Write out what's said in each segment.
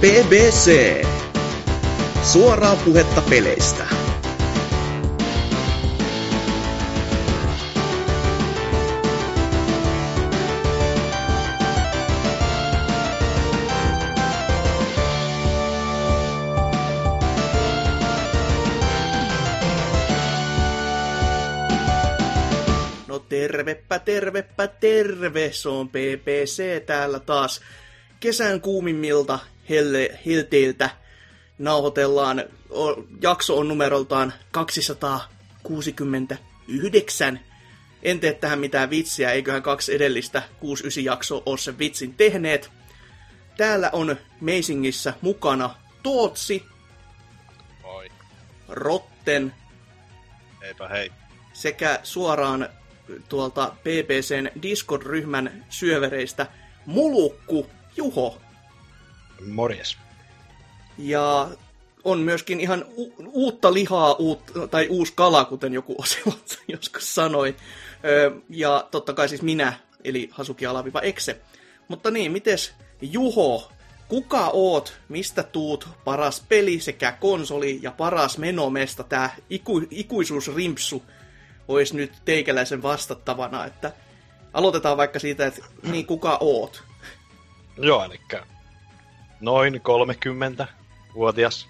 BBC. Suoraa puhetta peleistä. No tervepä, tervepä, terve, se on PPC täällä taas. Kesän kuumimmilta helle, helteiltä nauhoitellaan. Jakso on numeroltaan 269. En tee tähän mitään vitsiä, eiköhän kaksi edellistä 69 jaksoa ole sen vitsin tehneet. Täällä on Meisingissä mukana Tootsi, Moi. Rotten Eipä hei. sekä suoraan tuolta PPCn Discord-ryhmän syövereistä Mulukku Juho. Morjes. Ja on myöskin ihan u- uutta lihaa uut, tai uusi kala, kuten joku Oselot joskus sanoi. Ö, ja totta kai siis minä, eli Hasuki Alaviva Exe. Mutta niin, mites Juho, kuka oot, mistä tuut, paras peli sekä konsoli ja paras menomesta, tää iku, ikuisuusrimpsu olisi nyt teikäläisen vastattavana, että aloitetaan vaikka siitä, että niin kuka oot. Joo, eli noin 30-vuotias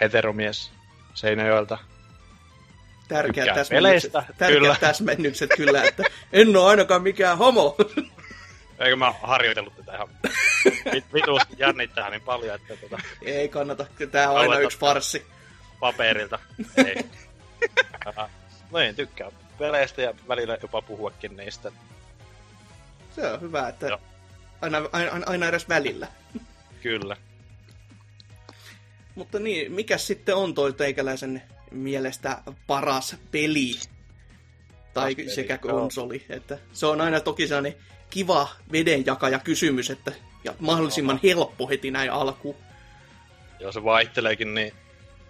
heteromies Seinäjoelta. Tärkeät täsmennykset, tärkeät kyllä. täsmennykset kyllä, että en ole ainakaan mikään homo. Eikö mä harjoitellut tätä ihan vit- vituusti jännittää niin paljon, että tota, Ei kannata, tää on aina yksi farssi. paperilta. Ei. No en tykkää peleistä ja välillä jopa puhuakin niistä. Se on hyvä, että Joo. aina, aina, aina edes välillä. Kyllä. Mutta niin, mikä sitten on toi teikäläisen mielestä paras peli? Tai Paras peli, sekä joo. konsoli. Että se on aina toki sellainen kiva vedenjakaja kysymys, että ja mahdollisimman helppo heti näin alkuun. Joo, se vaihteleekin niin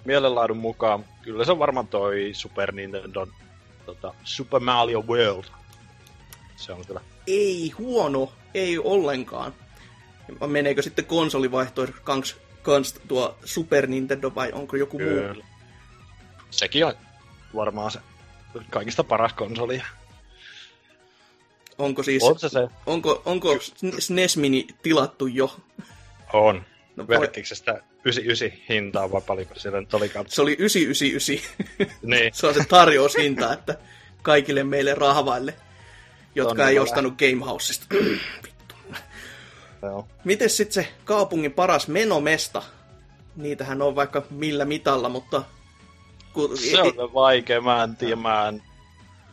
mielenlaadun mukaan. Kyllä se on varmaan toi Super Nintendo tota, Super Mario World. Se on kyllä. Ei huono, ei ollenkaan. Meneekö sitten konsolivaihtoehto kans, kans tuo Super Nintendo vai onko joku muu? Kyllä. Sekin on varmaan se kaikista paras konsoli. Onko siis, On se se. onko, onko SNES Mini tilattu jo? On. No, se sitä 99 hintaa vai paljonko siellä nyt olikaan? Se oli 999. Niin. se on se tarjoushinta, että kaikille meille rahvaille, jotka Tonnilla ei ostanut Gamehousesta. Joo. Miten sitten se kaupungin paras menomesta? Niitähän on vaikka millä mitalla, mutta... Kun, Se on vaikea, mä en tiedä, mä en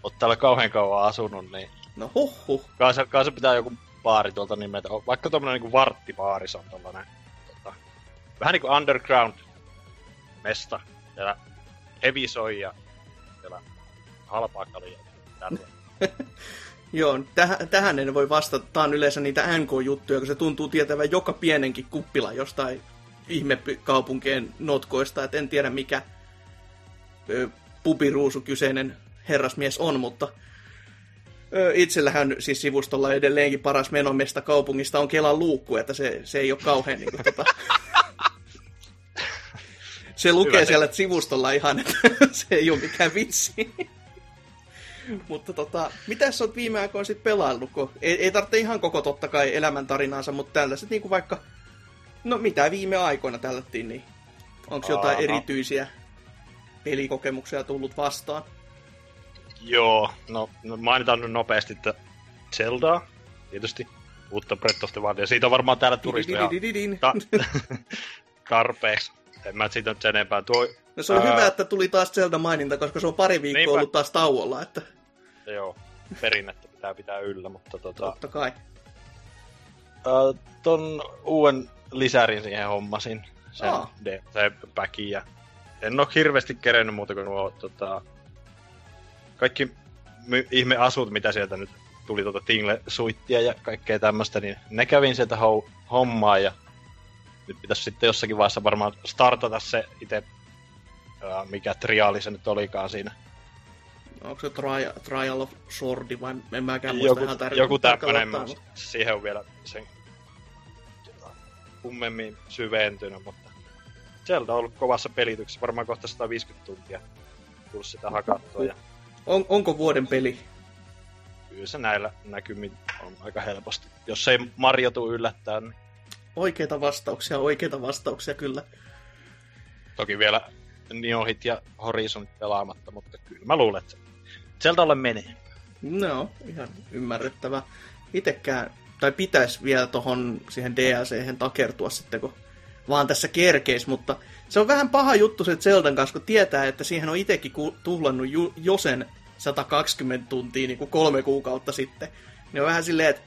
oo täällä kauhean kauan asunut, niin No huhhuh. kai se, kai se pitää joku baari tuolta nimeltä. Vaikka tommonen niinku varttibaari se on tollanen. Tota, vähän niinku underground mesta. Siellä heavy soi ja siellä halpaa kaljaa. Joo, tähän, tähän en voi vastata. Tää on yleensä niitä NK-juttuja, kun se tuntuu tietävän joka pienenkin kuppila jostain ihmekaupunkien notkoista, et en tiedä mikä ö, pubiruusu kyseinen herrasmies on, mutta ö, itsellähän siis sivustolla edelleenkin paras menomesta kaupungista on Kelan luukku, että se, se ei ole kauhean niin kuin, tota... Se lukee Hyvä, siellä sivustolla ihan, että se ei ole mikään vitsi. Mutta tota, mitä sä oot viime aikoina sit pelaillut? Kun ei, ei tarvitse ihan koko totta kai elämäntarinaansa, mutta tällaiset niinku vaikka... No mitä viime aikoina tällättiin, niin onko jotain no. erityisiä pelikokemuksia tullut vastaan? Joo, no, no mainitaan nyt nopeasti, että Zeldaa, tietysti, uutta Breath of the Wildia. Siitä on varmaan täällä turisteja ta- tarpeeksi. En mä siitä nyt sen enempää. Tuo, No se on Ää. hyvä, että tuli taas Zelda maininta, koska se on pari viikkoa Niinpä. ollut taas tauolla, että joo, perinnettä pitää pitää yllä, mutta tota, totta kai. ää, ton uuden lisärin siihen hommasin. Sen Aa. DLC-päkin ja en oo hirveästi kerennyt muuta kuin nuo tota, kaikki my- ihme asut, mitä sieltä nyt tuli tuota Tingle-suittia ja kaikkea tämmöstä, niin ne kävin sieltä ho- hommaa ja nyt pitäisi sitten jossakin vaiheessa varmaan startata se itse, ää, mikä triaali se nyt olikaan siinä. Onko se Trial, Trial of Swordi vai en mäkään muista Joku, ihan tar- joku tämmönen, mä siihen on vielä sen kummemmin syventynyt, mutta Zelda on ollut kovassa pelityksessä, varmaan kohta 150 tuntia tullut sitä hakattua. Ja On, onko vuoden peli? kyllä se näillä näkymin on aika helposti. Jos ei Mario tuu yllättää, niin Oikeita vastauksia, oikeita vastauksia kyllä. toki vielä Niohit ja Horizon pelaamatta, mutta kyllä mä luulen, että Zeldalle menee. No, ihan ymmärrettävä. Itekään, tai pitäisi vielä tohon siihen DLC takertua sitten, kun vaan tässä kerkeis, mutta se on vähän paha juttu se Zeldan kanssa, kun tietää, että siihen on itekin ku- tuhlannut ju- jo sen 120 tuntia niin kuin kolme kuukautta sitten. Niin on vähän silleen, että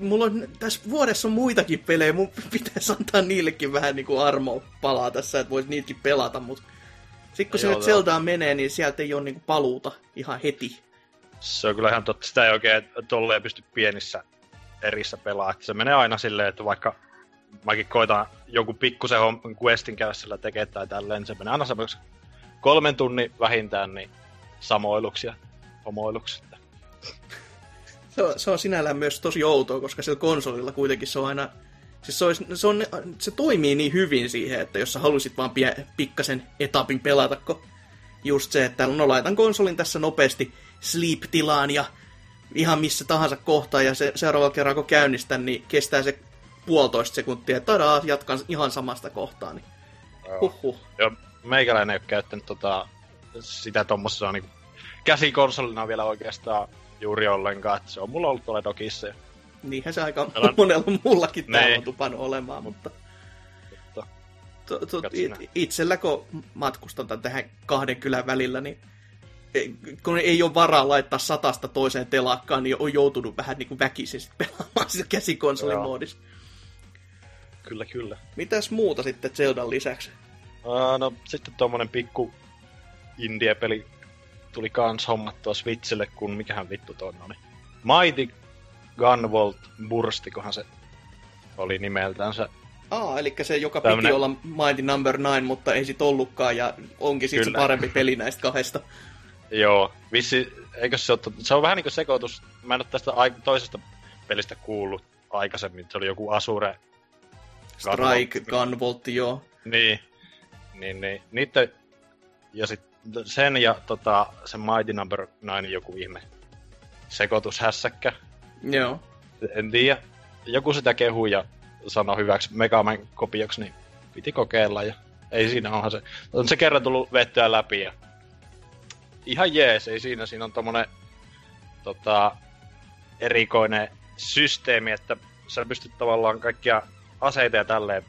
mulla on, tässä vuodessa on muitakin pelejä, mun pitäisi antaa niillekin vähän niin kuin armoa palaa tässä, että voisi niitäkin pelata, mutta sitten kun ole. Zeldaan menee, niin sieltä ei ole niin kuin paluuta ihan heti. Se on kyllä ihan totta, sitä ei oikein tolleen pysty pienissä erissä. Että Se menee aina silleen, että vaikka mäkin koitan joku pikkusen questin käydä sillä tekee tai tälleen, se menee aina semmoiksi kolmen tunnin vähintään niin samoiluksi ja homoiluksi. Että Se on, se on sinällään myös tosi outoa, koska sillä konsolilla kuitenkin se on aina... Siis se, olisi, se, on, se toimii niin hyvin siihen, että jos sä haluaisit vaan pie, pikkasen etapin pelata, kun just se, että no laitan konsolin tässä nopeasti sleep-tilaan ja ihan missä tahansa kohtaa, ja se seuraavalla kerralla kun käynnistän, niin kestää se puolitoista sekuntia, että tadaa, jatkan ihan samasta kohtaa, niin joo. huhhuh. Ja meikäläinen ei ole käyttänyt tota, sitä tommosena niin käsikonsolina vielä oikeastaan juuri ollenkaan. Se on mulla ollut tuolla dokissa. Niinhän se aika Pelaan- monella muullakin täällä Niin. on tupannut olemaan, mutta... To, to, Katso it, itsellä kun matkustan tähän kahden kylän välillä, niin kun ei ole varaa laittaa satasta toiseen telakkaan, niin on joutunut vähän niin kuin väkisin sit pelaamaan sitä käsikonsolin Joo. moodissa. kyllä, kyllä. Mitäs muuta sitten Zeldan lisäksi? Uh, no sitten tuommoinen pikku indie-peli tuli kans hommattua Switchille, kun mikähän vittu toi oli. Mighty Gunvolt Burstikohan se oli nimeltänsä. Aa, eli se, joka Tämmönen- piti olla Mighty Number 9, mutta ei sit ollutkaan, ja onkin sitten se parempi peli näistä kahdesta. Joo, vissi, eikö se ole, se on vähän niinku sekoitus, mä en ole tästä toisesta pelistä kuullut aikaisemmin, se oli joku Asure Strike, Gunvolt. Joo. Niin, niin, niin niitä, ja sit sen ja tota, sen Mighty Number 9 joku ihme sekoitushässäkkä, Joo. en tiedä, joku sitä kehui ja sanoi hyväksi Megaman kopioksi, niin piti kokeilla ja ei siinä onhan se, on se kerran tullut vettyä läpi ja ihan jees, ei siinä, siinä on tommonen tota, erikoinen systeemi, että sä pystyt tavallaan kaikkia aseita ja tälleen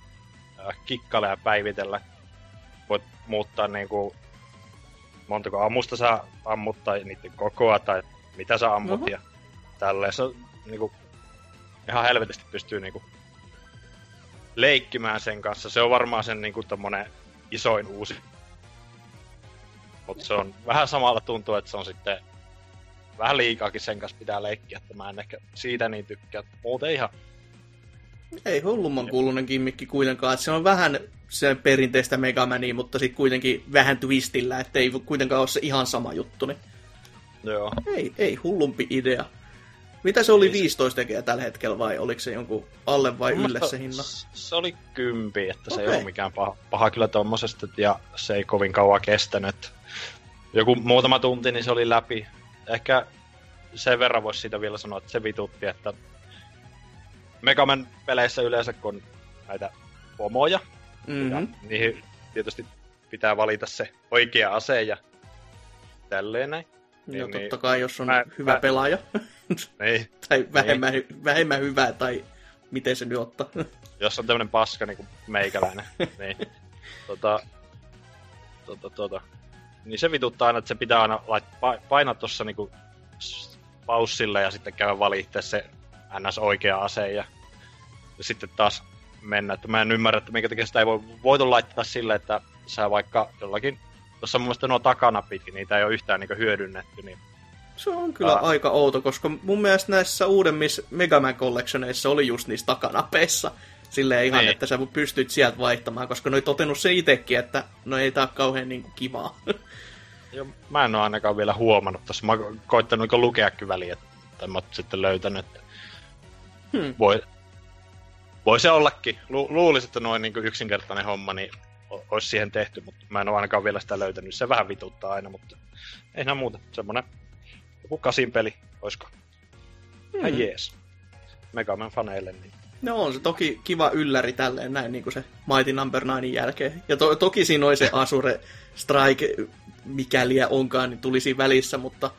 äh, kikkailla ja päivitellä. Voit muuttaa niinku montako ammusta sä ammut tai niiden kokoa tai mitä sä ammut Oho. ja tälleen. Se on niinku ihan helvetisti pystyy niinku leikkimään sen kanssa. Se on varmaan sen niinku tommonen isoin uusi. Mutta se on vähän samalla tuntuu, että se on sitten vähän liikaakin sen kanssa pitää leikkiä, että mä en ehkä siitä niin tykkää. Muuten ihan Ei hullumman kuulunen kimmikki kuitenkaan, se on vähän se perinteistä Megamania, mutta sitten kuitenkin vähän twistillä, että ei kuitenkaan ole se ihan sama juttu, niin joo. ei, ei hullumpi idea. Mitä se oli Ei se- 15 tekijä tällä hetkellä vai oliko se jonkun alle vai ylle se hinna? Se oli kympi, että se ei Okei. ole mikään paha, paha kyllä tommosesta, ja se ei kovin kauan kestänyt. Joku muutama tunti, niin se oli läpi. Ehkä sen verran voisi siitä vielä sanoa, että se vitutti, että Megaman peleissä yleensä kun näitä pomoja, ja Mm-hmm. niihin tietysti pitää valita se oikea ase ja tälleen näin. No Niin, niin. totta kai, jos on Mä- hyvä mä- pelaaja, Niin, tai vähemmän, vähemmän hyvää, tai miten se nyt ottaa. jos on tämmönen paska niinku meikäläinen, niin tota, tota, tota, niin se vituttaa aina, että se pitää aina lait, painaa tuossa niinku s- paussille ja sitten käydä valittaa se ns. oikea ase ja, ja sitten taas mennä. Että mä en ymmärrä, että minkä takia sitä ei voi, voitu laittaa sille, että sä vaikka jollakin, tuossa mun mielestä nuo takanapitkin, niitä ei ole yhtään niinku hyödynnetty, niin Se on kyllä Ah. aika outo, koska mun mielestä näissä uudemmissa Megaman Collectioneissa oli just niissä takanapeissa. Silleen ihan, Niin. että sä pystyt sieltä vaihtamaan, koska ne oli totenut se itekin, että no ei tää ole kauhean niinku kivaa. Ja mä en ole ainakaan vielä huomannut tässä. Mä oon koittanut niinku lukeakin väliin, että mä oon sitten löytänyt, että Hmm. voi... Voi se ollakin. Lu- luulisin, että noin niin yksinkertainen homma, niin olisi siihen tehty, mutta mä en ole ainakaan vielä sitä löytänyt. Se vähän vituttaa aina, mutta ei siinä muuta. Semmonen joku kasin peli, oisko? Hmm. Hmm. jees. Megaman faneille, niin No on se toki kiva ylläri tälleen näin niin kuin se Mighty Number 9 jälkeen. Ja to, toki siinä oli se Asure Strike, mikäliä onkaan, niin tulisi välissä, mutta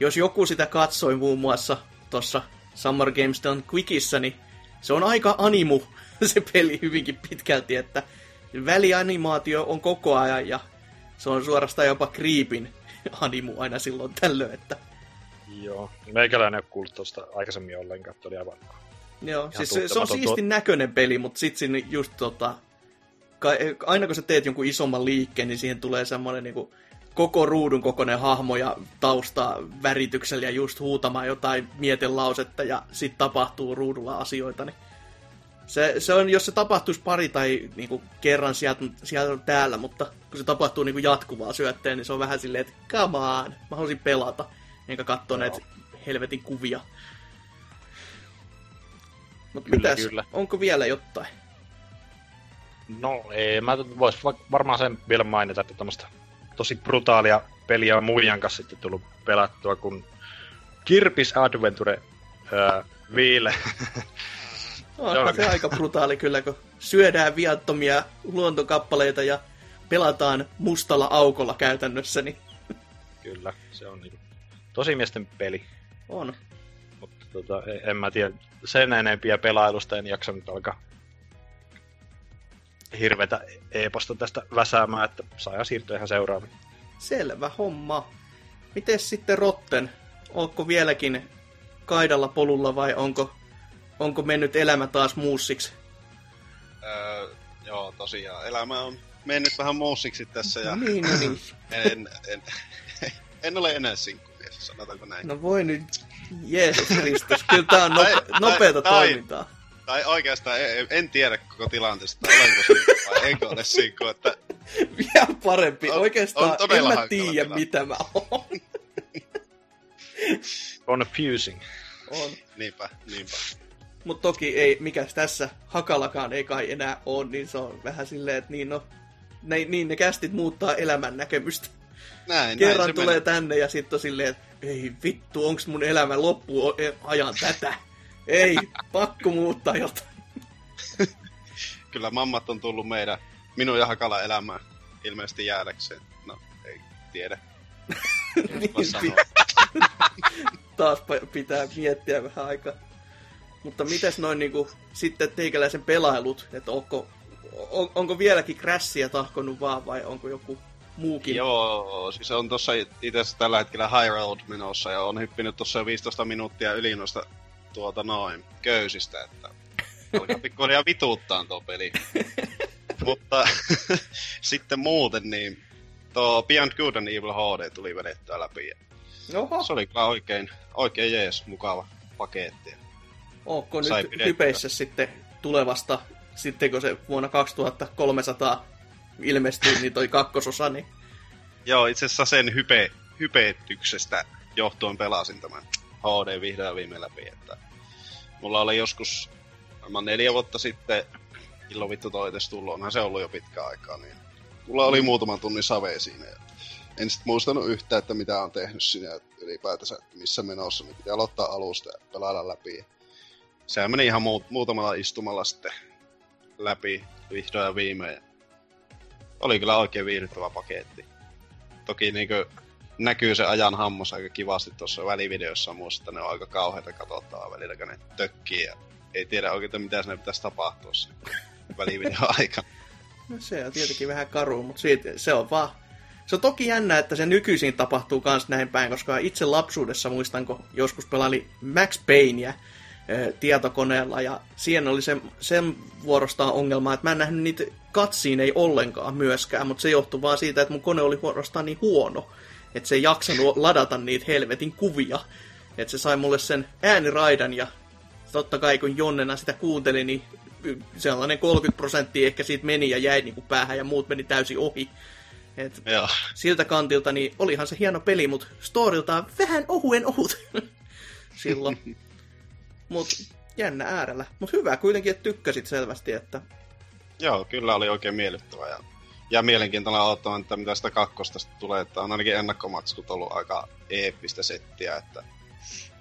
jos joku sitä katsoi muun muassa tuossa Summer Games Done Quickissä, niin se on aika animu se peli hyvinkin pitkälti, että välianimaatio on koko ajan ja se on suorastaan jopa creepin animu aina silloin tällöin, että joo. Meikäläinen ei ole kuullut tuosta aikaisemmin ollenkaan, että oli aivan Joo, Ihan siis se, se on tuntematon siistin näköinen peli, mutta sit siinä just tota, aina kun sä teet jonkun isomman liikkeen, niin siihen tulee semmoinen niinku koko ruudun kokoinen hahmo ja tausta värityksellä ja just huutamaan jotain mietelausetta ja sit tapahtuu ruudulla asioita, niin se, se on, jos se tapahtuisi pari tai niinku kerran sieltä, sieltä täällä, mutta kun se tapahtuu niinku jatkuvaa syötteen, niin se on vähän silleen, että come on, mä haluaisin pelata, enkä katsoa Joo. näitä helvetin kuvia. Mutta Kyllä, mitäs, kyllä. onko vielä jotain? No ei, mä vois va- varmaan sen vielä mainita, että tämmöistä tosi brutaalia peliä on muijan kanssa sitten tullut pelattua, kun Kirpis Adventure Viille. No, Joo. se aika brutaali kyllä, kun syödään viattomia luontokappaleita ja pelataan mustalla aukolla käytännössä, niin Kyllä, se on niinku tosimiesten peli. on. Mutta tota, en, en mä tiedä, sen enempiä pelailusta en jaksa nyt alkaa hirvetä e-posta tästä väsäämään, että saa siirtyä ihan seuraaviin. Selvä homma. Miten sitten Rotten? Onko vieläkin kaidalla polulla vai onko, onko mennyt elämä taas muussiksi? Öö, joo, tosiaan. Elämä on mennyt vähän muussiksi tässä ja Niin, no niin. en, en, en ole enää sinkkumies, sanotaanko näin. No voi nyt, Jeesus Kristus, kyllä tää on nope, nopeata toimintaa. Tai oikeastaan en, en tiedä koko tilanteesta, olenko sinkku vai enkö ole sinkku, että Vielä parempi. On- Oikeastaan on en mä tiedä, tilanne. mitä mä oon. Confusing. On. niinpä, niinpä. Mutta toki ei, mikäs tässä Hakalakaan ei kai enää ole, niin se on vähän silleen, että niin no, ne, niin ne kästit muuttaa elämän näkemystä. Näin, Kerran näin tulee menee. tänne ja sitten on silleen, että ei vittu, onks mun elämä loppu e- ajan tätä? Ei, pakko muuttaa jotain. Kyllä mammat on tullut meidän, minun ja Hakala elämään ilmeisesti jäädäkseen. No, ei tiedä. niin, taas pitää miettiä vähän aikaa. Mutta mites noin niinku, sitten teikäläisen pelailut, että onko, on, onko vieläkin Crashia tahkonut vaan vai onko joku muukin? Joo, siis on tossa itse tällä hetkellä High Road menossa ja on hyppinyt tuossa jo 15 minuuttia yli noista tuota noin köysistä, että alkaa pikkuhiljaa vituuttaa tuo peli. Mutta sitten muuten niin tuo Beyond Good and Evil HD tuli vedettyä läpi. Ja Oho, se oli kyllä oikein, oikein jees, mukava paketti. onko sai nyt pidettyä. hypeissä sitten tulevasta, sitten kun se vuonna 2300 ilmestyy, niin toi kakkososa, niin Joo, itse asiassa sen hype, hypetyksestä johtuen pelasin tämän HD vihdoin viime läpi, että mulla oli joskus varmaan neljä vuotta sitten, milloin vittu toi edes tullut, onhan se ollut jo pitkä aikaa, niin mulla oli muutaman tunnin save siinä ja en sit muistanut yhtään, että mitä on tehnyt siinä ylipäätänsä, että missä menossa, niin piti aloittaa alusta ja pelailla läpi. Sehän meni ihan muut, muutamalla istumalla sitten läpi vihdoin ja viimein. Oli kyllä oikein viihdyttävä paketti toki niinkö näkyy se ajan hammos aika kivasti tuossa välivideossa. Muista, että ne on aika kauheita katsottavaa välillä, kun ne tökkii. Ja ei tiedä oikein, mitä sinne pitäisi tapahtua sen välivideon aikana. No se on tietenkin vähän karu, mutta siitä, se on vaan... Se on toki jännä, että se nykyisin tapahtuu kans näin päin, koska itse lapsuudessa muistan, kun joskus pelaili Max Payneä ö, tietokoneella, ja siihen oli se, sen vuorostaan ongelma, että mä en nähnyt niitä katsiin ei ollenkaan myöskään, mutta se johtui vaan siitä, että mun kone oli vuorostaan niin huono, että se ei jaksanut ladata niitä helvetin kuvia. Että se sai mulle sen ääniraidan, ja totta kai kun Jonnena sitä kuunteli, niin sellainen 30 prosenttia ehkä siitä meni ja jäi niin kuin päähän ja muut meni täysin ohi. Et Joo, siltä kantilta niin olihan se hieno peli, mutta storiltaan vähän ohuen ohut silloin. Mut jännä äärellä. Mutta hyvä kuitenkin, että tykkäsit selvästi, että Joo, kyllä oli oikein miellyttävä ja, ja mielenkiintoinen odottamaan, että mitä sitä kakkosta tulee, että on ainakin ennakkomaksut ollut aika eeppistä settiä, että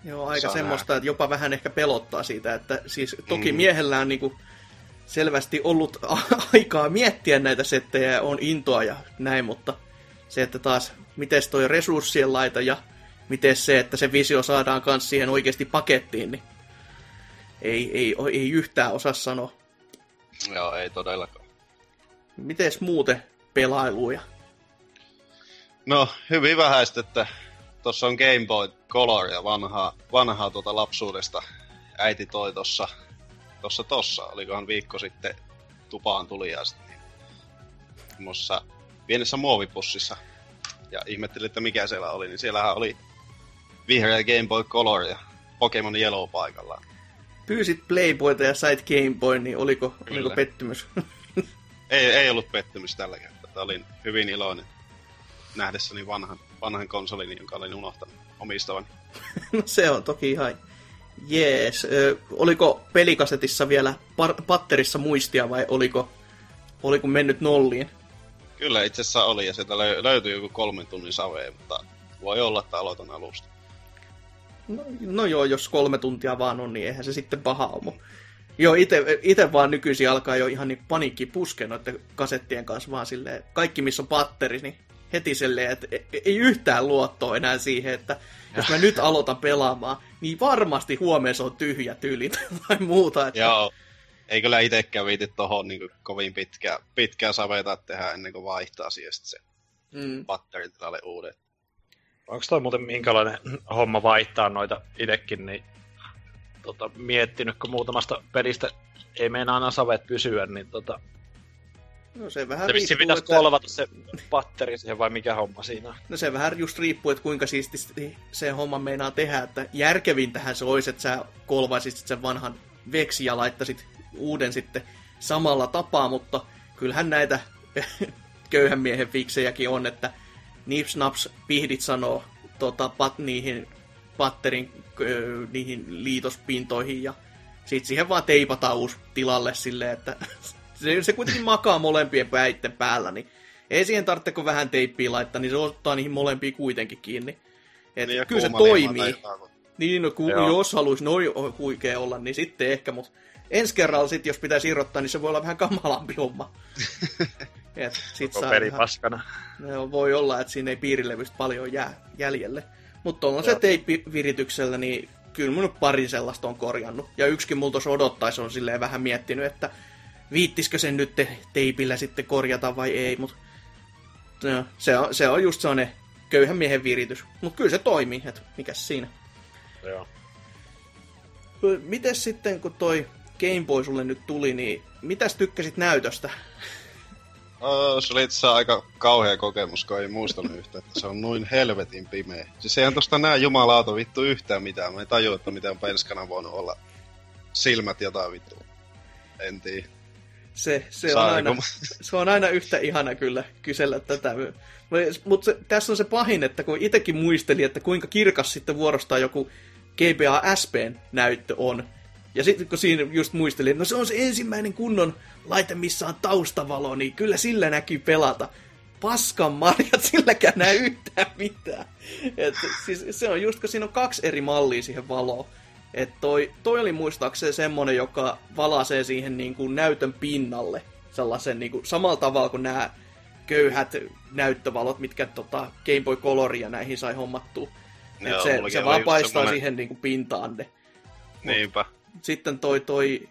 Joo, aika Saa semmoista, nähdä. että jopa vähän ehkä pelottaa siitä, että siis toki Mm. miehellä on niinku selvästi ollut aikaa miettiä näitä settejä ja on intoa ja näin, mutta se, että taas miten toi resurssien laita ja miten se, että se visio saadaan kans siihen oikeasti pakettiin, niin ei, ei, ei yhtään osaa sanoa. joo, ei todellakaan. Mites muuten pelailuja? No, hyvin vähäistä, että tuossa on Game Boy Color ja vanhaa, vanhaa tuota lapsuudesta äiti toi tossa, tossa tossa, olikohan viikko sitten tupaan tuli ja sitten niin, pienessä muovipussissa ja ihmettelin, että mikä siellä oli, niin siellähän oli vihreä Game Boy Color ja Pokemon Yellow paikallaan. Pyysit Playboyta ja sait Game Boy, niin oliko, oliko pettymys? Ei, ei ollut pettymys tällä kertaa. Olin hyvin iloinen nähdessäni vanhan, vanhan konsolin, jonka olin unohtanut omistavani. No se on toki ihan jees. Ö, oliko pelikasetissa vielä par- patterissa muistia vai oliko, oliko mennyt nolliin? Kyllä itse asiassa oli, ja sieltä löy- löytyi joku kolmen tunnin saveen, mutta voi olla, että aloitan alusta. No, no joo, jos kolme tuntia vaan on, niin eihän se sitten paha ole. Joo, ite, ite vaan nykyisin alkaa jo ihan niin paniikki puskea noiden kasettien kanssa vaan silleen, kaikki missä on patteri, niin heti silleen, että e- ei yhtään luottoa enää siihen, että jos mä nyt aloitan pelaamaan, niin varmasti huomenna se on tyhjä tyyli tai muuta. Että... Joo, ei kyllä itsekään viiti tohon niin kovin pitkää, pitkää saveita tehdä ennen kuin vaihtaa siihen se Mm. patterin tilalle uuden. Onko toi muuten minkälainen homma vaihtaa noita itekin, niin tota, miettinyt, kun muutamasta pelistä ei meinaa aina savet pysyä, niin tota, No se vähän se riippuu, pitäisi että... kolvata se patteri siihen vai mikä homma siinä. No se vähän just riippuu, että kuinka siististi se homma meinaa tehdä, että järkevintähän se olisi, että sä kolvaisit sen vanhan veksi ja laittaisit uuden sitten samalla tapaa, mutta kyllähän näitä köyhän miehen fiksejäkin on, että nips naps pihdit sanoo tota, pat, niihin patterin niihin liitospintoihin ja sitten siihen vaan teipataan uusi tilalle silleen, että se, se kuitenkin makaa molempien päitten päällä, niin ei siihen tarvitse kuin vähän teippiä laittaa, niin se ottaa niihin molempiin kuitenkin kiinni. Et Niin, kyllä se toimii. Niin, no, ku, Joo. jos haluaisi noin huikea olla, niin sitten ehkä, mutta ensi kerralla sit, jos pitäisi irrottaa, niin se voi olla vähän kamalampi homma. Et sit Koko saa peli ihan, paskana. no, voi olla, että siinä ei piirilevystä paljon jää jäljelle. Mutta on se Joo. teippivirityksellä, niin kyllä mun pari sellaista on korjannut. Ja yksikin mulla tuossa odottaisi on silleen vähän miettinyt, että viittisikö sen nyt te- teipillä sitten korjata vai ei, mutta no, se, on, se on just sellainen köyhän miehen viritys. Mutta kyllä se toimii, että mikäs siinä. Joo. Mites sitten, kun toi Game Boy sulle nyt tuli, niin mitäs tykkäsit näytöstä? Oh, se oli itse aika kauhea kokemus, kun ei muistanut yhtään, että se on noin helvetin pimeä. Siis eihän tosta näe jumalauta vittu yhtään mitään. Mä en tajua, että miten on penskana voinut olla silmät jotain vittu. En tiedä. Se, se, on aina, mä- se on aina yhtä ihana kyllä kysellä tätä. Mutta tässä on se pahin, että kun itsekin muisteli, että kuinka kirkas sitten vuorostaan joku GBA SPn näyttö on. Ja sitten kun siinä just muistelin, että no se on se ensimmäinen kunnon laite, missä on taustavalo, niin kyllä sillä näkyy pelata. Paskan marjat, silläkään näe yhtään mitään. Et, siis se on just, kun siinä on kaksi eri mallia siihen valoon. Et toi, toi oli muistaakseni semmonen, joka valasee siihen niin kuin näytön pinnalle. Sellaisen niin kuin, samalla tavalla kuin nämä köyhät näyttövalot, mitkä tota, Game Boy Coloria näihin sai hommattua. Joo, se, se vaan paistaa semmonen- siihen niin kuin pintaan ne. Niinpä. Sitten toi, toi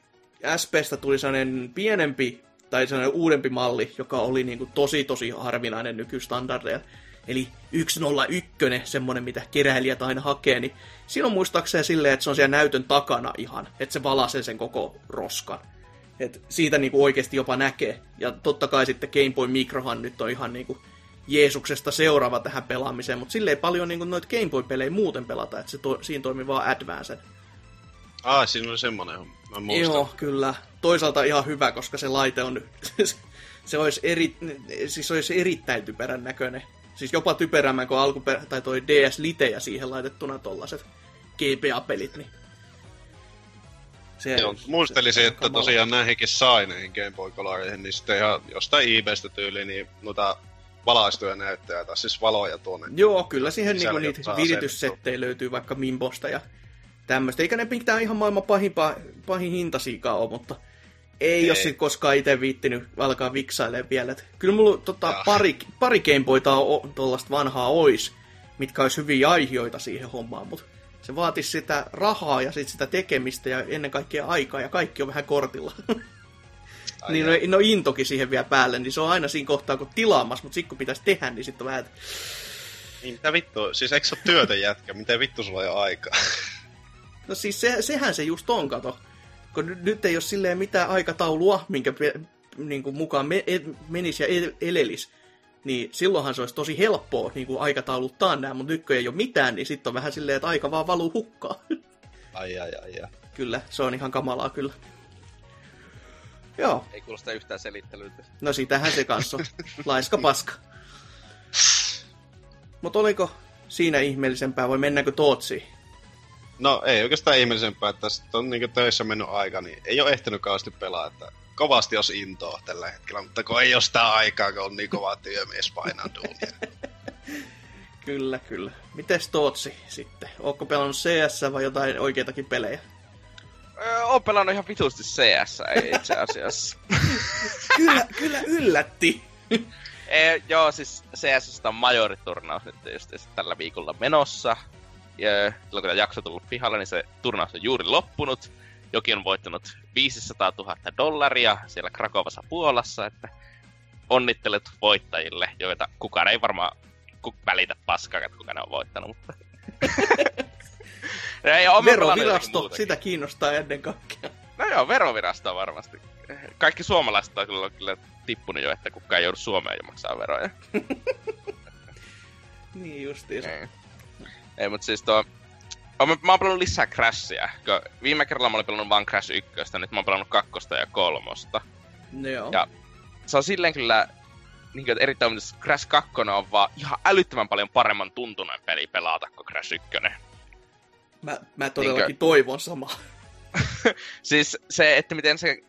SPstä tuli sellainen pienempi tai sellainen uudempi malli, joka oli niin kuin tosi tosi harvinainen nykystandardeilla. Eli 101, semmonen mitä keräilijät aina hakee, niin siinä on muistaakseni silleen, että se on siellä näytön takana ihan, että se valasee sen koko roskan. Et siitä niinku oikeasti jopa näkee. Ja totta kai sitten Game Boy Microhan nyt on ihan niinku Jeesuksesta seuraava tähän pelaamiseen, mutta sille ei paljon niinku noita Game Boy-pelejä muuten pelata, että se to, siinä toimii vaan Advanced. Ah, siinä oli semmonen homma. Mä muistan. Joo, kyllä. Toisaalta ihan hyvä, koska se laite on... se olisi, eri, siis olisi erittäin typerän näköinen. Siis jopa typerämmän kuin alkuperä, tai toi DS Lite ja siihen laitettuna tollaset GBA-pelit. Niin. Se, Joo, muistelisin, se että kamala. tosiaan näihinkin sai näihin Game Boy Coloreihin, niin sitten ihan jostain eBaystä tyyliin, niin noita valaistuja näyttöjä, tai siis valoja tuonne. Joo, kyllä siihen niinku niitä saa virityssettejä löytyy vaikka Mimbosta ja tämmöistä. Eikä ne mitään ihan maailman pahinpa, pahin hintasiikaan ole, mutta ei, ei. Ole sit koskaan itse viittinyt alkaa viksailemaan vielä. Et kyllä mulla tota, Jaa. pari, pari Gameboyta tuollaista vanhaa ois, mitkä olisi hyviä aihioita siihen hommaan, mutta se vaatisi sitä rahaa ja sit sitä tekemistä ja ennen kaikkea aikaa ja kaikki on vähän kortilla. Ai niin no, no intokin siihen vielä päälle, niin se on aina siinä kohtaa kun tilaamassa, mutta sitten kun pitäisi tehdä, niin sitten on vähän, Niin mitä vittu, siis eikö se ole työtä jätkä, miten vittu sulla ei ole aikaa? No siis se, sehän se just on, kato. Kun nyt, nyt ei ole silleen mitään aikataulua, minkä pe, niin kuin mukaan me, e, menisi ja el, elelis. Niin silloinhan se olisi tosi helppoa niin kuin aikatauluttaa nämä, mutta nyt kun ei ole mitään, niin sitten on vähän silleen, että aika vaan valuu hukkaan. Ai ai ai ai. kyllä, se on ihan kamalaa kyllä. Joo, Ei kuulosta yhtään selittelyltä. no sitähän se kanssa on. Laiska paska. Mutta oliko siinä ihmeellisempää vai mennäänkö Tootsiin? No ei oikeastaan ihmeellisempää, että sitten on niinku töissä mennyt aika, niin ei ole ehtinyt kauheasti pelaa, että kovasti jos intoa tällä hetkellä, mutta kun ei ole sitä aikaa, kun on niin kova työmies painaa duunia. Kyllä, kyllä. Mites Tootsi sitten? Ootko pelannut CS vai jotain oikeitakin pelejä? Öö, oon pelannut ihan vitusti CS itse asiassa. Kyllä, kyllä yllätti. e, joo, siis CS on majoriturnaus nyt just tällä viikolla menossa. Ja silloin kun tämä jakso on tullut pihalle, niin se turnaus on juuri loppunut. Jokin on voittanut 500 000 dollaria siellä Krakovassa Puolassa, että onnittelut voittajille, joita kukaan ei varmaan välitä paskaa, että kuka ne on voittanut, mutta... Verovirasto, sitä kiinnostaa ennen kaikkea. No joo, verovirasto varmasti. Kaikki suomalaiset on kyllä, kyllä tippunut jo, että kukaan ei joudu Suomeen jo maksaa veroja. Niin justiinsa. Ei mutta siis tuo... Mä, mä oon pelannut lisää Crashia. Viime kerralla mä olin pelannut vain Crash 1, nyt mä oon pelannut kakkosta ja kolmosta. No joo. Ja- Se on silleen kyllä niin kuin, että erittäin mutta Crash 2 on vaan ihan älyttömän paljon paremman tuntunen peli pelata kuin Crash 1. Mä, mä todellakin toivon samaa. Siis se, että miten se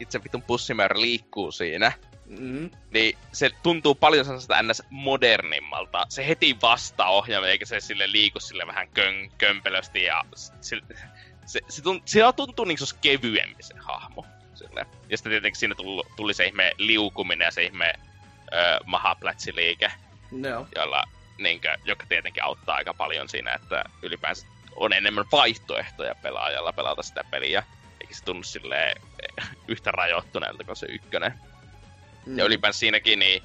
itse vitun pussimäärä liikkuu siinä, Mm. niin se tuntuu paljon sellaista ns. modernimmalta. Se heti vastaa ohjaamme, eikä se sille liiku sille vähän kön, kömpelösti ja se, se, se, tunt, se tuntuu niin kuin se olisi kevyempi se hahmo. Sille. Ja sitten tietenkin siinä tuli, tuli se ihme liukuminen ja se ihme ö, mahaplätsiliike, No jolla, niin kuin, joka tietenkin auttaa aika paljon siinä, että ylipäänsä on enemmän vaihtoehtoja pelaajalla pelata sitä peliä. Eikä se tunnu silleen eh, yhtä rajoittuneelta kuin se ykkönen. Mm. Ja ylipäänsä siinäkin, niin...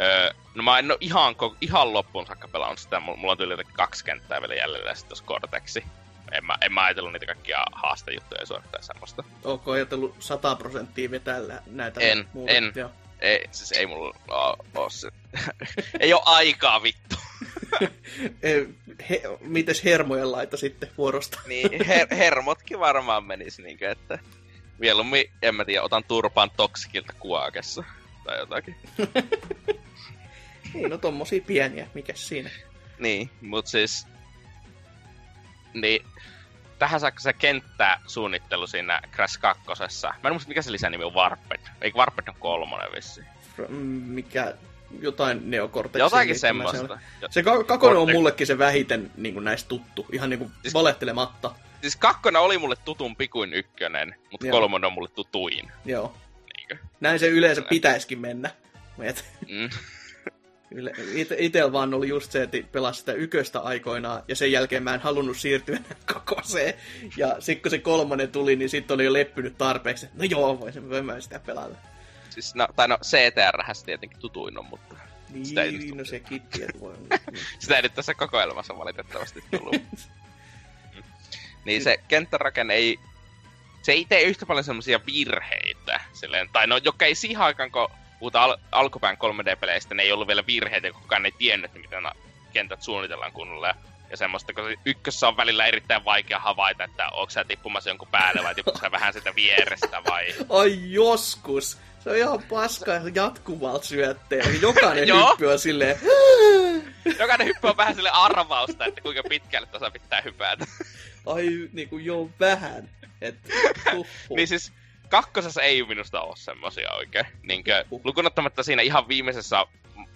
Öö, no mä en oo ihan, ihan loppuun saakka pelannut sitä. Mulla, on tyyli kaksi kenttää vielä jäljellä sitten tuossa Cortexi. En mä, en mä ajatellut niitä kaikkia haastejuttuja suorittaa semmoista. Ootko ajatellut 100 prosenttia vetää näitä En, muuta? en. Joo. Ei, siis ei mulla oo, oo se... ei oo aikaa vittu. He, mites hermojen laita sitten vuorosta? Niin, her- hermotkin varmaan menis niinkö, että... Mieluummin, en mä tiedä, otan turpaan toksikilta kuakessa. Tai jotakin. Niin, no tommosia pieniä, mikä siinä? Niin, mut siis... Niin, tähän saakka se kenttäsuunnittelu siinä Crash 2. Mä en muista mikä se lisänimi on Warped. Eikö Warped on kolmonen vissi? Fr- mm, Mikä, jotain neokorteksia. Jotakin semmoista. Se ka- kakonen on mullekin se vähiten niin kuin näistä tuttu, ihan niin kuin Siis- valehtelematta. Siis kakkonen oli mulle tutun pikuin ykkönen, mutta kolmonen on mulle tutuin. Joo. Niinkö? Näin se yleensä pitäisikin mennä. Et, Mm. itel vaan oli just se, että pelasi sitä yköstä aikoinaan, ja sen jälkeen mä en halunnut siirtyä kakoseen. Ja sitten kun se kolmonen tuli, niin sitten oli jo leppynyt tarpeeksi. No joo, voisin voin mä sitä pelata. Siis no, tai no CTR tietenkin tutuin on, mutta Sitä ei Niin, just no sekin, että voi. sitä ei nyt tässä kokoelmassa valitettavasti tullut. Mm. niin se kenttärakenne ei... Se ei tee yhtä paljon semmoisia virheitä. Silleen, tai no, joka ei siihen aikaan, kun puhutaan al- alkupään 3D-peleistä, ne ei ollut vielä virheitä, kun kukaan ei tiennyt, miten kentät suunnitellaan kunnolla. Ja semmoista, kun ykkössä on välillä erittäin vaikea havaita, että onko sä tippumassa jonkun päälle vai tippumassa sä vähän sitä vierestä vai... Ai joskus. Se on ihan paska jatkuvalta syötteellä. Jokainen hyppy on silleen... Jokainen hyppy on vähän sille arvausta, että kuinka pitkälle tuossa pitää hypätä. ai niinku jo vähän. Et, Niin siis kakkosessa ei minusta ole semmosia oikein. Niinkö, lukunottamatta siinä ihan viimeisessä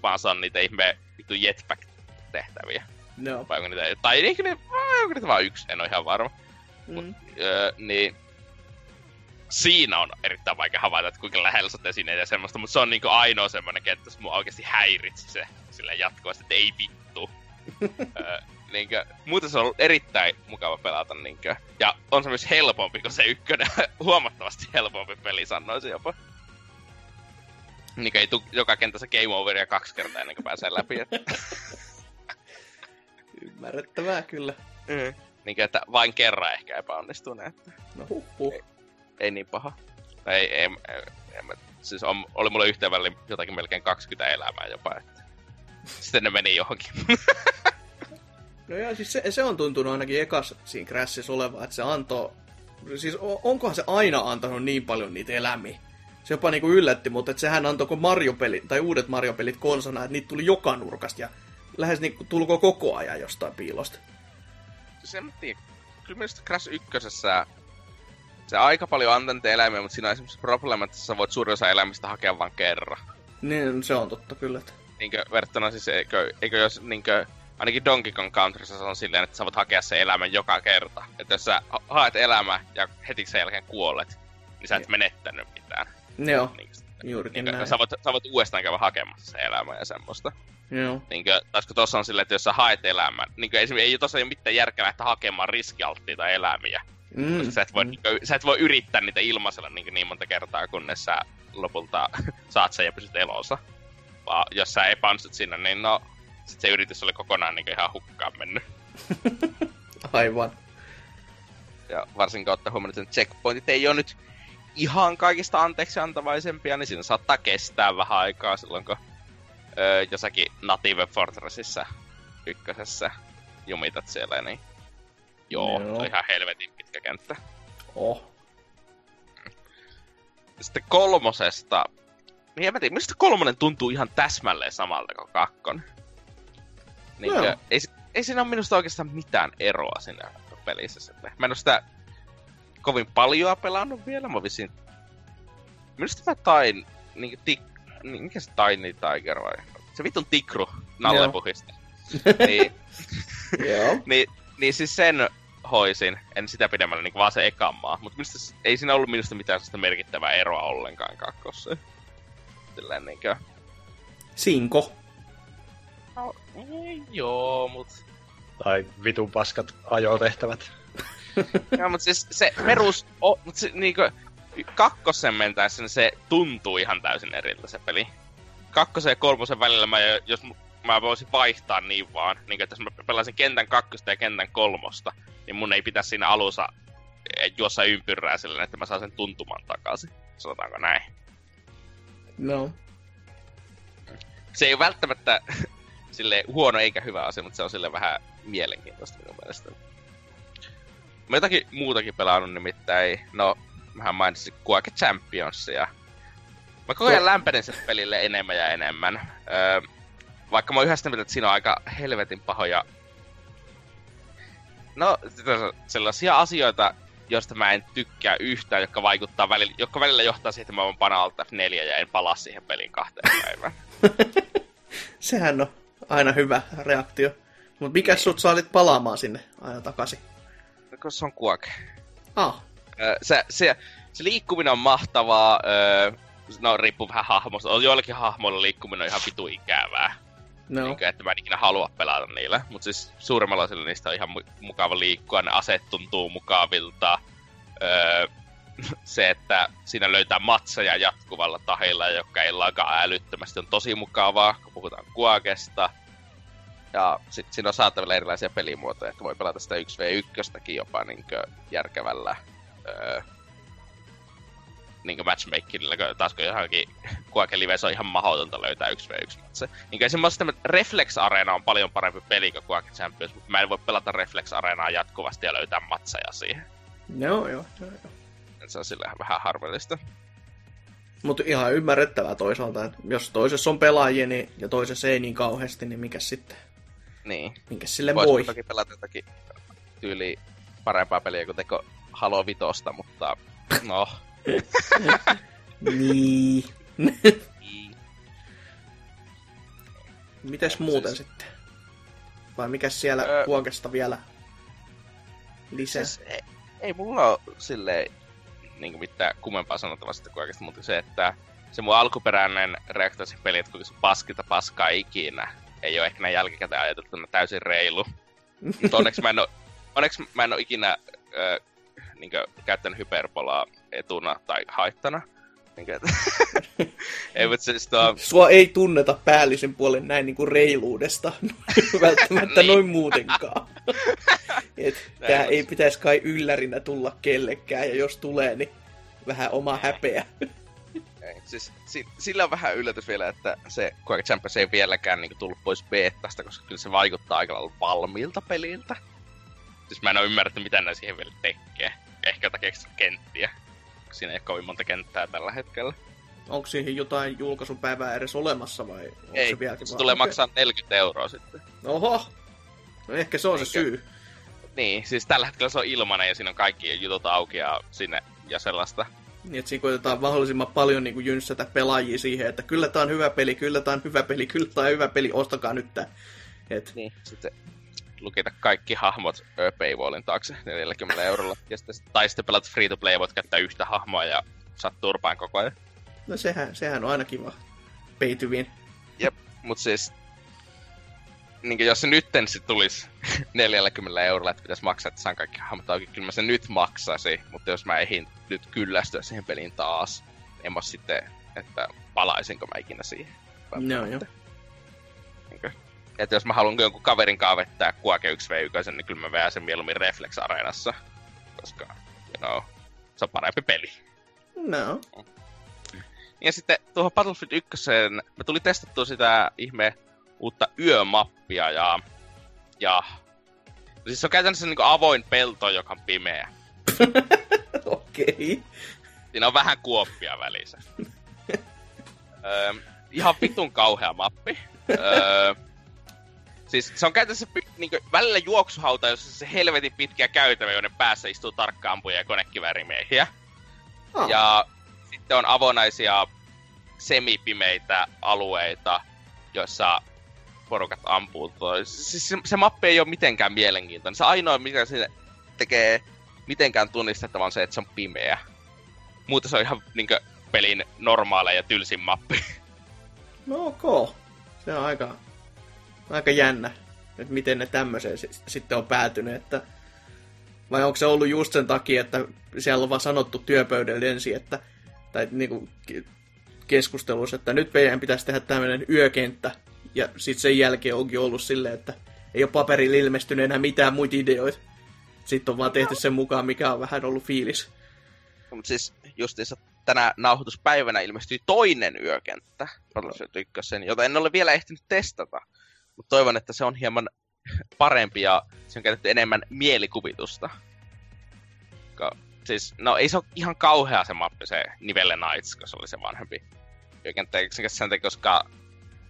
maassa on niitä ihme vittu jetpack-tehtäviä. no. Vai onko niitä, tai eikö ne, vai onko niitä vaan yksi, en ole ihan varma. Mm. Öö, niin siinä on erittäin vaikea havaita, että kuinka lähellä sä oot esineitä ja semmoista, mutta se on niinku ainoa semmoinen kenttä, että mua oikeasti häiritsi se sillä jatkuvasti, että ei vittu. öö, niinkö, muuten se on ollut erittäin mukava pelata, niinkö. Ja on se myös helpompi kuin se ykkönen, huomattavasti helpompi peli sanoisin jopa. Niinkö ei tuu joka kentässä game overia kaksi kertaa ennen kuin pääsee läpi. Että, Ymmärrettävää kyllä. niinkö, että vain kerran ehkä epäonnistuu. Että No huh, huh. ei niin paha. Ei, ei, ei, ei, mä- siis on, oli mulle yhteen väliin jotakin melkein 20 elämää jopa, että sitten ne meni johonkin. No joo, siis se, se on tuntunut ainakin ekas siinä Crashissa olevan, että se antoi... Siis onkohan se aina antanut niin paljon niitä elämiä? Se jopa niinku yllätti, mutta että sehän antoi kun Mario-pelit, tai uudet Mario-pelit konsona, että niitä tuli joka nurkasta ja lähes niinku tulko koko ajan jostain piilosta. siis en tiedä. Kyllä minusta Crash 1 se aika paljon antaa niitä eläimiä, mutta siinä on esimerkiksi probleema, että sä voit suurin osa eläimistä hakea vain kerran. Niin, se on totta kyllä. Että... Niinkö verrattuna siis, eikö, eikö jos niinkö, ainakin Donkey Kong Countryssa se on silleen, että sä voit hakea sen elämän joka kerta. Että jos sä ha- haet elämä ja heti sen jälkeen kuolet, niin sä et Niin. menettänyt mitään. Joo, Niin, juurikin niin, näin. sä, voit, sä voit uudestaan käydä hakemassa se elämä ja semmoista. Joo. Niinkö, taas kun tossa on silleen, että jos sä haet niinkö esimerkiksi ei tossa ole mitään järkeä lähteä hakemaan riskialttiita elämiä. Mm. Koska sä et voi, niinkö, sä et voi yrittää niitä ilmaisella niinkö niin monta kertaa, kunnes sä lopulta saat sen ja pysyt elossa. Vaan jos sä epäonnistut sinne, niin no, sit se yritys oli kokonaan niinkö ihan hukkaan mennyt. Aivan. Ja varsinkin ottaa huomioon, että checkpointit ei ole nyt ihan kaikista anteeksi antavaisempia, niin siinä saattaa kestää vähän aikaa silloin, kun öö, jossakin Native Fortressissa ykkösessä jumitat siellä, niin joo, Joo. joo. on ihan helvetin pitkä kenttä. Oh. Sitten kolmosesta, niin en mä tiedä, mistä kolmonen tuntuu ihan täsmälleen samalta kuin kakkonen. Niin, Joo. ei, ei siinä ole minusta oikeastaan mitään eroa siinä pelissä. Sitten. Mä en ole sitä kovin paljon pelannut vielä, mä visin... Minusta mä tain, niin, tik, niin mikä se Tiny Tiger vai? Se vitun tikru nallepuhista. niin, niin, niin siis sen hoisin, en sitä pidemmällä niin vaan se ekan maa. Mutta minusta ei siinä ollut minusta mitään sellaista merkittävää eroa ollenkaan kakkossa. Silleen niinkö... Sinko. No, ei, joo, mut... Tai vitun paskat ajotehtävät. Joo, mut siis se perus... O, mut se niinkö... Kakkosen mentäessä niin se tuntuu ihan täysin eriltä se peli. Kakkosen ja kolmosen välillä mä, jos mä voisin vaihtaa niin vaan, niin että jos mä pelasin kentän kakkosta ja kentän kolmosta, niin mun ei pitäisi siinä alussa eh, juossa ympyrää silleen, että mä saan sen tuntuman takaisin. Sanotaanko näin. No. Se ei välttämättä sille huono eikä hyvä asia, mutta se on sille vähän mielenkiintoista minun mielestä. Mä jotakin muutakin pelannut nimittäin, no mähän mainitsin Quake Championsia. Mä koko ajan lämpenin sen pelille enemmän ja enemmän. Öö, vaikka mä oon yhä sitä mieltä, että siinä on aika helvetin pahoja... No, sellaisia asioita, joista mä en tykkää yhtään, jotka vaikuttaa välillä, jotka välillä johtaa siihen, että mä oon pana Alt F4 ja en palaa siihen peliin kahteen päivään. Sehän on aina hyvä reaktio. Mutta mikä sut saalit palaamaan sinne aina takaisin? Koska se on Quake. Ah, Öö, se, se, se liikkuminen on mahtavaa, öö, no riippuu vähän hahmosta. On joillakin hahmoilla liikkuminen on ihan vitu ikävää. no. Niin kuin, että mä en ikinä halua pelata niillä. Mutta siis suurimmalla osalla niistä on ihan mu- mukava liikkua, ne aseet tuntuu mukavilta. Öö, se, että siinä löytää matseja jatkuvalla tahilla, jotka ei lagaa älyttömästi, on tosi mukavaa, kun puhutaan Quakesta. Ja sitten siinä on saatavilla erilaisia pelimuotoja, että voi pelata sitä 1v1 jopa niin järkevällä öö, niin matchmakingilla, taas kun johonkin Quake Livessä on ihan mahdotonta löytää 1v1 matse. Niin semmoista, että Reflex Arena on paljon parempi peli kuin Quake Champions, mutta mä en voi pelata Reflex Arenaa jatkuvasti ja löytää matseja siihen. Joo, joo, joo. joo. Et Se on silleen vähän harvillista. Mutta ihan ymmärrettävää toisaalta, että jos toisessa on pelaajia niin, ja toisessa ei niin kauheasti, niin mikä sitten? Niin. Minkä sille Voisi voi? toki pelata jotakin tyyli parempaa peliä kuin teko Halo Vitosta, mutta no. Niin. niin. Mites muuten sitten? Vai mikä siellä Öö. kuokesta vielä lisää? Siis, ei, ei mulla ole silleen niin mitään kummempaa sanottavaa sitten kuin oikeasti, mutta se, että se mun alkuperäinen reaktio siihen peliin, että kuinka se paskaa ikinä, ei ole ehkä näin jälkikäteen ajateltuna täysin reilu. mutta onneksi mä en ole, onneksi mä en ole ikinä ö, niin käyttänyt hyperbolaa etuna tai haittana. Niin kuin, että, ei, mutta siis tuo, Sua ei tunneta päällisen puolen näin niinku reiluudesta välttämättä Niin. noin muutenkaan. Et Näin tää ei pitäisi kai yllärinä tulla kellekään, ja jos tulee, niin vähän oma häpeä. Ei, siis si- sillä on vähän yllätys vielä, että se Quake Champions ei vieläkään niin tullut pois beettasta, koska kyllä se vaikuttaa aika lailla valmiilta peliltä. Siis mä en ole ymmärtänyt, mitä ne siihen vielä tekee. Ehkä jotakin kenttiä. Siinä ei ole kovin monta kenttää tällä hetkellä. Onko siihen jotain julkaisupäivää edes olemassa vai onko ei, se vieläkin se tulee Okei. maksaa 40 euroa sitten. Oho! No ehkä se on se Eikä- syy. Niin, siis tällä hetkellä se on ilmanen ja siinä on kaikki jutut auki ja sinne ja sellaista. Niin, että siinä koitetaan mahdollisimman paljon niin kuin jynssätä pelaajia siihen, että kyllä tää on hyvä peli, kyllä tää on hyvä peli, kyllä tää on hyvä peli, ostakaa nyt tää. Et, Niin, sitten lukita kaikki hahmot paywallin taakse 40 eurolla. Ja sitten, tai sitten pelat free to play, voit käyttää yhtä hahmoa ja saat turpaan koko ajan. no sehän, sehän on aina kiva. Pay to win. Jep, mut siis... Niin jos se nytten sit tulisi 40 eurolla, että pitäisi maksaa, että saan kaikki hahmot auki, kyllä mä sen nyt maksasi, mutta jos mä ehdin nyt kyllästyä siihen peliin taas, en mä sitten, että palaisinko mä ikinä siihen. No joo. Että jos mä haluan jonkun kaverin kanssa vettää Quake 1v1, niin kyllä mä vedän sen mieluummin Reflex Areenassa, koska, you know, se on parempi peli. No. Ja sitten tuohon Battlefield 1, me tuli testattua sitä ihme uutta yömappia ja... Ja... Siis se on käytännössä niin avoin pelto, joka on pimeä. Okei. Siinä on vähän kuoppia välissä. öö, ihan vitun kauhea mappi. Öö, siis se on käytännössä py- niinku, välillä juoksuhauta, jossa se helvetin pitkä käytävä, joiden päässä istuu tarkkaampuja ja konekiväärimiehiä. Ah. Ja sitten on avonaisia semipimeitä alueita, joissa porukat ampuu. Siis se, se mappi ei ole mitenkään mielenkiintoinen. Se ainoa, mikä se tekee mitenkään tunnistettavan, on se, että se on pimeä. Muuten se on ihan niinkö pelin normaaleja ja tylsin mappi. No ok. Se on aika, aika jännä, että miten ne tämmöiseen si- sitten on päätynyt, että vai onko se ollut just sen takia, että siellä on vaan sanottu työpöydällä ensin, että tai niinku ke- keskustelussa, että nyt meidän pitäisi tehdä tämmöinen yökenttä, ja sitten sen jälkeen onkin ollut silleen, että ei ole paperilla ilmestynyt enää mitään muita ideoita. Sitten on vaan tehty sen mukaan, mikä on vähän ollut fiilis. Mutta siis justiinsa tänä nauhoituspäivänä ilmestyi toinen yökenttä Battlefield 1, jota en ole vielä ehtinyt testata. Mutta toivon, että se on hieman parempi ja se on käytetty enemmän mielikuvitusta. Ko, siis, no ei se ole ihan kauhea se mappi, se Nivelle Nights, koska se oli se vanhempi sen takia, koska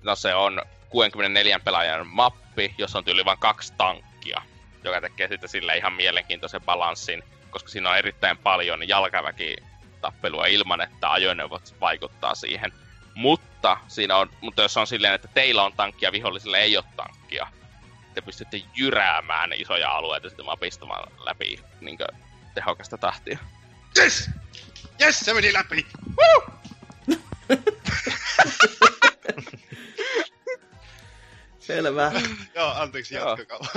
no se on 64 pelaajan mappi, jossa on tyyli vain kaksi tankkia, joka tekee sitten sille ihan mielenkiintoisen balanssin, koska siinä on erittäin paljon jalkaväki tappelua ilman, että ajoneuvot vaikuttaa siihen. Mutta siinä on, mutta jos on silleen, että teillä on tankkia, vihollisilla ei ole tankkia, te pystytte jyräämään isoja alueita sitten mapistamaan läpi niin tehokasta tahtia. Yes! Yes, se meni läpi! Selvä. Joo, anteeksi, jatkakaa.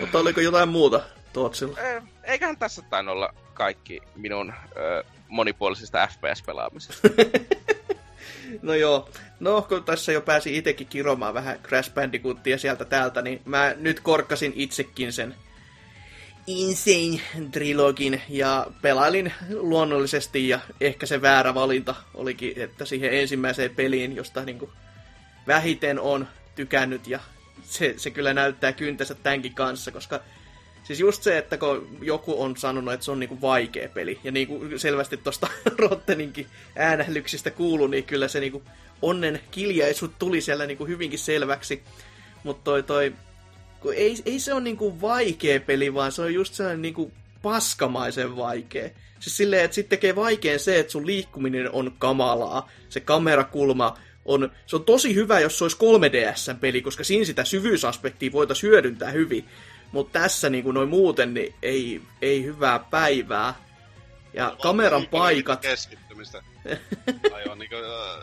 Mutta oliko jotain muuta Tootsilla? Eiköhän tässä tainnut olla kaikki minun ö, monipuolisista FPS-pelaamisesta. No joo, no kun tässä jo pääsi itsekin kiromaan vähän Crash Bandicootia sieltä täältä, niin mä nyt korkkasin itsekin sen Insane Trilogin ja pelailin luonnollisesti ja ehkä se väärä valinta olikin, että siihen ensimmäiseen peliin, josta niinku vähiten on tykännyt ja se, se kyllä näyttää kyntensä tämänkin kanssa, koska Siis just se, että kun joku on sanonut, että se on niinku vaikea peli, ja niinku selvästi tuosta Rotteninkin äänählyksistä kuulu, niin kyllä se niinku onnen kiljaisut tuli siellä niinku hyvinkin selväksi. Mutta toi, toi ei, ei se ole niinku vaikea peli, vaan se on just sellainen niinku paskamaisen vaikea. Siis silleen, että sitten tekee vaikeen se, että sun liikkuminen on kamalaa. Se kamerakulma on, se on tosi hyvä, jos se olisi 3DS-peli, koska siinä sitä syvyysaspektia voitaisiin hyödyntää hyvin. Mutta tässä niin kuin noin muuten, niin ei, ei hyvää päivää. Ja kameran paikat... Keskittymistä. Aivan niin kuin,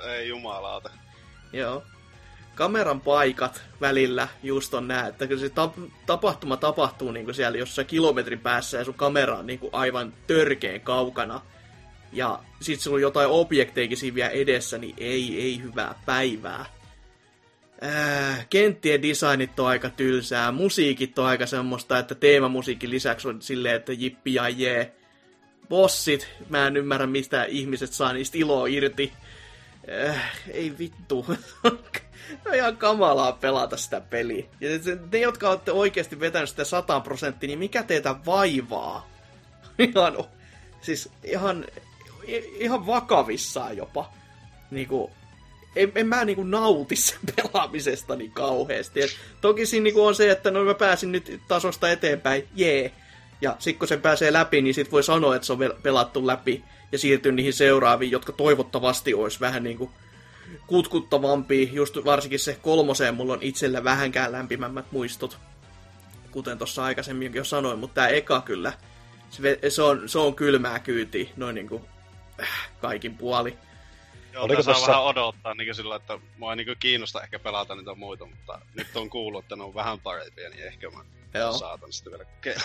ei jumalauta. Joo. Kameran paikat välillä just on nää, että se tap- tapahtuma tapahtuu niin kuin siellä jossain kilometrin päässä ja sun kamera on niin kuin aivan törkeen kaukana. Ja sit sulla on jotain objekteikin siinä vielä edessä, niin ei, ei hyvää päivää. Äh, kenttien designit on aika tylsää, musiikit on aika semmoista, että teemamusiikin lisäksi on silleen, että jippi ja jee. Bossit, mä en ymmärrä mistä ihmiset saa niistä iloa irti. Äh, ei vittu. on ihan kamalaa pelata sitä peliä. Ja ne, jotka olette oikeasti vetänyt sitä 100 prosenttia, niin mikä teitä vaivaa? Ihan, siis ihan, ihan vakavissaan jopa. Niinku, en, en mä niinku nauti sen pelaamisesta niin kauheasti. Et toki siinä niinku on se, että no mä pääsin nyt tasosta eteenpäin, jee. Ja sitten kun se pääsee läpi, niin sit voi sanoa, että se on pelattu läpi ja siirtyy niihin seuraaviin, jotka toivottavasti olisi vähän niinku kutkuttavampi. Just varsinkin se kolmoseen mulla on itsellä vähänkään lämpimämmät muistot, kuten tuossa aikaisemmin jo sanoin, mutta tämä eka kyllä, se, se, on, se on kylmää kyyti noin niinku äh, kaikin puoli. Joo, Oliko tässä tossa... vähän odottaa niin sillä, että mua ei niin kiinnosta ehkä pelata niitä muita, mutta nyt on kuullut, että ne on vähän parempia, niin ehkä mä Joo. saatan sitten vielä kokeilla.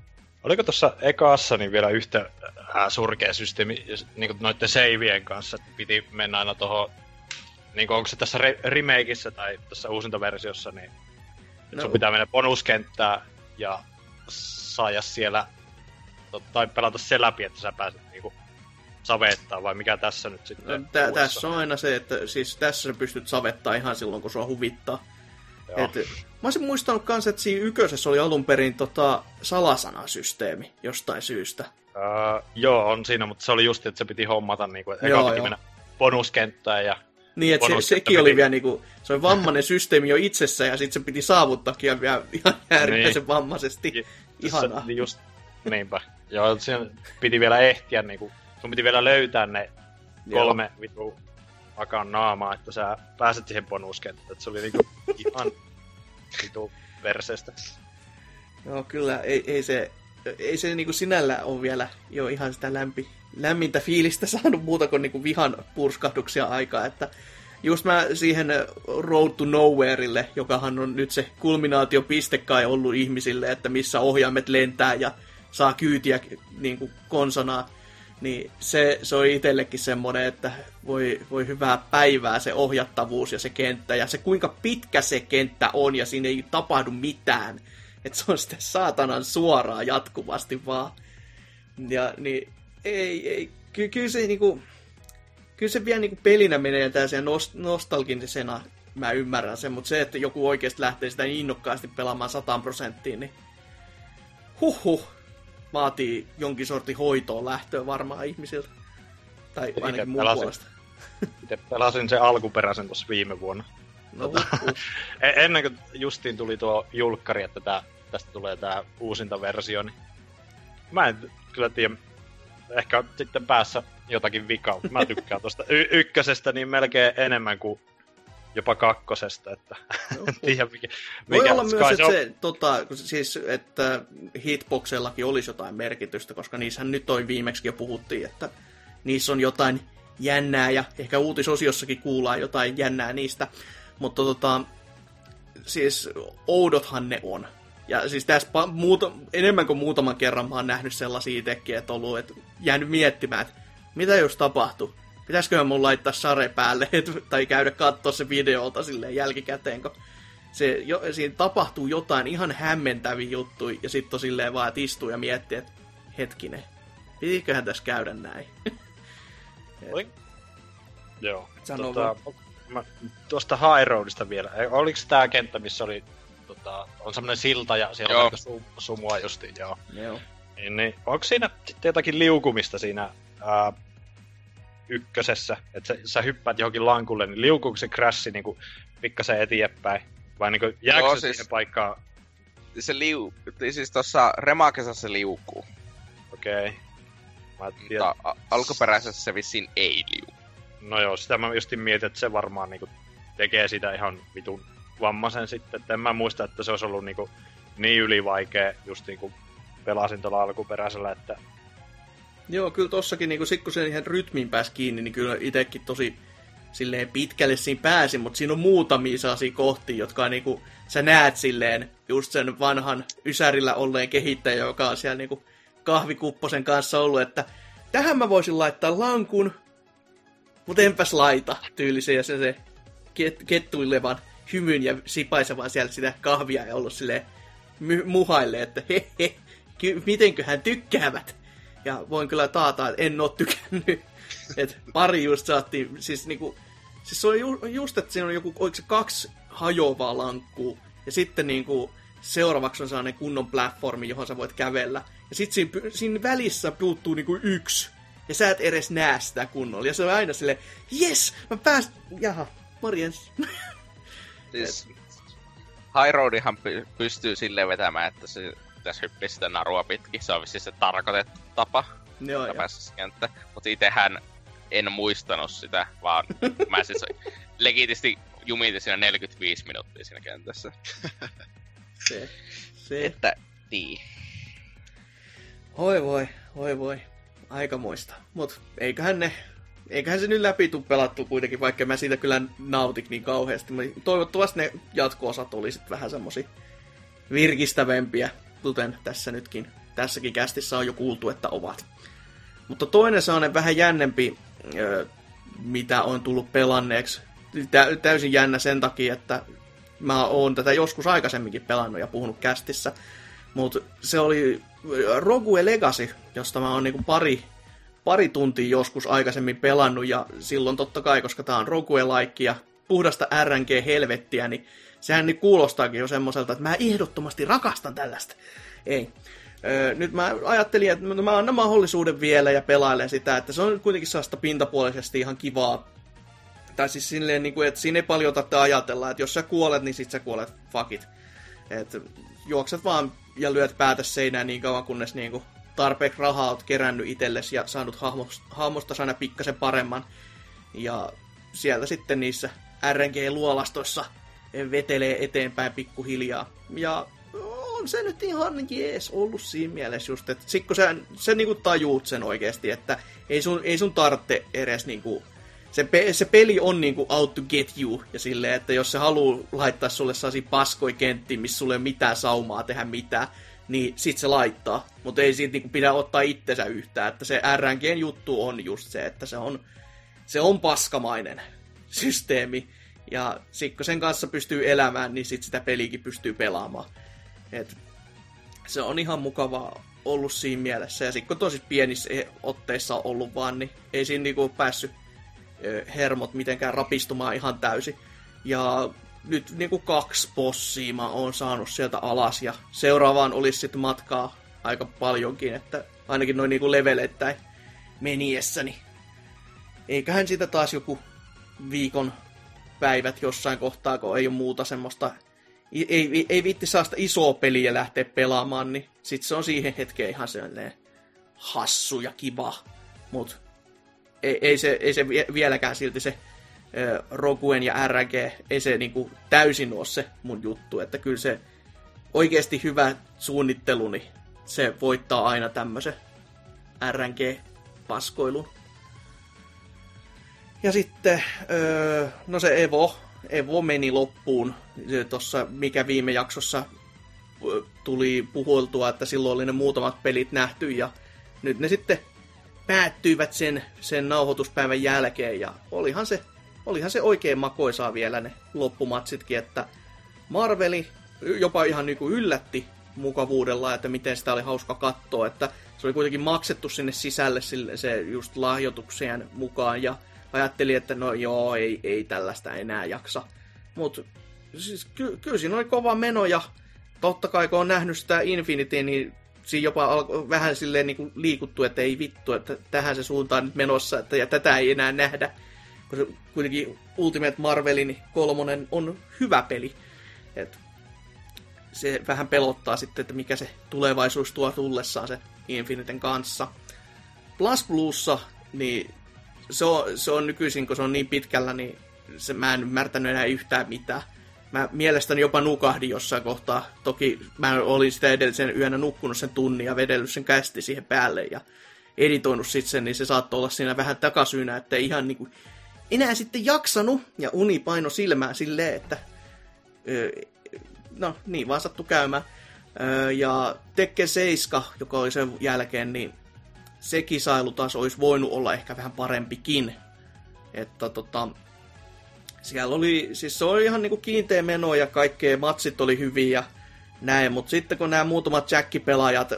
Oliko tuossa ekassa niin vielä yhtä äh, surkea systeemi niin noiden seivien kanssa, että piti mennä aina tuohon, niin onko se tässä re- remakeissa tai tässä uusintaversiossa, niin no. sun pitää mennä bonuskenttään ja saada siellä, tai pelata se läpi, että sä pääset niinku savettaa, vai mikä tässä nyt sitten? No, tä- tässä on aina se, että siis tässä sä pystyt savettaa ihan silloin, kun sua huvittaa. Et, mä olisin muistanut kans, että siinä yköisessä oli alun perin tota, salasanasysteemi jostain syystä. Uh, joo, on siinä, mutta se oli just, että se piti hommata, niin kuin, että joo, piti joo. mennä bonuskenttään ja niin, että se, sekin piti... oli vielä niinku, se oli vammainen systeemi jo itsessä ja sitten se piti saavuttaakin vielä ihan äärimmäisen niin. vammaisesti. Ihanaa. Niin just, niinpä. Joo, siinä piti vielä ehtiä, niinku, sun piti vielä löytää ne kolme vitu akan naamaa, että sä pääset siihen bonuskenttään. Se oli niinku ihan vitu perseestä. Joo, kyllä, ei, ei se, ei se niinku sinällä ole vielä jo ihan sitä lämpi, lämmintä fiilistä saanut muuta kuin niinku vihan purskahduksia aikaa, että just mä siihen Road to Nowhereille, jokahan on nyt se kulminaatiopiste kai ollut ihmisille, että missä ohjaimet lentää ja saa kyytiä niin kuin konsonaa, niin se, se on itsellekin semmoinen, että voi, voi hyvää päivää se ohjattavuus ja se kenttä ja se kuinka pitkä se kenttä on ja siinä ei tapahdu mitään. Että se on sitten saatanan suoraa jatkuvasti vaan. Ja niin ei, ei, ky, kyllä se niinku, kyllä se vielä niinku pelinä menee tällaisia nost, nostalgisena, mä ymmärrän sen, mutta se, että joku oikeasti lähtee sitä innokkaasti pelaamaan 100 prosenttiin, niin huhhuh, vaatii jonkin sortin hoitoon lähtöä varmaan ihmisiltä. Tai ainakin mun pelasin, puolesta. Itse pelasin sen alkuperäisen tuossa viime vuonna. No, tota, e- ennen kuin justiin tuli tuo julkkari, että tää, tästä tulee tää uusinta versio, niin mä en kyllä tiedä, ehkä sitten päässä jotakin vikaa. Mä tykkään tuosta y- ykkösestä niin melkein enemmän kuin jopa kakkosesta, että en tiedä mikä, mikä Voi olla myös, että, se, on... se tota, siis, että hitboxellakin olisi jotain merkitystä, koska niissähän nyt toi viimeksi jo puhuttiin, että niissä on jotain jännää ja ehkä uutisosiossakin kuullaan jotain jännää niistä, mutta tota, siis oudothan ne on. Ja siis tässä muuta, enemmän kuin muutaman kerran mä oon nähnyt sellaisia itsekin, että ollut, että jäänyt miettimään, että mitä jos tapahtuu pitäisiköhän mun laittaa sare päälle tai käydä katsoa se videolta silleen jälkikäteen, kun se, jo, siinä tapahtuu jotain ihan hämmentäviä juttuja ja sitten on silleen vaan, että istuu ja miettii, että hetkinen, pitiköhän tässä käydä näin. Oli? Joo. tota, mä, tuosta High Roadista vielä. Oliko tämä kenttä, missä oli tota, on semmoinen silta ja siellä joo. on su, sumua justiin, joo. joo. Niin, niin, onko siinä sitten jotakin liukumista siinä ää, ykkösessä, että sä, sä hyppäät johonkin lankulle, niin liukuuko se crassi niin pikkasen eteenpäin? Vai niinku, jääkö Joo, se siis- siihen paikkaan? Se liu... Siis tossa Remakessa se liukuu. Okei. Okay. Mutta a- alkuperäisessä se vissiin ei liu. No joo, sitä mä just mietin, että se varmaan niinku tekee sitä ihan vitun vammaisen sitten. Että en mä muista, että se olisi ollut niinku niin ylivaikea just niinku pelasin tuolla alkuperäisellä, että Joo, kyllä tossakin, niin sit kun se ihan rytmiin pääsi kiinni, niin kyllä itsekin tosi silleen pitkälle siinä pääsi, mutta siinä on muutamia sellaisia kohtia, jotka on niinku, sä näet silleen just sen vanhan Ysärillä olleen kehittäjä, joka on siellä niinku kahvikupposen kanssa ollut, että tähän mä voisin laittaa lankun, mutta enpäs laita tyylisen ja se, se ket, kettuilevan hymyn ja sipaisevan sieltä sitä kahvia ja ollut silleen muhaille, että he, he mitenköhän tykkäävät. Ja voin kyllä taata, että en ole tykännyt. Et pari just saatiin, siis niinku, siis se on ju, just, että siinä on joku, oliko se kaksi hajoavaa lankkuu, ja sitten niinku seuraavaksi on sellainen kunnon platformi, johon sä voit kävellä. Ja sitten siinä, siinä välissä puuttuu niinku yksi, ja sä et edes näe sitä kunnolla. Ja se on aina silleen, yes, mä pääs, jaha, morjens. Siis High Roadihan py- pystyy silleen vetämään, että se pitäisi hyppiä sitä narua pitkin. Se on vissiin se tarkoitettu tapa Joo, se kenttä. Mutta itsehän en muistanut sitä, vaan mä siis legitisti jumitin siinä 45 minuuttia siinä kentässä. Se, se. Että niin. Oi voi, oi voi. Aikamoista. Mut eiköhän ne, eiköhän se nyt läpi tuu pelattu kuitenkin, vaikka mä siitä kyllä nautik niin kauheasti. Mut Toivottavasti ne jatko-osat olisit vähän semmosia virkistävämpiä, kuten tässä nytkin, tässäkin kästissä on jo kuultu, että ovat. Mutta toinen sellainen vähän jännempi, mitä on tullut pelanneeksi, tä- täysin jännä sen takia, että mä oon tätä joskus aikaisemminkin pelannut ja puhunut kästissä, mutta se oli Rogue Legacy, josta mä oon niinku pari, pari tuntia joskus aikaisemmin pelannut, ja silloin totta kai, koska tää on Rogue-like ja puhdasta RNG-helvettiä, niin sehän niin kuulostaakin jo semmoiselta, että mä ehdottomasti rakastan tällaista. Ei. Öö, nyt mä ajattelin, että mä annan mahdollisuuden vielä ja pelailen sitä, että se on kuitenkin sellaista pintapuolisesti ihan kivaa. Tai siis silleen, niin kuin, että siinä ei paljon tarvitse ajatella, että jos sä kuolet, niin sit sä kuolet, fuck it. Et juokset vaan ja lyöt päätä seinään niin kauan, kunnes niinku tarpeeksi rahaa oot kerännyt itsellesi ja saanut hahmosta, hahmosta aina pikkasen paremman. Ja sieltä sitten niissä RNG-luolastoissa vetelee eteenpäin pikkuhiljaa. Ja on se nyt ihan jees ollut siinä mielessä just, että sit kun sä, sä niinku tajuut sen oikeasti, että ei sun, ei sun tarvitse edes niinku se, pe- se peli on niinku out to get you, ja silleen, että jos se haluaa laittaa sulle sellaisia paskoi kenttiä, missä sulle ei mitään saumaa tehdä mitään, niin sit se laittaa. Mutta ei siitä niinku pidä ottaa itsensä yhtään, että se RNGn juttu on just se, että se on, se on paskamainen systeemi. Ja sit kun sen kanssa pystyy elämään, niin sit sitä pelikin pystyy pelaamaan. Et se on ihan mukavaa ollut siinä mielessä. Ja sit kun tosi pienissä otteissa on ollut vaan, niin ei siinä niinku päässyt hermot mitenkään rapistumaan ihan täysin. Ja nyt niinku kaksi bossia mä oon saanut sieltä alas ja seuraavaan olisi sitten matkaa aika paljonkin, että ainakin noin niinku leveleittäin meniessäni. Eiköhän siitä taas joku viikon päivät jossain kohtaa, kun ei ole muuta semmoista ei, ei, ei viitti saa sitä isoa peliä lähteä pelaamaan, niin sit se on siihen hetkeen ihan sellainen hassu ja kiva. Mut ei, ei, se, ei se vie- vieläkään silti se Roguen ja RG, ei se niinku täysin ole se mun juttu, että kyllä se oikeasti hyvä suunnittelu, niin se voittaa aina tämmöisen RNG-paskoilun. Ja sitten, öö, no se Evo, Evo meni loppuun. Tuossa, mikä viime jaksossa tuli puhultua, että silloin oli ne muutamat pelit nähty ja nyt ne sitten päättyivät sen, sen nauhoituspäivän jälkeen ja olihan se, olihan se oikein makoisaa vielä ne loppumatsitkin, että Marveli jopa ihan niinku yllätti mukavuudella, että miten sitä oli hauska katsoa, että se oli kuitenkin maksettu sinne sisälle se just lahjoitukseen mukaan ja ajattelin, että no joo, ei, ei tällaista enää jaksa. Mutta siis ky- kyllä siinä oli kova meno ja totta kai kun on nähnyt sitä Infinity, niin siinä jopa alkoi vähän silleen niin liikuttu, että ei vittu, että tähän se suuntaan nyt menossa, että ja tätä ei enää nähdä. Se kuitenkin Ultimate Marvelin kolmonen on hyvä peli. Et se vähän pelottaa sitten, että mikä se tulevaisuus tuo tullessaan se Infiniten kanssa. Plus Plussa, niin se on, se on nykyisin, kun se on niin pitkällä, niin se, mä en ymmärtänyt enää yhtään mitään. Mä mielestäni jopa nukahdin jossain kohtaa. Toki mä olin sitä edellisen yönä nukkunut sen tunnin ja vedellyt sen kästi siihen päälle ja editoinut sitten sen, niin se saattoi olla siinä vähän takasyynä, että ihan niinku enää sitten jaksanut ja uni paino silmää silleen, että no niin vaan sattu käymään. Ja Tekke 7, joka oli sen jälkeen, niin se kisailu taas olisi voinut olla ehkä vähän parempikin. Että tota, siellä oli, siis se oli ihan niinku kiinteä meno ja kaikkea, matsit oli hyviä näin, mutta sitten kun nämä muutamat jackipelaajat,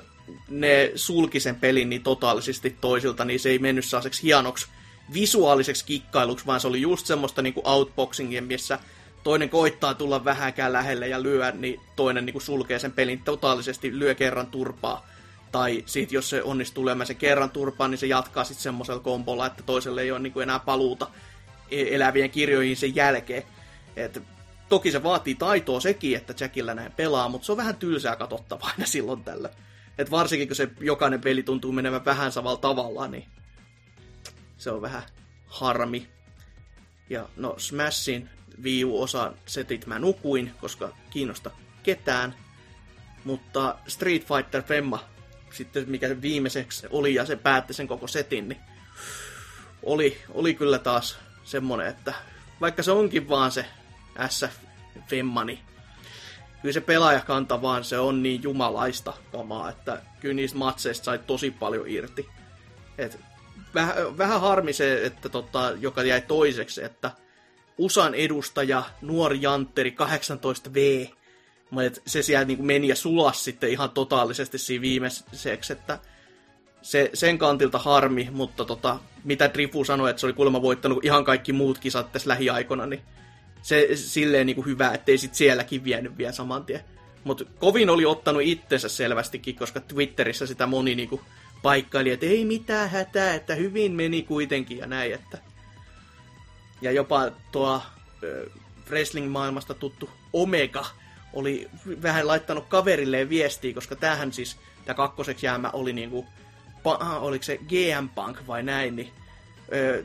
ne sulki sen pelin niin totaalisesti toisilta, niin se ei mennyt sellaiseksi hienoksi visuaaliseksi kikkailuksi, vaan se oli just semmoista niinku outboxingia, missä toinen koittaa tulla vähäkään lähelle ja lyö, niin toinen niinku sulkee sen pelin totaalisesti, lyö kerran turpaa. Tai sit jos se onnistuu lyömään sen kerran turpaan, niin se jatkaa sitten semmoisella kompolla, että toiselle ei ole niinku enää paluuta e- elävien kirjoihin sen jälkeen. Et toki se vaatii taitoa sekin, että Jackillä näin pelaa, mutta se on vähän tylsää katsottavaa aina silloin tällä. Et varsinkin kun se jokainen peli tuntuu menevän vähän samalla tavalla, niin se on vähän harmi. Ja no Smashin Wii U-osan setit mä nukuin, koska kiinnosta ketään. Mutta Street Fighter Femma, sitten mikä viimeiseksi oli ja se päätti sen koko setin, niin oli, oli kyllä taas semmonen, että vaikka se onkin vaan se SF Femma, niin kyllä se pelaajakanta vaan se on niin jumalaista kamaa, että kyllä niistä matseista sai tosi paljon irti. Et vähän, vähän harmi se, että tota, joka jäi toiseksi, että USAn edustaja, nuori jantteri, 18V, mutta se siellä niin meni ja sulas sitten ihan totaalisesti siinä viimeiseksi, että se, sen kantilta harmi, mutta tota, mitä Drifu sanoi, että se oli kuulemma voittanut ihan kaikki muut kisat tässä lähiaikoina, niin se silleen niin kuin hyvä, ettei sit sielläkin vienyt vielä saman tien. Mutta kovin oli ottanut itsensä selvästikin, koska Twitterissä sitä moni niin kuin paikkaili, että ei mitään hätää, että hyvin meni kuitenkin ja näin, että... Ja jopa tuo äh, wrestling-maailmasta tuttu Omega oli vähän laittanut kaverilleen viestiä, koska tämähän siis, tämä kakkoseksi jäämä oli niinku, pa, oliko se GM Punk vai näin, niin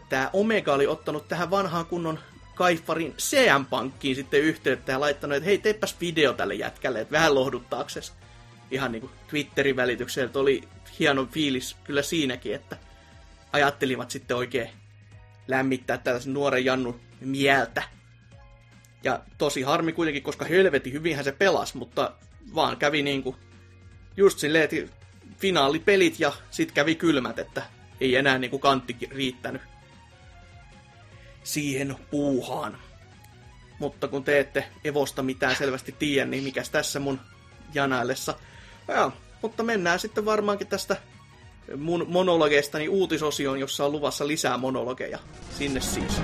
tämä Omega oli ottanut tähän vanhaan kunnon Kaifarin CM Pankkiin sitten yhteyttä ja laittanut, että hei, teepäs video tälle jätkälle, että vähän lohduttaakses. Ihan niinku Twitterin välityksellä, että oli hieno fiilis kyllä siinäkin, että ajattelivat sitten oikein lämmittää tällaisen nuoren Jannu mieltä. Ja tosi harmi kuitenkin, koska helvetin hyvinhän se pelasi, mutta vaan kävi niinku just silleen, että finaalipelit ja sit kävi kylmät, että ei enää niinku kantti riittänyt siihen puuhaan. Mutta kun te ette Evosta mitään selvästi tiedä, niin mikäs tässä mun janaillessa. Ja, mutta mennään sitten varmaankin tästä mun monologeistani uutisosioon, jossa on luvassa lisää monologeja. Sinne siis.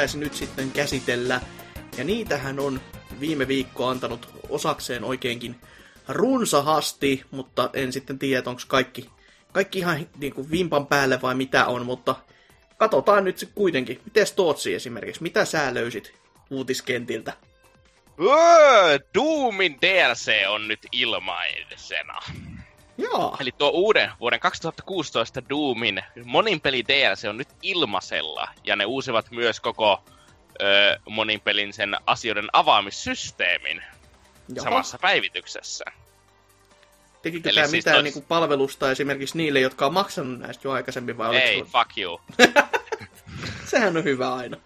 Pitäisi nyt sitten käsitellä. Ja niitähän on viime viikko antanut osakseen oikeinkin runsahasti, mutta en sitten tiedä, onko kaikki, kaikki ihan niin kuin vimpan päälle vai mitä on, mutta katsotaan nyt se kuitenkin. Miten Tootsi esimerkiksi, mitä sä löysit uutiskentiltä? Öö, Doomin DLC on nyt ilmaisena. Joo. Eli tuo uuden vuoden 2016 Doomin monin peli DLC on nyt ilmasella, ja ne uusivat myös koko ö, monin pelin sen asioiden avaamissysteemin Jaha. samassa päivityksessä. Tekikö Eli tämä siis mitään tois- niinku palvelusta esimerkiksi niille, jotka on maksanut näistä jo aikaisemmin, vai Ei, sulla- fuck you. Sehän on hyvä aina.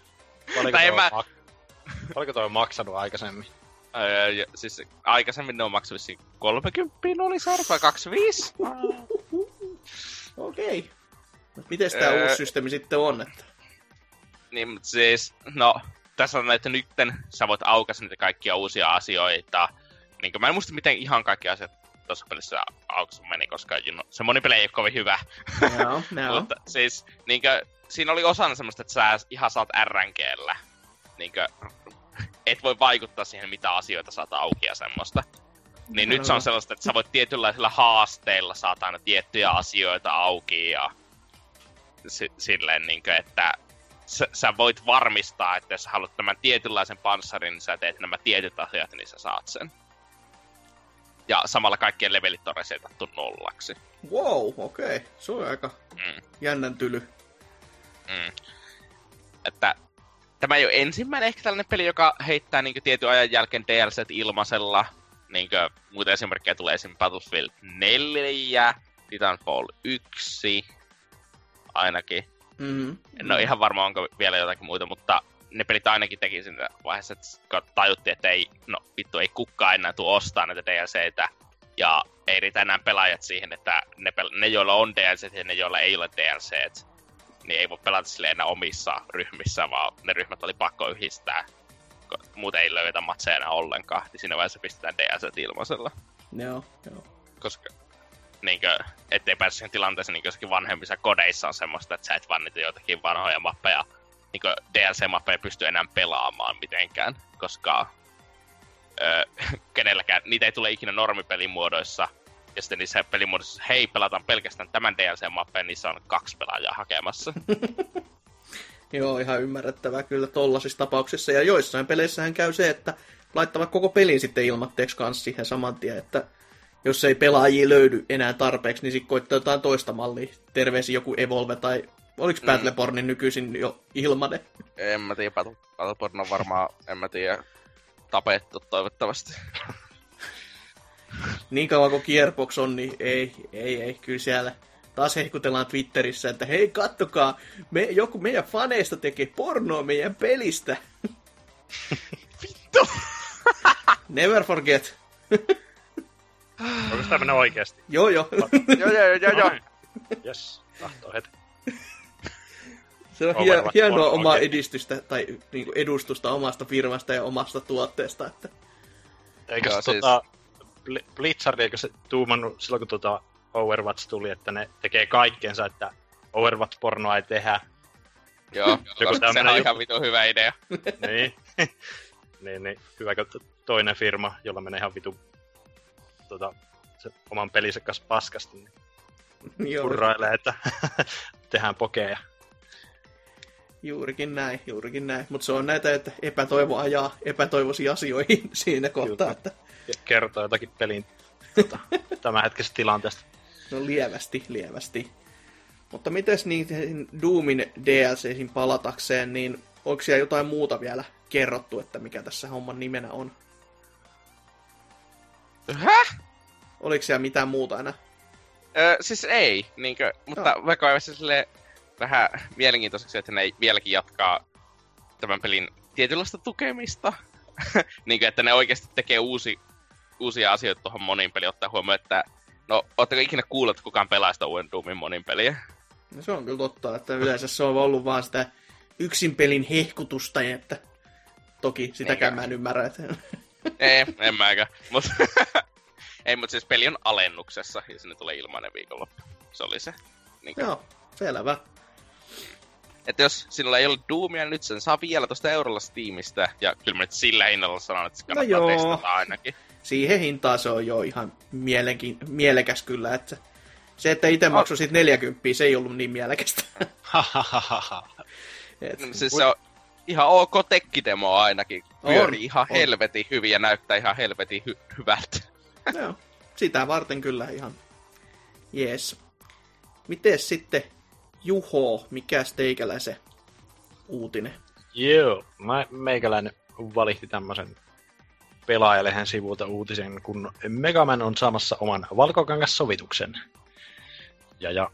Oliko en toi, mä- mak- Oliko toi maksanut aikaisemmin? Öö, ja siis aikaisemmin ne on maksanut vissiin 30 oli vai 25? Okei. Okay. Miten tämä Öö. uusi systeemi sitten on? Että... Niin, mutta siis, no, tässä on näitä nytten, sä voit aukaista niitä kaikkia uusia asioita. Niin mä en muista, miten ihan kaikki asiat tuossa pelissä aukaisu meni, koska you know, se monipeli ei ole kovin hyvä. Joo, joo. Mutta siis, niinkö, siinä oli osana semmoista, että sä ihan saat RNGllä. Niinkö, et voi vaikuttaa siihen, mitä asioita saat auki ja semmoista. Niin nyt se on sellaista, että sä voit tietynlaisilla haasteilla saat aina tiettyjä asioita auki ja si- silleen niinkö, että sä, sä voit varmistaa, että jos haluat tämän tietynlaisen panssarin, niin sä teet nämä tietyt asiat, niin sä saat sen. Ja samalla kaikkien levelit on resetattu nollaksi. Wow, okei. Okay. Se on aika Mm. jännän tyly. Mm. Että tämä ei ole ensimmäinen ehkä tällainen peli, joka heittää niin tietyn ajan jälkeen DLCt ilmaisella. Niin muita esimerkkejä tulee esim. Battlefield 4, Titanfall 1 ainakin. Mm-hmm. En ole ihan varma, onko vielä jotakin muuta, mutta ne pelit ainakin teki siinä vaiheessa, että tajuttiin, että ei, no vittu, ei kukaan enää tule ostaa näitä DLCitä. Ja ei riitä enää pelaajat siihen, että ne, pel- ne joilla on DLC ja ne joilla ei ole DLC, niin ei voi pelata sille enää omissa ryhmissä, vaan ne ryhmät oli pakko yhdistää. Muuten ei löydetä matseja enää ollenkaan, niin siinä vaiheessa pistetään DLC ilmaisella. Joo, joo. Koska niinkö, ettei pääse siihen tilanteeseen niin jossakin vanhemmissa kodeissa on semmoista, että sä et vaan niitä joitakin vanhoja mappeja, niinkö DLC-mappeja pysty enää pelaamaan mitenkään, koska öö, kenelläkään, niitä ei tule ikinä normipelin muodoissa, ja sitten niissä pelimuodoissa, hei, pelataan pelkästään tämän DLC-mappeen, niissä on kaksi pelaajaa hakemassa. Joo, ihan ymmärrettävää kyllä tollasissa tapauksissa. Ja joissain peleissähän käy se, että laittavat koko pelin sitten ilmatteeksi kanssa siihen saman tien, että jos ei pelaajia löydy enää tarpeeksi, niin sitten koittaa jotain toista mallia. Terveisi joku Evolve tai oliko Mm. Battlebornin nykyisin jo ilmanen? en mä tiedä, Battle- Battleborn on varmaan, en mä tiedä, tapettu toivottavasti. Niin kauan kuin Gearbox on, niin ei, ei, ei, kyllä siellä taas hehkutellaan Twitterissä, että hei kattokaa, me, joku meidän faneista tekee pornoa meidän pelistä. Vittu! Never forget. Onko tämä mennyt oikeasti? Joo, joo. joo, joo, joo, joo. Yes, tahtoo heti. Se on hie- hienoa on omaa oikein. edistystä tai niinku edustusta omasta firmasta ja omasta tuotteesta. Että... Eikö se tota, Bl- Blizzard, eikö se tuumannut silloin, kun tota Overwatch tuli, että ne tekee kaikkensa, että Overwatch-pornoa ei tehdä. Joo, koska sehän on ihan vitun hyvä idea. niin. niin, niin. Hyvä, kun toinen firma, jolla menee ihan vitu tota, se oman pelinsä kanssa paskasti, niin Joo, hurrailee, että tehdään pokeja. juurikin näin, juurikin näin. Mutta se on näitä, että epätoivo ajaa epätoivoisiin asioihin siinä kohtaa, Kyllä. että kertoo jotakin pelin tota, tämänhetkisestä tilanteesta. no lievästi, lievästi. Mutta mites niihin Doomin DLCihin palatakseen, niin onko siellä jotain muuta vielä kerrottu, että mikä tässä homman nimenä on? Häh? Oliko siellä mitään muuta enää? Öö, siis ei, niinkö, mutta Joo. vaikka on sille vähän mielenkiintoiseksi, että ne ei vieläkin jatkaa tämän pelin tietynlaista tukemista. niinkö, että ne oikeasti tekee uusi, uusia asioita tuohon monin peliin, ottaa huomioon, että no, ootteko ikinä kuullut, että kukaan pelaa sitä uuden Doomin monin peliä? No se on kyllä totta, että yleensä se on ollut vaan sitä yksin pelin hehkutusta, että toki sitäkään Eikä. mä en ymmärrä, että ei, en mäkään. Mut, ei, mutta siis peli on alennuksessa ja sinne tulee ilmainen viikonloppu. Se oli se. Niinkö, joo, selvä. Että jos sinulla ei ole Doomia, niin nyt sen saa vielä tuosta eurolla Steamista. Ja kyllä mä nyt sillä hinnalla sanon, että se kannattaa joo. testata ainakin. Siihen hintaan se on jo ihan mielenki- mielekäs kyllä, että se, että itse maksoi sit 40, se ei ollut niin mielekästä. Et, Siis se on ihan ok tekkidemo ainakin. On, Pyörii ihan on. helvetin hyvin ja näyttää ihan helvetin hy- hyvältä. joo, sitä varten kyllä ihan jees. Mites sitten Juho, mikäs teikäläisen uutinen? Joo, mä, meikäläinen valihti tämmösen pelaajalehen sivulta uutisen, kun Megaman on saamassa oman valkokangassovituksen. Ja, ja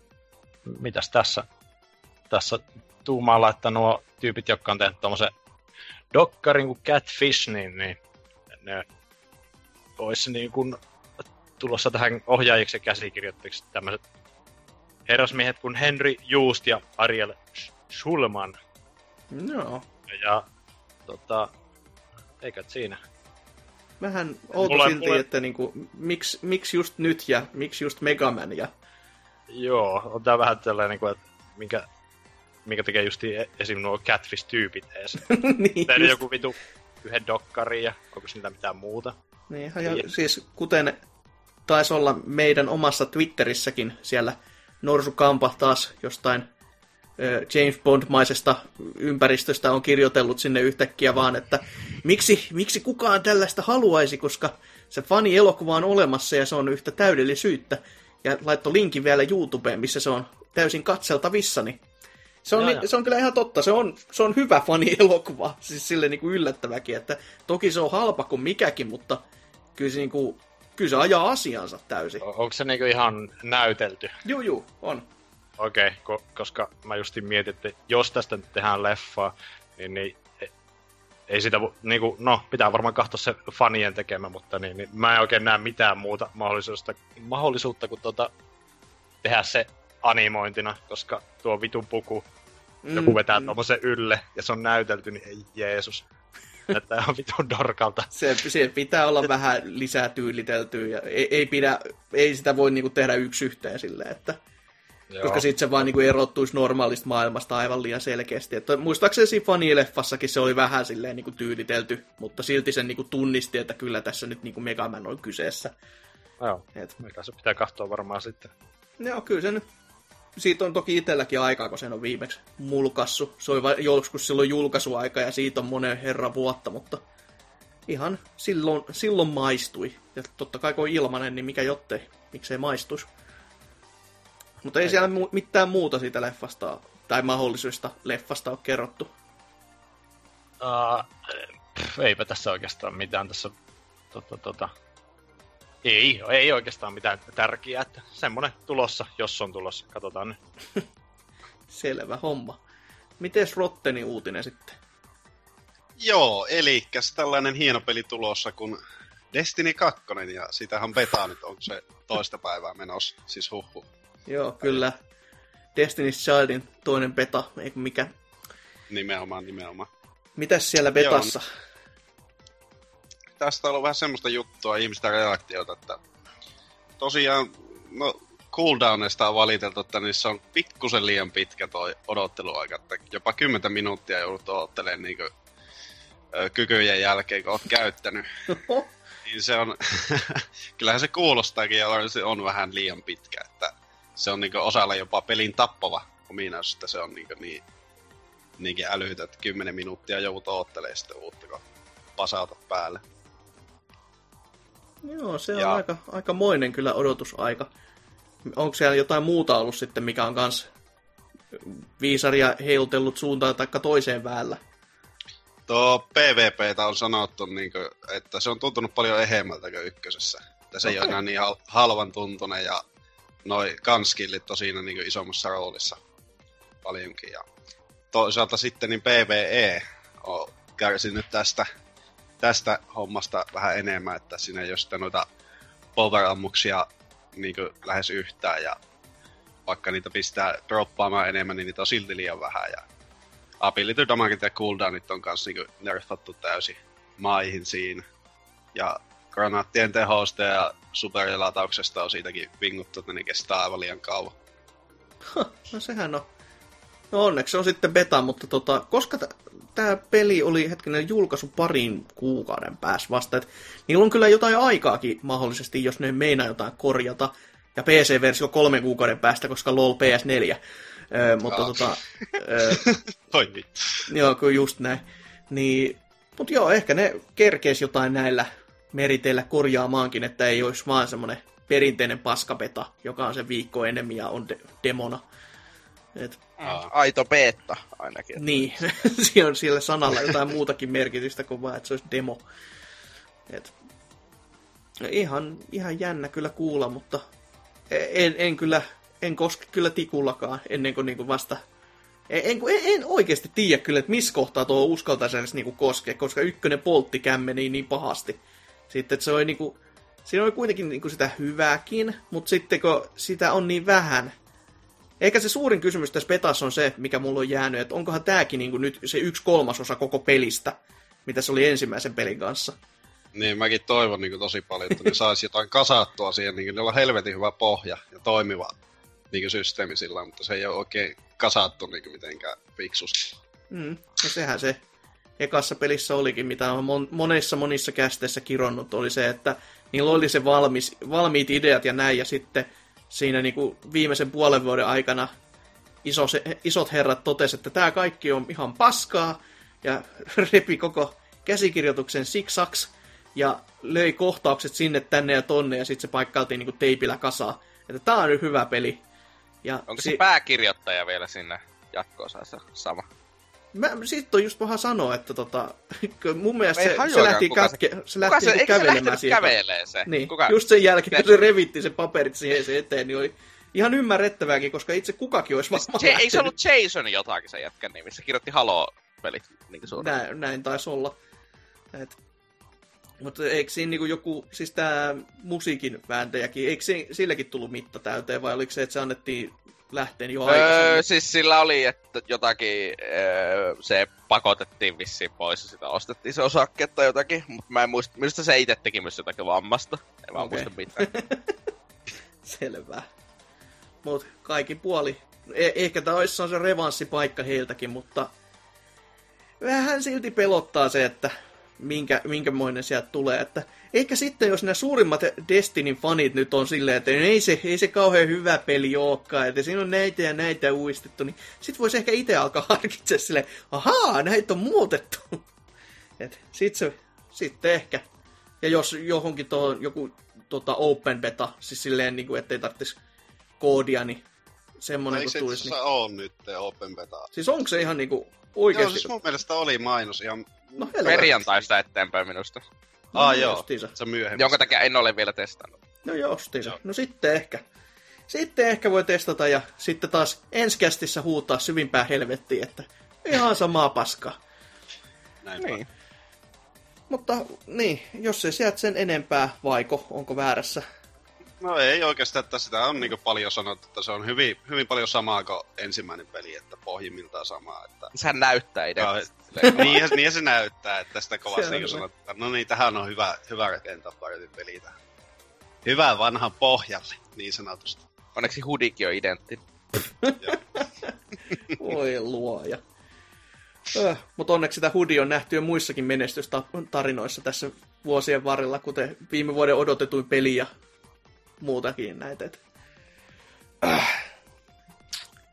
mitäs tässä? Tässä tuumaalla, että nuo tyypit, jotka on tehnyt tuommoisen dokkarin kuin Catfish, niin, niin ne olisi niin kuin tulossa tähän ohjaajiksi ja käsikirjoittajiksi tämmöiset herrasmiehet kuin Henry Just ja Ariel Schulman. Joo. Ja tota, eikä siinä. Vähän outo Mulla- silti, mulla- että niinku, miksi, miksi just nyt ja miksi just Megaman ja... Joo, on tää vähän tällainen, niin kuin, että minkä, minkä tekee just esim. nuo Catfish-tyypit ees. niin, Tehdä just, joku vitu yhden dokkarin ja onko niitä mitään muuta. niin, ja siis kuten taisi olla meidän omassa Twitterissäkin siellä Norsu Kampa taas jostain James Bond-maisesta ympäristöstä on kirjoitellut sinne yhtäkkiä vaan, että miksi, miksi kukaan tällaista haluaisi, koska se fani-elokuva on olemassa ja se on yhtä täydellisyyttä. Ja laittoi linkin vielä YouTubeen, missä se on täysin katseltavissa, niin se on, Joo, ni- joo. se on kyllä ihan totta. Se on, se on hyvä fani-elokuva, siis sille niin kuin yllättäväkin, että toki se on halpa kuin mikäkin, mutta kyllä se, niin kuin, kyllä se ajaa asiansa täysin. Onko se niinku ihan näytelty? Juu, juu, on. Okei, okay, ko- koska mä justin mietin, että jos tästä nyt tehdään leffaa, niin, niin e- ei sitä, vo- niinku, no pitää varmaan katsoa se fanien tekemä, mutta niin, niin mä en oikein näe mitään muuta mahdollisuutta, mahdollisuutta kuin tota, tehdä se animointina, koska tuo vitun puku, joku vetää mm. tommosen ylle ja se on näytelty, niin ei Jeesus. Näyttää ihan vitun dorkalta. Se, se pitää olla vähän lisää tyyliteltyä ja ei, ei, pidä, ei sitä voi niinku tehdä yksi yhteen silleen, että, Joo. koska sitten se vaan niinku erottuisi normaalista maailmasta aivan liian selkeästi. Että muistaakseni siinä fanileffassakin se oli vähän silleen niinku tyylitelty, mutta silti sen niinku tunnisti, että kyllä tässä nyt niinku Megaman on kyseessä. Joo. Et, Mikä se pitää katsoa varmaan sitten. joo, kyllä se nyt siitä on toki itselläkin aikaa, kun sen on viimeksi mulkassu. Se oli joskus silloin julkaisuaika ja siitä on monen herran vuotta, mutta ihan silloin, silloin maistui. Ja totta kai kun on ilmanen, niin mikä jottei, miksei maistuisi. Mutta ei siellä mu- mitään muuta siitä leffasta tai mahdollisesta leffasta ole kerrottu. Uh, pff, eipä tässä oikeastaan mitään tässä tota, tota. Ei, ei oikeastaan mitään tärkeää, että semmonen tulossa, jos on tulossa. Katsotaan nyt. Selvä homma. Mites Rottenin uutinen sitten? Joo, eli tällainen hieno peli tulossa kuin Destiny 2, ja sitähän betaa nyt, onko se toista päivää menossa, siis huhhuh. Joo, kyllä. Destiny's Childin toinen beta, eikö mikä. Nimenomaan, nimenomaan. Mitäs siellä betassa? Tästä on ollut vähän semmoista juttua ihmisten reaktiota, että tosiaan, no cooldownista on valiteltu, että niissä on pikkusen liian pitkä toi odotteluaika, että jopa 10 minuuttia joudut odottelemaan niin kuin, kykyjen jälkeen, kun oot käyttänyt. Niin se on, kyllähän se kuulostaakin ja se on vähän liian pitkä, että se on niin osalla jopa pelin tappava ominaisuus, että se on niin, niin niinkin älyhytä, että 10 minuuttia joudut odottelemaan sitä uutta, kun pasauta päälle. Joo, se on Ja- aika, aika moinen kyllä odotusaika. Onko siellä jotain muuta ollut sitten, mikä on kans viisaria heilutellut suuntaan tai toiseen väällä? Tuo PvPtä on sanottu, niin kuin, että se on tuntunut paljon ehemmältä kuin ykkösessä. Että se ei ole enää niin hal- halvan tuntunen ja noi kanskillit on siinä niin isommassa roolissa paljonkin. Ja toisaalta sitten niin PvE on kärsinyt tästä, tästä hommasta vähän enemmän, että siinä ei ole sitten noita power-ammuksia niin lähes yhtään ja vaikka niitä pistää droppaamaan enemmän, niin niitä on silti liian vähän. Ja ability damagit ja cooldownit on kanssa niin nerfattu täysin maihin siinä. Ja granaattien tehosta ja superlatauksesta on siitäkin vinguttu, että ne kestää aivan liian kauan. No sehän on. No onneksi on sitten beta, mutta tota, koska tämä peli oli hetkinen julkaisu parin kuukauden päässä vasta, että niillä on kyllä jotain aikaakin mahdollisesti, jos ne meinaa jotain korjata. Ja PC-versio kolmen kuukauden päästä, koska LOL PS4. Öö, mutta tota, öö, Oi. Joo, kyllä just näin. Niin, mutta joo, ehkä ne kerkeis jotain näillä meriteillä korjaamaankin, että ei olisi vaan semmoinen perinteinen paskapeta, joka on se viikko enemmän ja on de- demona. Et. Aito beta ainakin. niin, siinä on sillä sanalla jotain muutakin merkitystä kuin vaan, että se olisi demo. Et, ihan, ihan jännä kyllä kuulla, mutta en, en kyllä, en koske kyllä tikullakaan ennen kuin, niin kuin vasta en, en, en oikeasti tiedä kyllä, että missä kohtaa tuo uskaltaisi edes niinku koskea, koska ykkönen poltti kämmeni niin pahasti. Sitten, että se oli niinku, siinä oli kuitenkin niinku sitä hyvääkin, mutta sitten kun sitä on niin vähän, Eikä se suurin kysymys tässä petassa on se, mikä mulla on jäänyt, että onkohan tääkin niinku nyt se yksi kolmasosa koko pelistä, mitä se oli ensimmäisen pelin kanssa. Niin, mäkin toivon niin tosi paljon, että ne saisi jotain kasattua siihen, niin ne on helvetin hyvä pohja ja toimiva niin systeemi sillä, mutta se ei ole oikein kasattu niin mitenkään fiksusti. Mm, no sehän se ekassa pelissä olikin, mitä on mon- monessa monissa kästeissä kironnut, oli se, että niillä oli se valmis, valmiit ideat ja näin, ja sitten siinä niin kuin viimeisen puolen vuoden aikana iso, se, isot herrat totesivat, että tämä kaikki on ihan paskaa, ja repi koko käsikirjoituksen siksaks, ja löi kohtaukset sinne, tänne ja tonne, ja sitten se paikkailtiin niin kuin teipillä kasaan. Että tämä on nyt hyvä peli. Ja Onko si- se pääkirjoittaja vielä sinne jatko-osassa sama? Mä, siitä on just paha sanoa, että tota, mun mielestä se, se, lähti, katke, se, se lähti se, kävelemään se kävelee se? Niin, kuka? just sen jälkeen, kun se revitti se paperit siihen se eteen, niin oli ihan ymmärrettävääkin, koska itse kukakin olisi siis varmaan Ei se ollut Jason jotakin se jätkän nimi, se kirjoitti Halo-pelit niin näin, näin taisi olla. Et, mutta eikö siinä niinku joku, siis tämä musiikin vääntäjäkin, eikö se, silläkin tullut mitta täyteen vai oliko se, että se annettiin lähteen jo öö, siis sillä oli, että jotakin, öö, se pakotettiin vissiin pois ja sitä ostettiin se osake tai jotakin, mutta mä en muista, minusta se itse teki myös jotakin vammasta. En okay. muista mitään. Selvä. Mut kaikki puoli. Eh- ehkä tämä olisi se revanssipaikka heiltäkin, mutta vähän silti pelottaa se, että minkä, minkämoinen sieltä tulee. Että ehkä sitten, jos nämä suurimmat Destinin fanit nyt on silleen, että ei se, ei se kauhean hyvä peli olekaan, että siinä on näitä ja näitä uistettu, niin sit voisi ehkä itse alkaa harkitse silleen, ahaa, näitä on muutettu. Et sit se, sitten ehkä. Ja jos johonkin tuo joku tota, open beta, siis silleen, niin kuin, ettei tarvitsisi koodia, niin semmoinen kun tulisi. Niin... on nyt open beta. Siis onko se ihan niinku oikeasti? Joo, siis mun mielestä oli mainos ihan No, Perjantaista eteenpäin minusta. No, ah joo, justiinsa. se myöhemmin. Jonka takia en ole vielä testannut. No justiinsa. No sitten ehkä. Sitten ehkä voi testata ja sitten taas ensikästissä huutaa syvimpää helvettiin, että ihan samaa paskaa. Näin niin. Mutta niin, jos ei sieltä sen enempää, vaiko onko väärässä? No ei oikeastaan, että sitä on niin paljon sanottu, että se on hyvin, hyvin paljon samaa kuin ensimmäinen peli, että pohjimmiltaan samaa. Että... Sehän näyttää itse. niin, niin se näyttää, että sitä kovasti niin sanot, että no niin, tähän on hyvä, hyvä rakentaa partin peli tähän. Hyvä vanha pohjalle, niin sanotusti. Onneksi hudikin on identti. Voi luoja. Öh, mutta onneksi sitä hudi on nähty jo muissakin menestystarinoissa tässä vuosien varrella, kuten viime vuoden odotetuin peli ja muutakin näitä. Äh.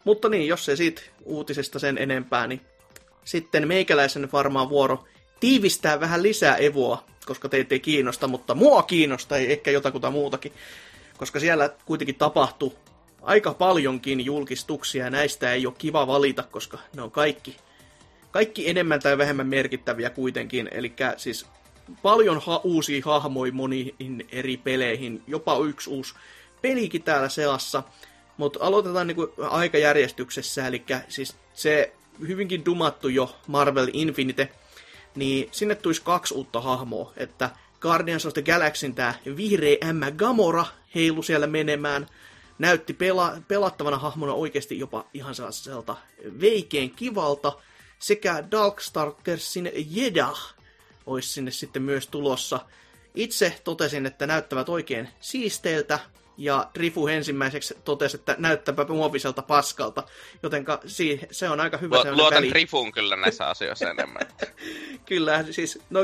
Mutta niin, jos ei siitä uutisesta sen enempää, niin sitten meikäläisen varmaan vuoro tiivistää vähän lisää Evoa, koska teitä ei kiinnosta, mutta mua kiinnostaa, ei ehkä jotakuta muutakin. Koska siellä kuitenkin tapahtui aika paljonkin julkistuksia ja näistä ei ole kiva valita, koska ne on kaikki, kaikki enemmän tai vähemmän merkittäviä kuitenkin. Eli siis paljon ha- uusia hahmoja moniin eri peleihin, jopa yksi uusi pelikin täällä seassa. Mutta aloitetaan niinku aikajärjestyksessä, eli siis se hyvinkin dumattu jo Marvel Infinite, niin sinne tulisi kaksi uutta hahmoa, että Guardians of the Galaxyn tämä vihreä ämmä Gamora heilu siellä menemään, näytti pela- pelattavana hahmona oikeasti jopa ihan sellaiselta veikeen kivalta, sekä Darkstalkersin Jedah olisi sinne sitten myös tulossa. Itse totesin, että näyttävät oikein siisteiltä, ja Drifu ensimmäiseksi totesi, että näyttäpä muoviselta paskalta, joten se on aika hyvä Lu- Luotan Drifuun kyllä näissä asioissa enemmän. kyllä, siis, no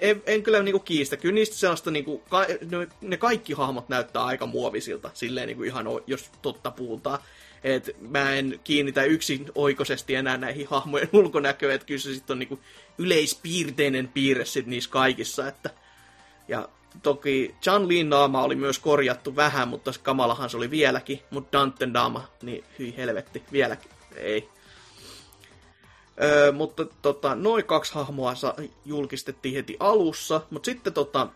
en, en kyllä niinku kiistä, kyllä niistä sellaista, niinku, ka, ne, ne kaikki hahmot näyttää aika muovisilta, silleen niinku ihan, jos totta puhutaan. Et mä en kiinnitä yksin oikoisesti enää näihin hahmojen ulkonäköön, että kyllä se sitten on niinku yleispiirteinen piirre sit niissä kaikissa, että ja toki Chan Lin naama oli myös korjattu vähän, mutta kamalahan se oli vieläkin, mutta Danten naama, niin hyi helvetti, vieläkin, ei. Öö, mutta tota, noin kaksi hahmoa julkistettiin heti alussa, mutta sitten tota,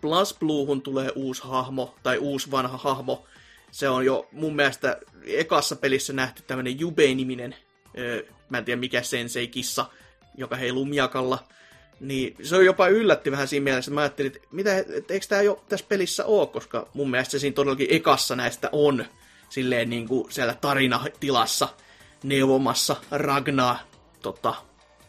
Plus Bluehun tulee uusi hahmo, tai uusi vanha hahmo. Se on jo mun mielestä ekassa pelissä nähty tämmönen Jube-niminen, öö, mä en tiedä mikä sensei-kissa, joka heiluu miakalla. Niin se on jopa yllätti vähän siinä mielessä, että mä ajattelin, että mitä, et, eikö tämä jo tässä pelissä ole, koska mun mielestä se siinä todellakin ekassa näistä on silleen niin kuin siellä tarinatilassa neuvomassa Ragnaa tota,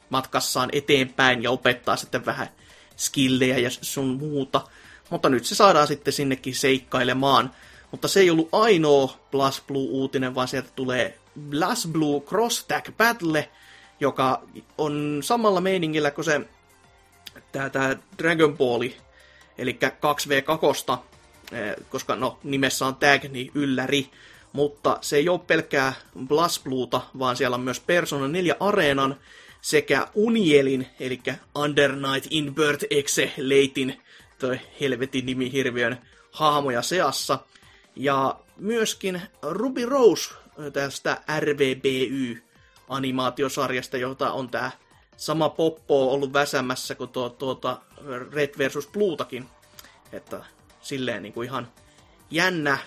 matkassaan eteenpäin ja opettaa sitten vähän skillejä ja sun muuta. Mutta nyt se saadaan sitten sinnekin seikkailemaan. Mutta se ei ollut ainoa Blast Blue-uutinen, vaan sieltä tulee Blast Blue Cross Tag Battle, joka on samalla meiningillä kuin se tää, tää Dragon Ball, eli 2v2, eh, koska no nimessä on tag, niin ylläri, mutta se ei ole pelkkää Blast Bluuta, vaan siellä on myös Persona 4 Areenan sekä Unielin, eli Under Night Invert Exe Leitin, toi helvetin nimi hirviön hahmoja seassa. Ja myöskin Ruby Rose tästä RVBY-animaatiosarjasta, jota on tää sama poppo ollut väsämässä kuin tuo, tuota Red versus Bluutakin. Että silleen niin kuin ihan jännä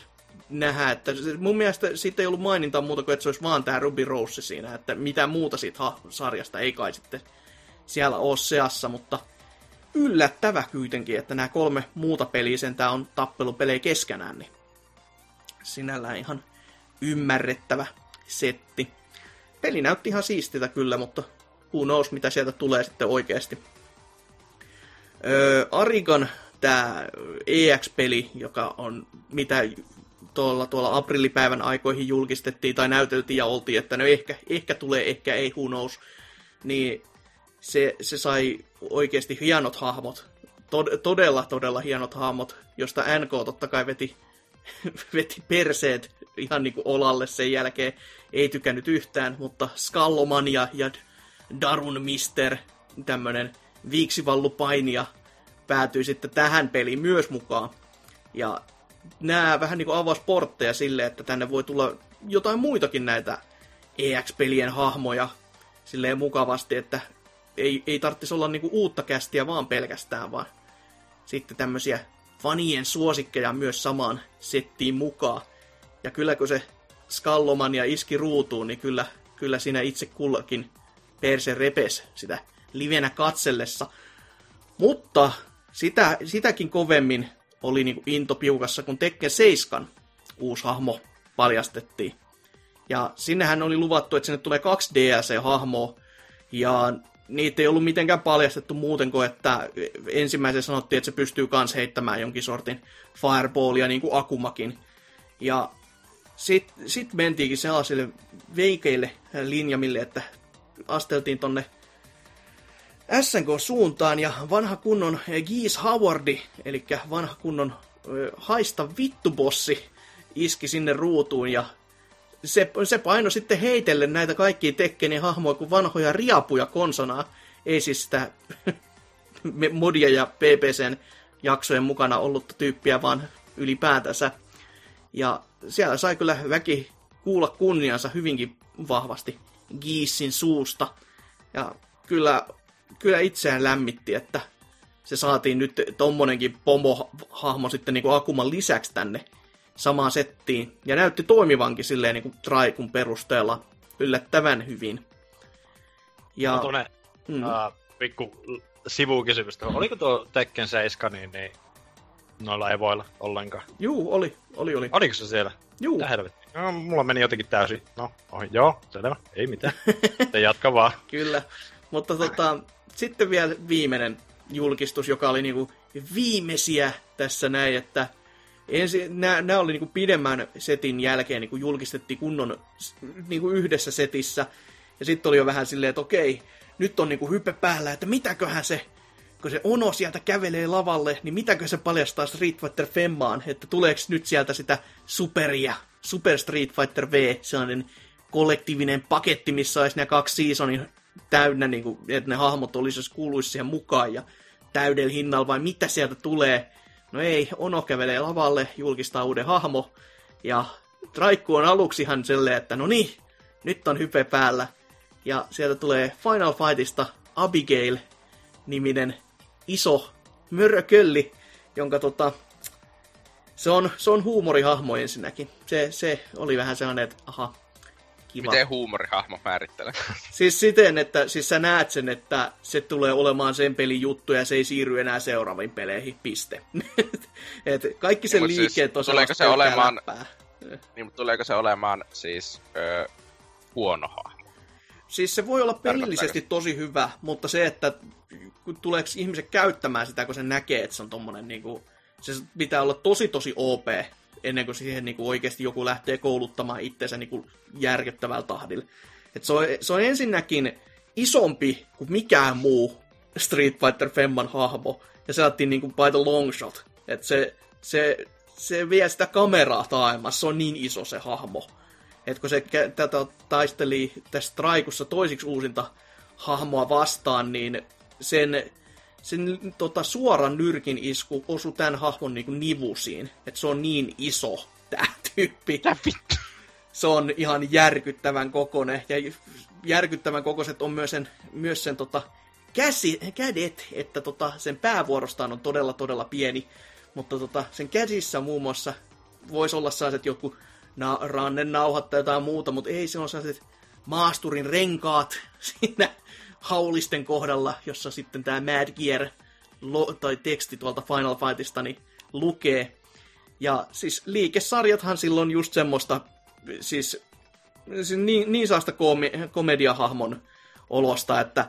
nähdä, että mun mielestä siitä ei ollut mainintaa muuta kuin, että se olisi vaan tämä Ruby Rose siinä, että mitä muuta siitä ha- sarjasta ei kai sitten siellä ole seassa, mutta yllättävä kuitenkin, että nämä kolme muuta peliä sentään on tappelupelejä keskenään, niin sinällään ihan ymmärrettävä setti. Peli näytti ihan siistiltä kyllä, mutta who knows, mitä sieltä tulee sitten oikeasti. Öö, Arigan tämä EX-peli, joka on mitä tuolla, tuolla aprillipäivän aikoihin julkistettiin tai näyteltiin ja oltiin, että no ehkä, ehkä tulee, ehkä ei, who knows, niin se, se sai oikeasti hienot hahmot. Tod, todella, todella hienot hahmot, josta NK totta kai veti, veti perseet ihan niin kuin olalle sen jälkeen. Ei tykännyt yhtään, mutta Skallomania ja Darun Mister, tämmönen viiksivallupainija, päätyi sitten tähän peliin myös mukaan. Ja nämä vähän niin kuin avasi portteja sille, että tänne voi tulla jotain muitakin näitä EX-pelien hahmoja silleen mukavasti, että ei, ei tarvitsisi olla niin kuin uutta kästiä vaan pelkästään, vaan sitten tämmöisiä fanien suosikkeja myös samaan settiin mukaan. Ja kyllä kun se Skalloman ja iski ruutuun, niin kyllä, kyllä siinä itse kullakin perse repes sitä livenä katsellessa. Mutta sitä, sitäkin kovemmin oli niinku into piukassa, kun Tekken 7 uusi hahmo paljastettiin. Ja sinnehän oli luvattu, että sinne tulee kaksi DLC-hahmoa, ja niitä ei ollut mitenkään paljastettu muuten kuin, että ensimmäisen sanottiin, että se pystyy kans heittämään jonkin sortin fireballia, niin kuin Akumakin. Ja sitten sit mentiinkin sellaisille veikeille linjamille, että asteltiin tonne SNK-suuntaan ja vanha kunnon Geese Howardi, eli vanha kunnon haista vittubossi, iski sinne ruutuun ja se, se paino sitten heitelle näitä kaikkia Tekkenin hahmoja kuin vanhoja riapuja konsonaa. Ei siis sitä modia ja PPCn jaksojen mukana ollutta tyyppiä, vaan ylipäätänsä. Ja siellä sai kyllä väki kuulla kunniansa hyvinkin vahvasti Giissin suusta. Ja kyllä, kyllä itseään lämmitti, että se saatiin nyt tommonenkin pomohahmo sitten niin kuin Akuman lisäksi tänne samaan settiin. Ja näytti toimivankin silleen niin kuin Traikun perusteella yllättävän hyvin. Ja, No tuonne mm, uh, pikku sivukysymystä. Oliko tuo Tekken 7 niin, niin noilla evoilla ollenkaan? juu, oli, oli, oli. Oliko se siellä? Juu? No, mulla meni jotenkin täysin. No, ohi, joo, selvä. Ei mitään. Te jatka vaan. kyllä. Mutta tota, sitten vielä viimeinen julkistus, joka oli niinku viimeisiä tässä näin, että ensin, nämä oli niinku pidemmän setin jälkeen niinku julkistettiin kunnon niinku yhdessä setissä. Ja sitten oli jo vähän silleen, että okei, nyt on niinku hype päällä, että mitäköhän se, kun se Ono sieltä kävelee lavalle, niin mitäkö se paljastaa Street Fighter Femmaan, että tuleeko nyt sieltä sitä superia, Super Street Fighter V, sellainen kollektiivinen paketti, missä olisi nämä kaksi seasonin täynnä, niin kuin, että ne hahmot olisi kuuluisi siihen mukaan ja täydellä hinnalla, vai mitä sieltä tulee. No ei, Ono kävelee lavalle, julkistaa uuden hahmo, ja Traikku on aluksi ihan silleen, että no niin, nyt on hype päällä. Ja sieltä tulee Final Fightista Abigail-niminen iso mörökölli, jonka tota, se on, se on huumorihahmo ensinnäkin. Se, se oli vähän sellainen, että aha, kiva. Miten huumorihahmo määrittelee? Siis siten, että siis sä näet sen, että se tulee olemaan sen pelin juttu ja se ei siirry enää seuraaviin peleihin, piste. Et kaikki sen Niin, siis liikkeet on tuleeko se olemaan- läppää. niin, mutta tuleeko se olemaan siis ö, huono hahmo? Siis se voi olla pelillisesti tosi hyvä, mutta se, että kun tuleeko ihmiset käyttämään sitä, kun se näkee, että se on tommonen niinku, se pitää olla tosi tosi OP ennen kuin siihen niinku oikeasti joku lähtee kouluttamaan itsensä niinku järkyttävällä tahdilla. Et se, on, se on ensinnäkin isompi kuin mikään muu Street Fighter Femman hahmo, ja se saatiin niinku by the long shot. Et se, se, se vie sitä kameraa taaemmas, se on niin iso se hahmo. Et kun se tätä taisteli tässä Traikussa toisiksi uusinta hahmoa vastaan, niin sen, sen tota, suoran nyrkin isku osui tämän hahmon niinku nivusiin. Että se on niin iso, tämä tyyppi. Mitä vittu? Se on ihan järkyttävän kokonen. Ja järkyttävän kokoiset on myös sen, myös sen tota, käsi, kädet, että tota, sen päävuorostaan on todella todella pieni. Mutta tota, sen käsissä muun muassa voisi olla sellaiset joku na- rannennauhat tai jotain muuta, mutta ei se on sellaiset maasturin renkaat siinä haulisten kohdalla, jossa sitten tämä Mad Gear lo- tai teksti tuolta Final Fightista niin lukee. Ja siis liikesarjathan silloin just semmoista, siis, siis niin, niin saasta komi- komediahahmon olosta, että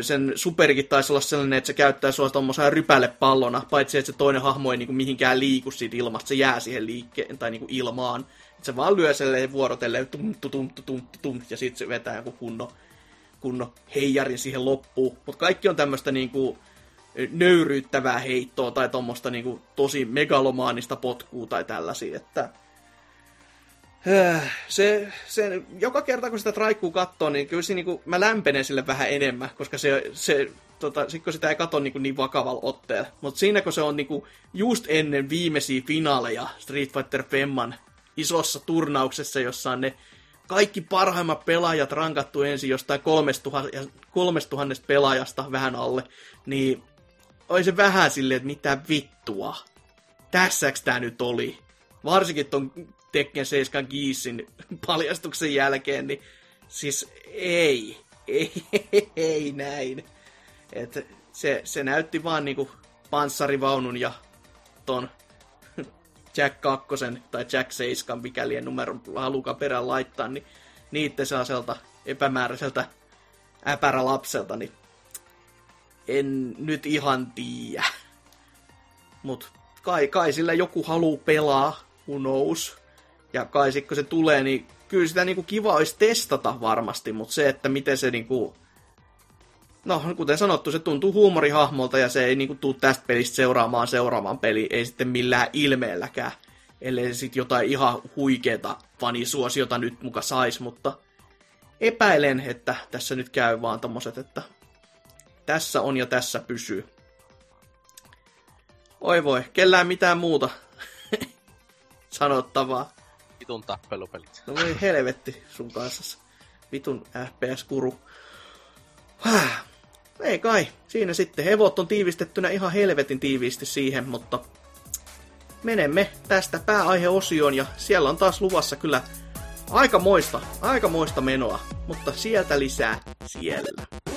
sen superikin taisi olla sellainen, että se käyttää sua tommosena rypälepallona, paitsi että se toinen hahmo ei niinku mihinkään liiku siitä ilmasta, se jää siihen liikkeen tai niinku ilmaan. Et se vaan lyö selleen vuorotelleen tum, tum, tum, tum, tum, ja sitten se vetää joku kunnon, kunnon heijarin siihen loppuun. Mutta kaikki on tämmöistä niinku nöyryyttävää heittoa tai tuommoista niinku tosi megalomaanista potkua tai tällaisia, että se, se, joka kerta kun sitä traikkuu katsoo, niin kyllä se, niinku, mä lämpenen sille vähän enemmän, koska se, se tota, sit kun sitä ei katso niinku niin vakavalla otteella. Mutta siinä kun se on niinku just ennen viimeisiä finaaleja Street Fighter Femman isossa turnauksessa, jossa on ne kaikki parhaimmat pelaajat rankattu ensin jostain 3000, 3000 pelaajasta vähän alle, niin oli se vähän silleen, että mitä vittua. Tässäks tää nyt oli? Varsinkin ton Tekken 7 Giisin paljastuksen jälkeen, niin siis ei, ei, ei näin. Et se, se näytti vaan niinku panssarivaunun ja ton Jack 2 tai Jack 7, mikäli en numeron halukaan perään laittaa, niin niitten sellaiselta epämääräiseltä äpärälapselta, niin en nyt ihan tiedä. Mut kai, kai sillä joku haluu pelaa, knows. Ja kai sit kun se tulee, niin kyllä sitä niinku kiva olisi testata varmasti, mutta se, että miten se niinku... No, kuten sanottu, se tuntuu huumorihahmolta ja se ei niinku tuu tästä pelistä seuraamaan seuraamaan peli, ei sitten millään ilmeelläkään. Ellei se sitten jotain ihan huikeeta fanisuosiota nyt muka sais, mutta epäilen, että tässä nyt käy vaan tommoset, että tässä on ja tässä pysyy. Oi voi, kellään mitään muuta sanottavaa. Vitun tappelupelit. No voi helvetti sun kanssa. Vitun FPS-kuru. Ei kai, siinä sitten. Hevot on tiivistettynä ihan helvetin tiiviisti siihen, mutta menemme tästä pääaiheosioon ja siellä on taas luvassa kyllä aikamoista, aikamoista menoa, mutta sieltä lisää siellä.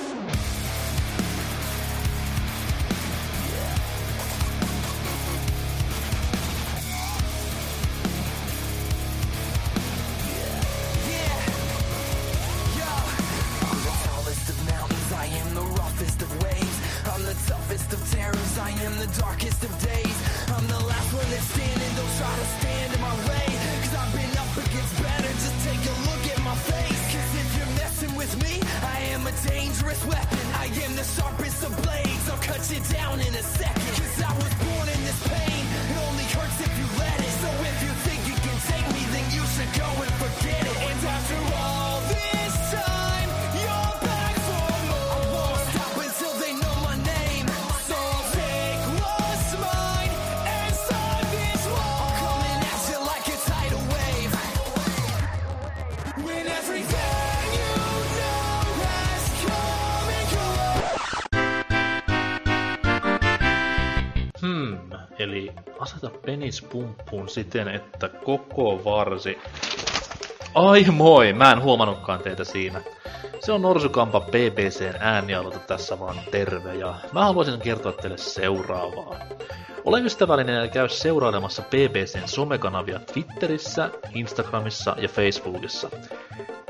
Aseta penis pumppuun siten, että koko varsi... Ai moi, mä en huomannutkaan teitä siinä. Se on Norsukampa BBCn äänialota tässä vaan terve ja mä haluaisin kertoa teille seuraavaa. Ole ystävällinen ja käy seurailemassa BBCn somekanavia Twitterissä, Instagramissa ja Facebookissa.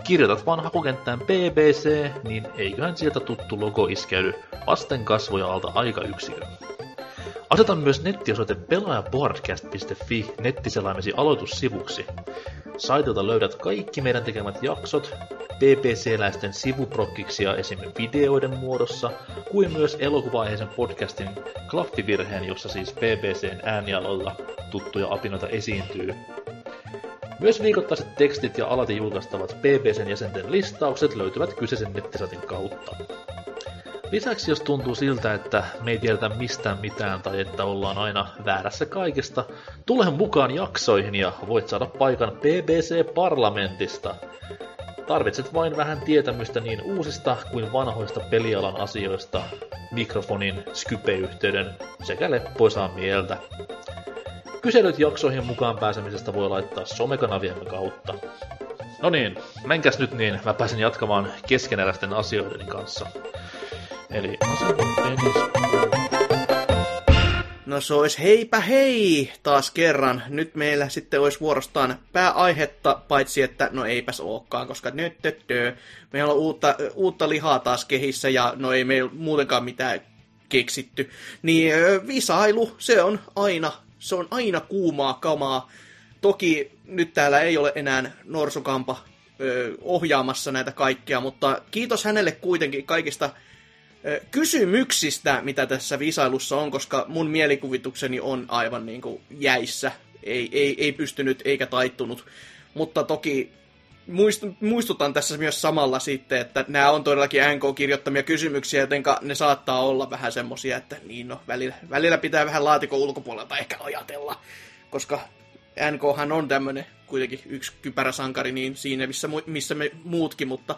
Kirjoitat vaan hakukenttään BBC, niin eiköhän sieltä tuttu logo iskeydy vasten kasvoja alta aika yksikön. Aseta myös nettiosoite pelaajapodcast.fi nettiselaimesi aloitussivuksi. Saitilta löydät kaikki meidän tekemät jaksot, BBC-läisten sivuprokkiksia esim. videoiden muodossa, kuin myös elokuvaiheisen podcastin klaffivirheen, jossa siis BBCn äänialoilla tuttuja apinoita esiintyy. Myös viikoittaiset tekstit ja alati julkaistavat BBCn jäsenten listaukset löytyvät kyseisen nettisatin kautta. Lisäksi jos tuntuu siltä, että me ei tiedetä mistään mitään tai että ollaan aina väärässä kaikesta, tule mukaan jaksoihin ja voit saada paikan BBC-parlamentista. Tarvitset vain vähän tietämystä niin uusista kuin vanhoista pelialan asioista, mikrofonin, Skype-yhteyden sekä leppoisaa mieltä. Kyselyt jaksoihin mukaan pääsemisestä voi laittaa somekanaviemme kautta. No niin, menkäs nyt niin, mä pääsen jatkamaan keskeneräisten asioiden kanssa. Eli No se olisi heipä hei taas kerran. Nyt meillä sitten olisi vuorostaan pääaihetta, paitsi että no eipäs olekaan, koska nyt töttö, meillä on uutta, uutta lihaa taas kehissä ja no ei meillä muutenkaan mitään keksitty. Niin visailu, se on aina, se on aina kuumaa kamaa. Toki nyt täällä ei ole enää Norsukampa ohjaamassa näitä kaikkea, mutta kiitos hänelle kuitenkin kaikista kysymyksistä, mitä tässä visailussa on, koska mun mielikuvitukseni on aivan niin kuin jäissä. Ei, ei, ei pystynyt eikä taittunut. Mutta toki muist- muistutan tässä myös samalla sitten, että nämä on todellakin NK-kirjoittamia kysymyksiä, joten ne saattaa olla vähän semmosia, että niin no, välillä, välillä pitää vähän laatikon ulkopuolelta ehkä ajatella, koska NKhan on tämmönen kuitenkin yksi kypäräsankari niin siinä, missä, missä me muutkin, mutta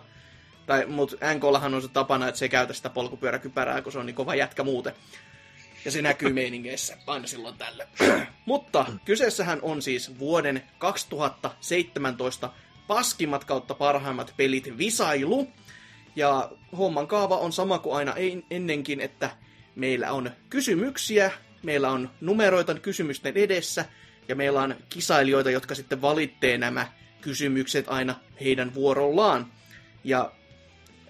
tai, mut NKllahan on se tapana, että se ei käytä sitä polkupyöräkypärää, kun se on niin kova jätkä muuten. Ja se näkyy meiningeissä aina silloin tällä. Mutta kyseessähän on siis vuoden 2017 paskimmat kautta parhaimmat pelit visailu. Ja homman kaava on sama kuin aina ennenkin, että meillä on kysymyksiä, meillä on numeroita kysymysten edessä, ja meillä on kisailijoita, jotka sitten valittee nämä kysymykset aina heidän vuorollaan. Ja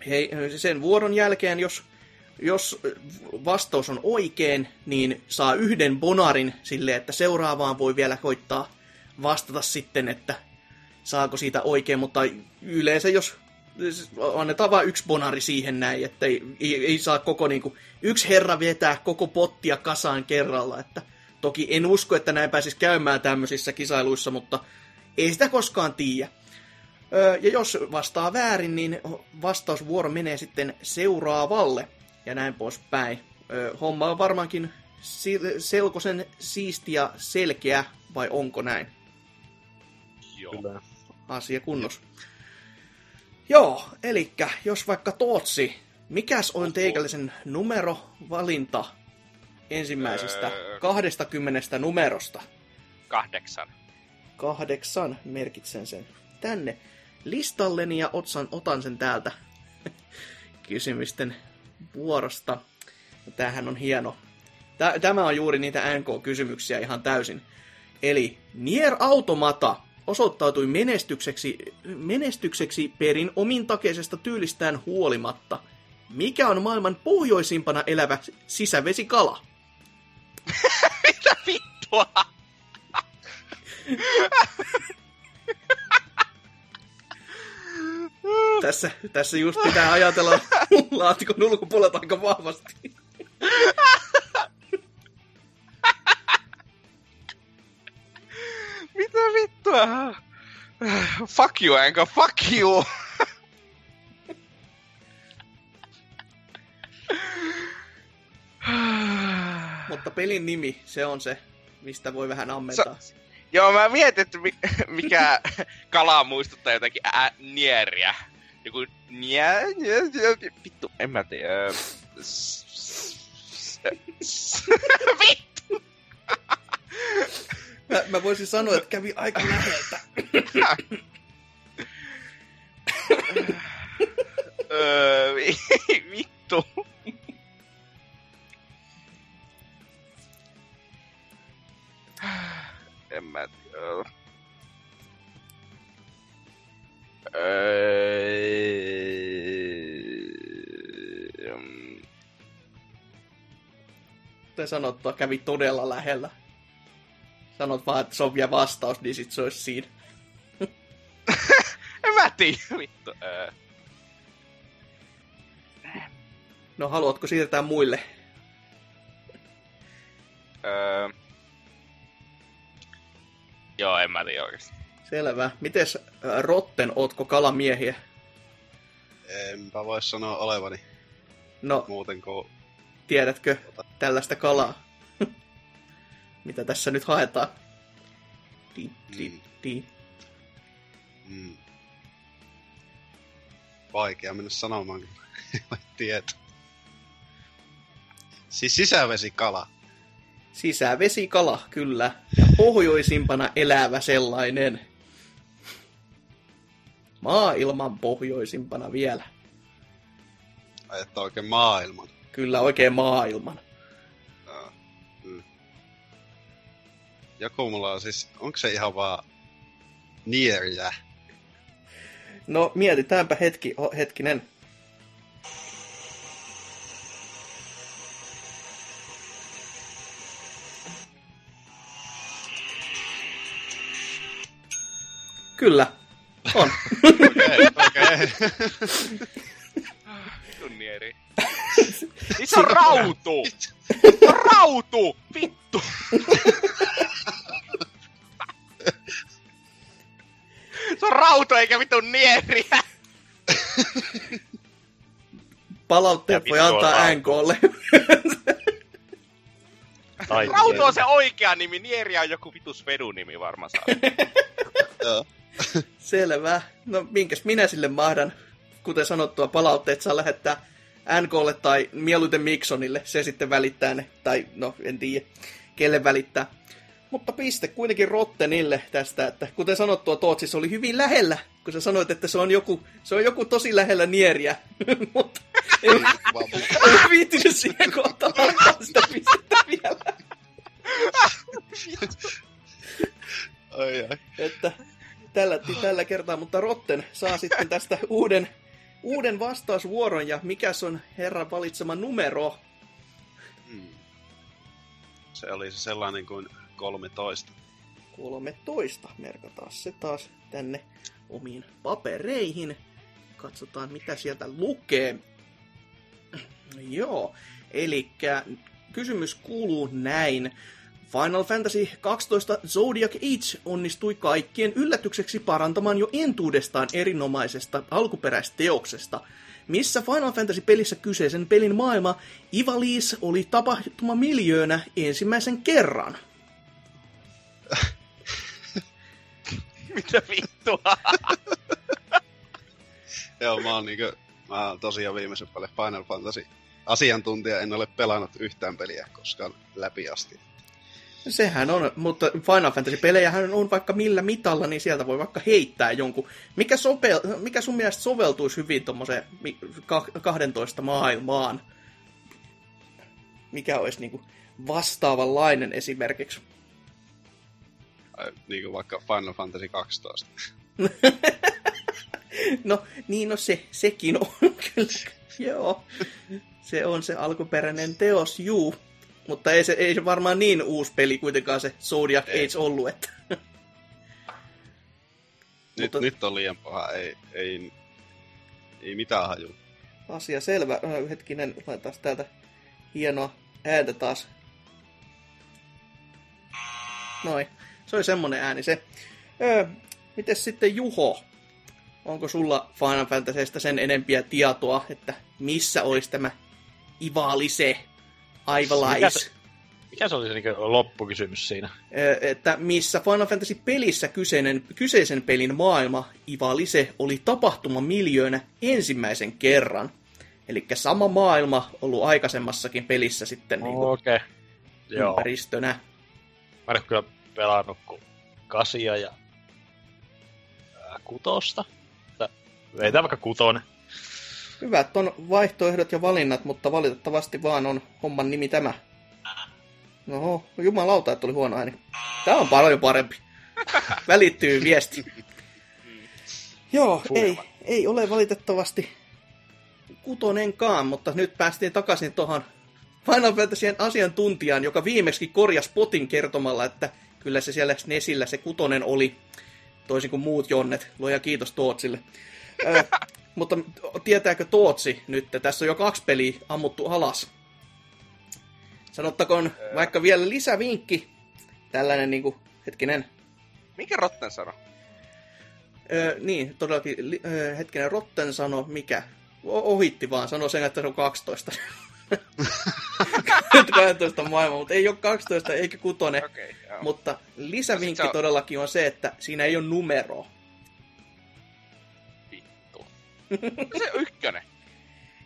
he, sen vuoron jälkeen, jos, jos vastaus on oikein, niin saa yhden bonarin sille, että seuraavaan voi vielä koittaa vastata sitten, että saako siitä oikein, mutta yleensä jos annetaan vain yksi bonari siihen näin, että ei, ei, ei saa koko niinku, yksi herra vetää koko pottia kasaan kerralla, että toki en usko, että näin pääsisi käymään tämmöisissä kisailuissa, mutta ei sitä koskaan tiedä. Öö, Ja jos vastaa väärin, niin vastausvuoro menee sitten seuraavalle ja näin poispäin. Öö, Homma on varmaankin si- selkosen siisti ja selkeä, vai onko näin? Joo. Kyllä. asia kunnossa. Joo, eli jos vaikka Tootsi, mikäs on teikällisen numerovalinta ensimmäisestä Öö. 20 numerosta? Kahdeksan. Kahdeksan, merkitsen sen tänne listalleni ja otsan, otan sen täältä kysymysten vuorosta. Tämähän on hieno. Tä- Tämä on juuri niitä NK-kysymyksiä ihan täysin. Eli Nier Automata osoittautui menestykseksi, menestykseksi perin omintakeisesta tyylistään huolimatta. Mikä on maailman pohjoisimpana elävä sisävesikala? Mitä vittua? Tässä, tässä just pitää ajatella laatikon ulkopuolelta aika vahvasti. Mitä vittua? Fuck you, enkä fuck you! Mutta pelin nimi, se on se, mistä voi vähän ammentaa. Joo, mä mietin, että mi- mikä kala muistuttaa jotakin ää, nieriä. Joku niä, vittu, en mä tiedä. Vittu! mä voisin sanoa, että kävi aika läheltä. öö, vi- vittu. En mä tiedä. Öö, mm, Kuten sanottua, kävi todella lähellä. Sanot vaan, että se on vielä vastaus, niin sit se olisi siinä. en mä tiedä, vittu. Öö. No, haluatko siirtää muille? Öö. Joo, en mä tiedä oikeesti. Selvä. Mites äh, Rotten, ootko kalamiehiä? Enpä voi sanoa olevani No, muuten kuin... tiedätkö tällaista kalaa? Mitä tässä nyt haetaan? Di, di, Mm. di. Mm. Vaikea mennä sanomaan, kun tietä. Siis sisävesikala. Sisävesikala, kyllä. Ja pohjoisimpana elävä sellainen. Maailman pohjoisimpana vielä. Ai, että oikein maailman. Kyllä oikein maailman. Joo. Mm. Mulla on siis, onko se ihan vaan Nierjä? No mietitäänpä hetki, hetkinen. Kyllä, on. Okei, okei. Tunnieri. Niin se on rautu! Se on rautu! Vittu! Se on rautu eikä vittu nieriä! Palautteet voi antaa rautu. NKlle. Tai Rautu on se oikea nimi, nieriä on joku vitu Svedun nimi varmaan saa. Selvä. No minkäs minä sille mahdan? Kuten sanottua, palautteet saa lähettää NKlle tai mieluiten Miksonille. Se sitten välittää ne. Tai no, en tiedä, kelle välittää. Mutta piste kuitenkin Rottenille tästä, että kuten sanottua, Tootsis oli hyvin lähellä, kun sä sanoit, että se on joku, se on joku tosi lähellä nieriä. Mutta en, viittinyt siihen kohtaan antaa sitä pistettä vielä. Ai, ai. että tällä, tällä kertaa, mutta Rotten saa sitten tästä uuden, uuden vastausvuoron, ja mikäs on herran valitsema numero? Mm. Se oli se sellainen kuin 13. 13. Merkataan se taas tänne omiin papereihin. Katsotaan, mitä sieltä lukee. Joo, eli kysymys kuuluu näin. Final Fantasy 12 Zodiac Age onnistui kaikkien yllätykseksi parantamaan jo entuudestaan erinomaisesta alkuperäisteoksesta. Missä Final Fantasy-pelissä kyseisen pelin maailma Ivalice oli tapahtuma miljöönä ensimmäisen kerran? Mitä vittua? Joo, mä oon niinkö, mä oon tosiaan viimeisen paljon Final Fantasy asiantuntija, en ole pelannut yhtään peliä koskaan läpi asti. Sehän on, mutta Final Fantasy-pelejähän on vaikka millä mitalla, niin sieltä voi vaikka heittää jonkun. Mikä, sopel, mikä sun mielestä soveltuisi hyvin tuommoiseen 12 maailmaan? Mikä olisi niinku vastaavanlainen esimerkiksi? Ai, Niinku vaikka Final Fantasy 12. No, niin no se, sekin on kyllä. Joo, se on se alkuperäinen teos, juu. Mutta ei se, ei se varmaan niin uusi peli kuitenkaan se Zodiac Ei. Age ollut, että... Nyt, Mutta- nyt on liian paha, ei, ei, ei mitään haju. Asia selvä. Hetkinen, laitetaan täältä hienoa ääntä taas. Noin. Se oli semmonen ääni se. Öö, mites sitten Juho? Onko sulla Final Fantasystä sen enempiä tietoa, että missä olisi tämä Ivalise, Aivalais? Mikä Mikä se oli se niin loppukysymys siinä? Että missä Final Fantasy-pelissä kyseinen, kyseisen pelin maailma Ivalise oli tapahtuma miljöönä ensimmäisen kerran. Eli sama maailma ollut aikaisemmassakin pelissä sitten niin kuin. Okay. Joo. ympäristönä. Mä en kyllä pelannut kuin kasia ja ää, kutosta. Veitään vaikka kutonen. Hyvät on vaihtoehdot ja valinnat, mutta valitettavasti vaan on homman nimi tämä. No, jumalauta, että oli huono ääni. Tämä on paljon parempi. Välittyy viesti. Joo, ei, ei ole valitettavasti kutonenkaan, mutta nyt päästiin takaisin tuohon Final Fantasyn asiantuntijaan, joka viimeksi korjasi potin kertomalla, että kyllä se siellä Nesillä se kutonen oli, toisin kuin muut jonnet. Luoja kiitos Tootsille. mutta tietääkö Tootsi nyt, että tässä on jo kaksi peliä ammuttu alas? Sanottakoon vaikka vielä lisävinkki, tällainen niinku, hetkinen, Mikä Rotten sano? Öö, niin, todellakin, li, öö, hetkinen, Rotten sano, mikä? O- ohitti vaan, sanoi sen, että se on 12. 12 maailma, mutta ei ole 12 eikä kutonen. Okei, okay, joo. Mutta lisävinkki on- todellakin on se, että siinä ei ole numeroa. Se ykkönen.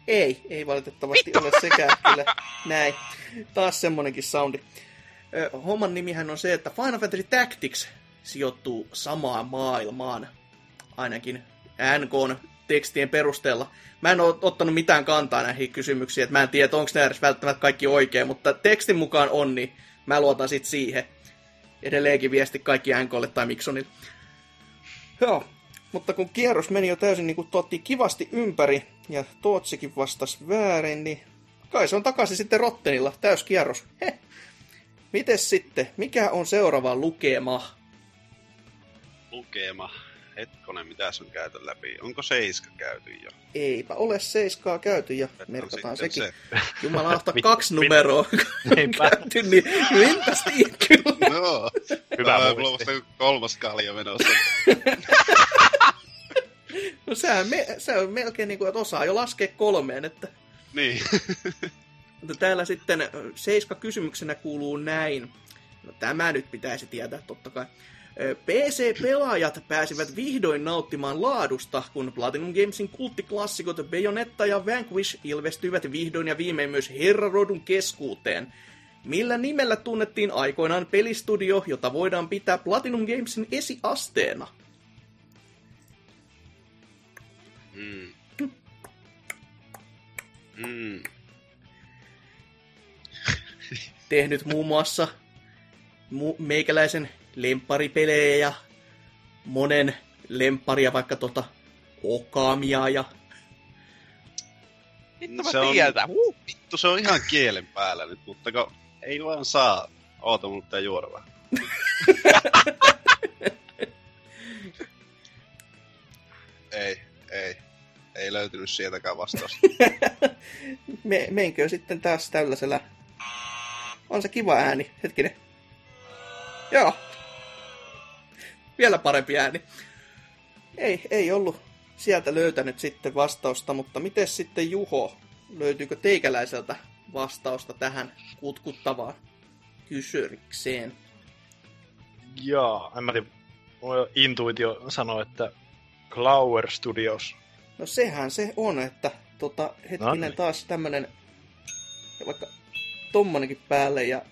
Ei, ei valitettavasti ole sekään kyllä näin. Taas semmonenkin soundi. Homman nimihän on se, että Final Fantasy Tactics sijoittuu samaan maailmaan, ainakin NKn tekstien perusteella. Mä en ole ottanut mitään kantaa näihin kysymyksiin, että mä en tiedä, onko ne edes välttämättä kaikki oikein, mutta tekstin mukaan on, niin mä luotan sit siihen. Edelleenkin viesti kaikki NKlle tai Miksonille. Joo, mutta kun kierros meni jo täysin niin kuin tuotti kivasti ympäri, ja Tootsikin vastasi väärin, niin kai se on takaisin sitten Rottenilla, täyskierros. Heh. Mites sitten, mikä on seuraava lukema? Lukema. Hetkonen, mitä on käyty läpi? Onko seiska käyty jo? Eipä ole seiskaa käyty ja on merkataan sekin. Se. Jumalauta, Mit- kaksi mit- numeroa käyty, niin tiedä kyllä. No, Hyvä muisti. kolmas kalja menossa. No sehän me, se on melkein niin kuin, että osaa jo laskea kolmeen, että niin. Mutta täällä sitten seiska kysymyksenä kuuluu näin. No tämä nyt pitäisi tietää totta kai. PC-pelaajat pääsivät vihdoin nauttimaan laadusta, kun Platinum Gamesin kulttiklassikot Bayonetta ja Vanquish ilmestyivät vihdoin ja viimein myös herrarodun keskuuteen. Millä nimellä tunnettiin aikoinaan pelistudio, jota voidaan pitää Platinum Gamesin esiasteena? Mm. Mm. tehnyt muun muassa mu- meikäläisen lempparipelejä ja monen lempparia, vaikka tota Okamia ja Vittu mä Se on-. Uh, Vittu, se on ihan kielen päällä nyt, mutta kun ei vaan saa. Oota, mun pitää juoda vähän. ei, ei. Ei löytynyt sieltäkään vastausta. me, meinkö sitten taas tällaisella... On se kiva ääni, hetkinen. Joo. Vielä parempi ääni. Ei, ei ollut sieltä löytänyt sitten vastausta, mutta miten sitten Juho? Löytyykö teikäläiseltä vastausta tähän kutkuttavaan kysymykseen? Jaa, en mä tiedä. Mulla intuitio sanoo, että Clower Studios. No sehän se on, että tota, hetkinen niin. taas tämmönen, vaikka tommonenkin päälle ja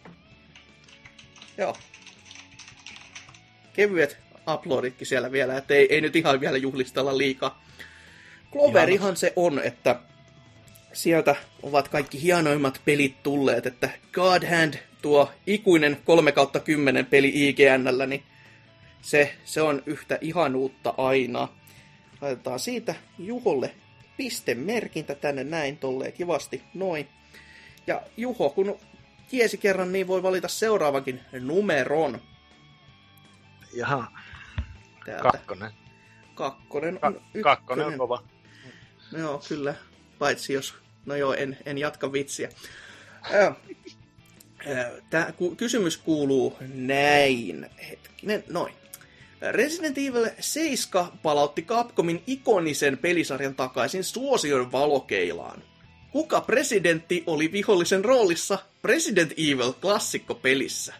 joo. Kevyet uploaditkin siellä vielä, että ei, ei nyt ihan vielä juhlistella liikaa. Cloverihan se on, että sieltä ovat kaikki hienoimmat pelit tulleet, että God Hand, tuo ikuinen 3 kautta 10 peli IGNllä, niin se, se on yhtä ihanuutta aina. Laitetaan siitä Juholle pistemerkintä tänne näin, tolleen kivasti, noin. Ja Juho, kun tiesi kerran, niin voi valita seuraavankin numeron Jaha, täältä. kakkonen. Kakkonen Ka- on kakkonen on kova. No joo, kyllä. Paitsi jos... No joo, en, en jatka vitsiä. Tämä kysymys kuuluu näin. Hetkinen, noin. Resident Evil 7 palautti Capcomin ikonisen pelisarjan takaisin suosion valokeilaan. Kuka presidentti oli vihollisen roolissa Resident Evil klassikkopelissä?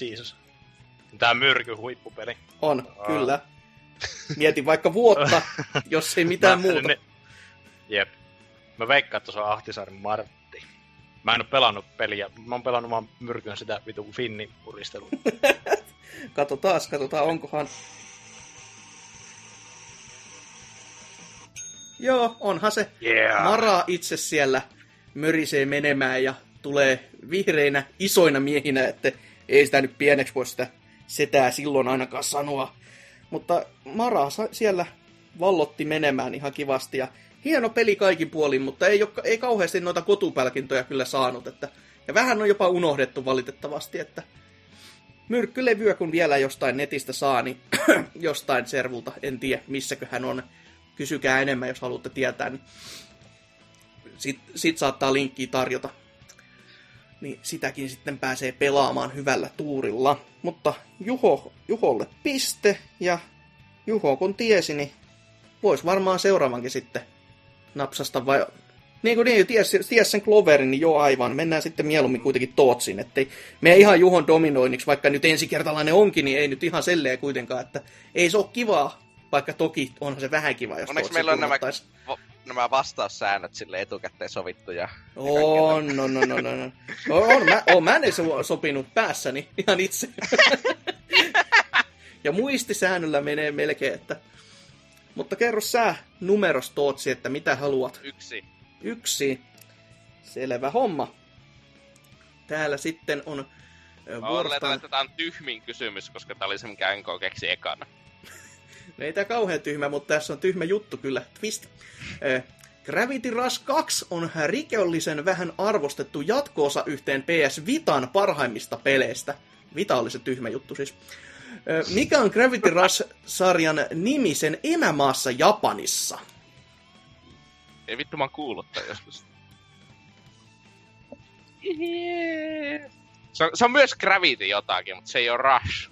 Jesus. Tää myrky huippupeli. On, Aa. kyllä. Mieti vaikka vuotta, jos ei mitään Mä- muuta. Ne... Jep. Mä veikkaan, että se on Ahtisaaren Martti. Mä en oo pelannut peliä. Mä oon pelannut vaan myrkyn sitä vitun finni puristelua. Kato taas, katsotaan onkohan... Joo, onhan se. Yeah. Mara itse siellä mörisee menemään ja tulee vihreinä isoina miehinä, että ei sitä nyt pieneksi voi sitä setää silloin ainakaan sanoa. Mutta Mara siellä vallotti menemään ihan kivasti ja hieno peli kaikin puolin, mutta ei, ole, ei kauheasti noita kotupälkintoja kyllä saanut. Että, ja vähän on jopa unohdettu valitettavasti, että myrkkylevyä kun vielä jostain netistä saa, niin jostain servulta, en tiedä missäkö hän on. Kysykää enemmän, jos haluatte tietää, niin sit, sit saattaa linkkiä tarjota. Niin sitäkin sitten pääsee pelaamaan hyvällä tuurilla. Mutta Juho, Juholle piste, ja Juho kun tiesi, niin vois varmaan seuraavankin sitten napsasta vai... Niin kuin niin, ties, ties sen Cloverin, niin joo aivan. Mennään sitten mieluummin kuitenkin Tootsin, ettei me ihan Juhon dominoinniksi, vaikka nyt ensikertalainen onkin, niin ei nyt ihan selleen kuitenkaan, että ei se ole kivaa, vaikka toki onhan se vähän kiva, jos Onneksi meillä on nämä, vo- nämä vastaussäännöt sille etukäteen sovittuja. On, no, no, no, no, no. On, on, mä, on, mä en so- sopinut päässäni ihan itse. ja muistisäännöllä menee melkein, että... Mutta kerro sä numeros Tootsi, että mitä haluat. Yksi. Yksi. Selvä homma. Täällä sitten on Mä vuorostaan... että tää on tyhmin kysymys, koska tää oli se, mikä NK keksi ekana. No ei tää kauhean tyhmä, mutta tässä on tyhmä juttu kyllä. Twist. Gravity Rush 2 on rikollisen vähän arvostettu jatkoosa yhteen PS Vitan parhaimmista peleistä. Vita oli se tyhmä juttu siis. Mikä on Gravity Rush-sarjan nimi sen emämaassa Japanissa? Ei vittu mä oon joskus. Se on, se on myös Gravity jotakin, mutta se ei ole Rush.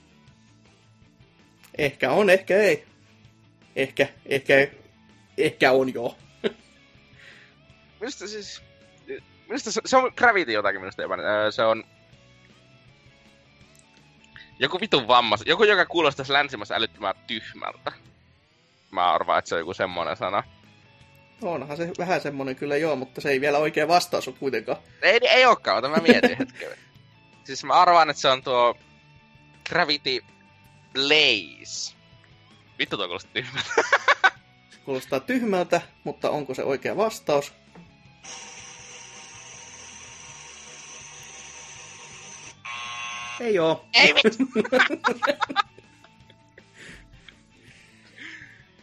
Ehkä on, ehkä ei. Ehkä, ehkä, ehkä on jo. Minusta siis... Minusta se, se on Gravity jotakin minusta. Öö, se on... Joku vitun vammas. Joku, joka kuulostaisi länsimässä älyttömän tyhmältä. Mä arvaan, että se on joku semmonen sana. Onhan se vähän semmonen kyllä joo, mutta se ei vielä oikea vastaus ole kuitenkaan. Ei, ei olekaan, ota mä mietin hetken. Siis mä arvaan, että se on tuo Gravity Blaze. Vittu tuo kuulostaa tyhmältä. Kuulostaa tyhmältä, mutta onko se oikea vastaus? Ei oo. Ei!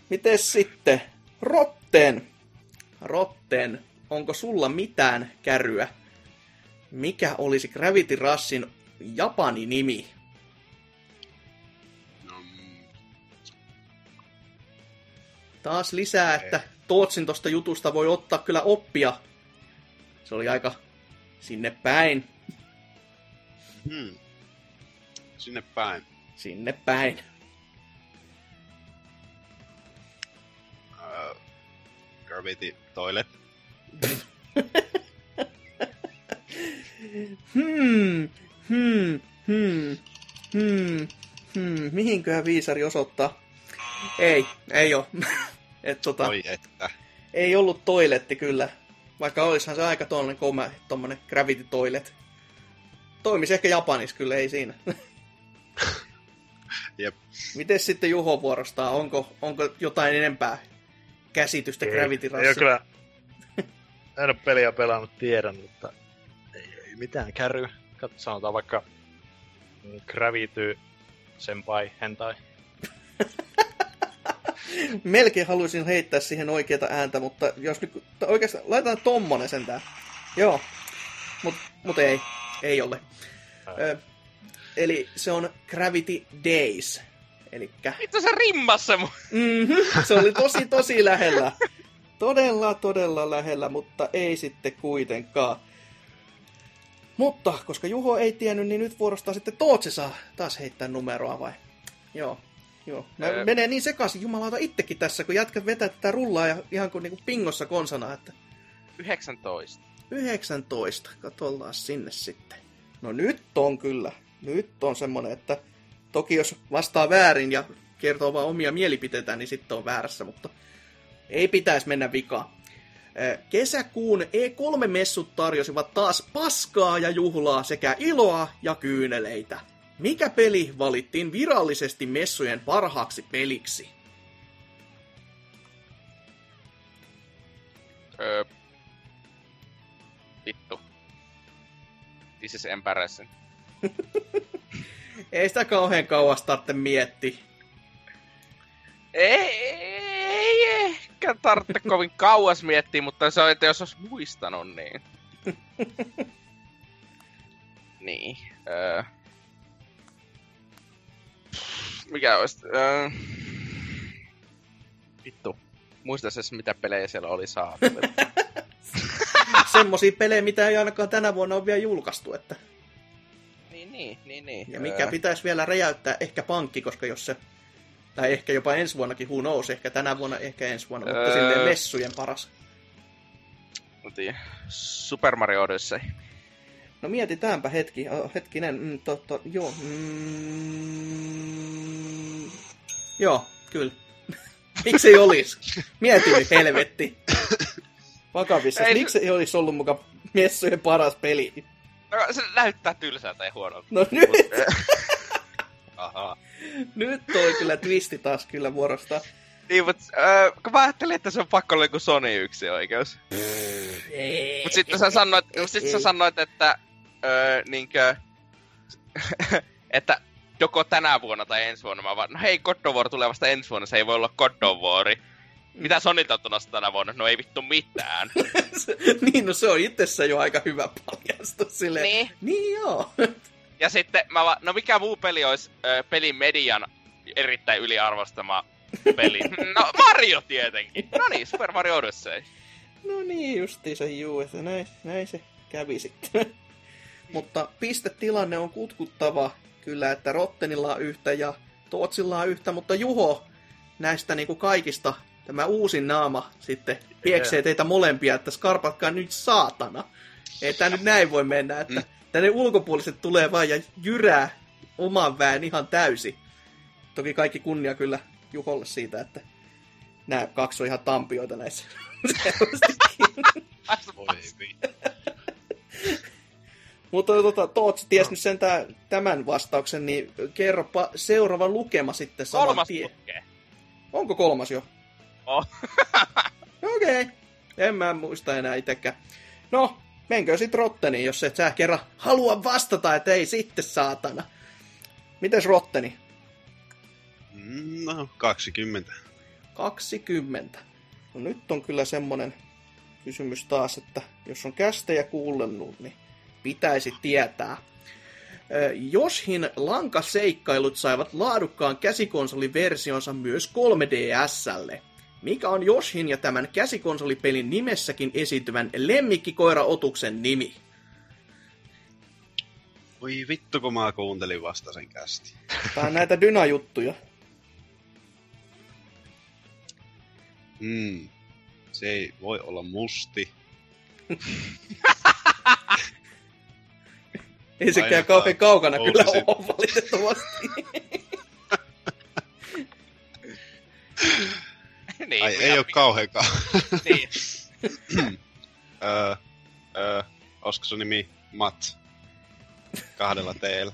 Mites sitten? Rotten. Rotten. Onko sulla mitään käryä? Mikä olisi Gravity Rushin Japani nimi? No, mm, Taas lisää, että Tootsin tosta jutusta voi ottaa kyllä oppia. Se oli aika sinne päin. hmm. Sinne päin. Sinne päin. Uh, Gravity Toilet. Hmm, hmm, hmm, hmm, hmm. Mihinköhän viisari osoittaa? Ei, ei oo. Et tota, Oi että. ei ollut toiletti kyllä. Vaikka olisihan se aika tollanen koma, tommonen gravity toilet. Toimisi ehkä Japanissa kyllä, ei siinä. Jep. Miten sitten Juho vuorostaa? Onko, onko jotain enempää käsitystä Gravity ei, ei ole Rushista? kyllä... En ole peliä pelannut, tiedän, mutta ei, ei mitään käry. Kat- Sanotaan vaikka mm, Gravity Senpai Hentai. Melkein haluaisin heittää siihen oikeata ääntä, mutta jos nyt oikeastaan laitetaan tommonen sentään. Joo, mut, mut ei, ei ole. Ö, eli se on Gravity Days. Elikkä, Vittu se rimmassa mun. mm-hmm, se oli tosi tosi lähellä. Todella, todella lähellä, mutta ei sitten kuitenkaan. Mutta, koska Juho ei tiennyt, niin nyt vuorostaan sitten Tootsi saa taas heittää numeroa vai? Joo. Joo. Mä Öö. menee niin sekaisin, jumalauta itsekin tässä, kun jätkät vetää tätä rullaa ja ihan kuin niinku pingossa konsana, että 19. 19, katollaan sinne sitten. No nyt on kyllä, nyt on semmonen, että toki jos vastaa väärin ja kertoo vaan omia mielipiteitä, niin sitten on väärässä, mutta ei pitäisi mennä vikaan. Kesäkuun E3-messut tarjosivat taas paskaa ja juhlaa sekä iloa ja kyyneleitä. Mikä peli valittiin virallisesti messujen parhaaksi peliksi? Öö, vittu. This is embarrassing. Ei sitä kauhean kauas tarvitse miettiä. Ei, ei ehkä tarvitse kovin kauas miettiä, mutta se on, että jos olisi muistanut, niin... niin. Öö. Mikä olisi... Öö. Vittu. Muista se, mitä pelejä siellä oli saatavilla. Semmosia pelejä, mitä ei ainakaan tänä vuonna ole vielä julkaistu. Että... niin, niin, niin. Ja mikä pitäisi vielä räjäyttää, ehkä pankki, koska jos se... Tai ehkä jopa ensi vuonnakin, who knows, ehkä tänä vuonna, ehkä ensi vuonna, mutta Öö. silleen messujen paras. Mä tiedän. Super Mario Odyssey. No mietitäänpä hetki, oh, hetkinen, mm, totta, joo, mm, joo, kyllä. Miksi ei olisi? Mieti nyt, helvetti. Vakavissa, miksi ei olisi ollut mukaan messujen paras peli? No, se näyttää tylsältä ja huonolta. No nyt, Ahaa. nyt toi kyllä twisti taas kyllä vuorosta. Niin, mutta äh, kun mä ajattelin, että se on pakko olla joku Sony yksi oikeus. Mut sitten sä sanoit, sit sä sanoit että öö, niinkö, että joko tänä vuonna tai ensi vuonna. Mä vaan, no hei, God of War tulee vasta ensi vuonna, se ei voi olla God of War. Mitä Sonilta on tulossa tänä vuonna? No ei vittu mitään. niin, no se on itsessään jo aika hyvä paljastus silleen. Niin. Niin joo. Ja sitten mä vaan, no mikä muu peli olisi ö, pelin median erittäin yliarvostama peli? No Mario tietenkin. No niin, Super Mario Odyssey. No niin, justiinsa juu, että näin, näin se kävi sitten. Mutta pistetilanne on kutkuttava kyllä, että Rottenilla on yhtä ja Tootsilla on yhtä, mutta Juho näistä niinku kaikista tämä uusin naama sitten pieksee teitä molempia, että skarpatkaa nyt saatana. Ei tää nyt näin voi mennä, että tänne ulkopuoliset tulee vaan ja jyrää oman väen ihan täysi. Toki kaikki kunnia kyllä Juholle siitä, että nämä kaksi on ihan tampioita näissä. Voi. Mutta tota, Toots ties nyt sen tämän vastauksen, niin kerropa seuraava lukema sitten saman Kolmas tien. lukee. Onko kolmas jo? Oh. Okei. Okay. En mä muista enää itekään. No, menkö sit Rotteniin, jos et sä kerran halua vastata, että ei sitten saatana. Mites Rotteni? No, 20. 20. No nyt on kyllä semmonen kysymys taas, että jos on kästejä kuullennut, niin pitäisi tietää. Joshin lankaseikkailut saivat laadukkaan käsikonsoliversionsa myös 3DSlle. Mikä on Joshin ja tämän käsikonsolipelin nimessäkin esiintyvän lemmikkikoira-otuksen nimi? Voi vittu, kun mä kuuntelin vasta sen kästi. Tää on näitä Dyna-juttuja. Mm. Se ei voi olla musti. Ei sekään kauhean kaukana kyllä ole valitettavasti. niin, Ai, ei oo kauheankaan. Niin. öö, öö, olisiko sun nimi Mats? Kahdella teellä.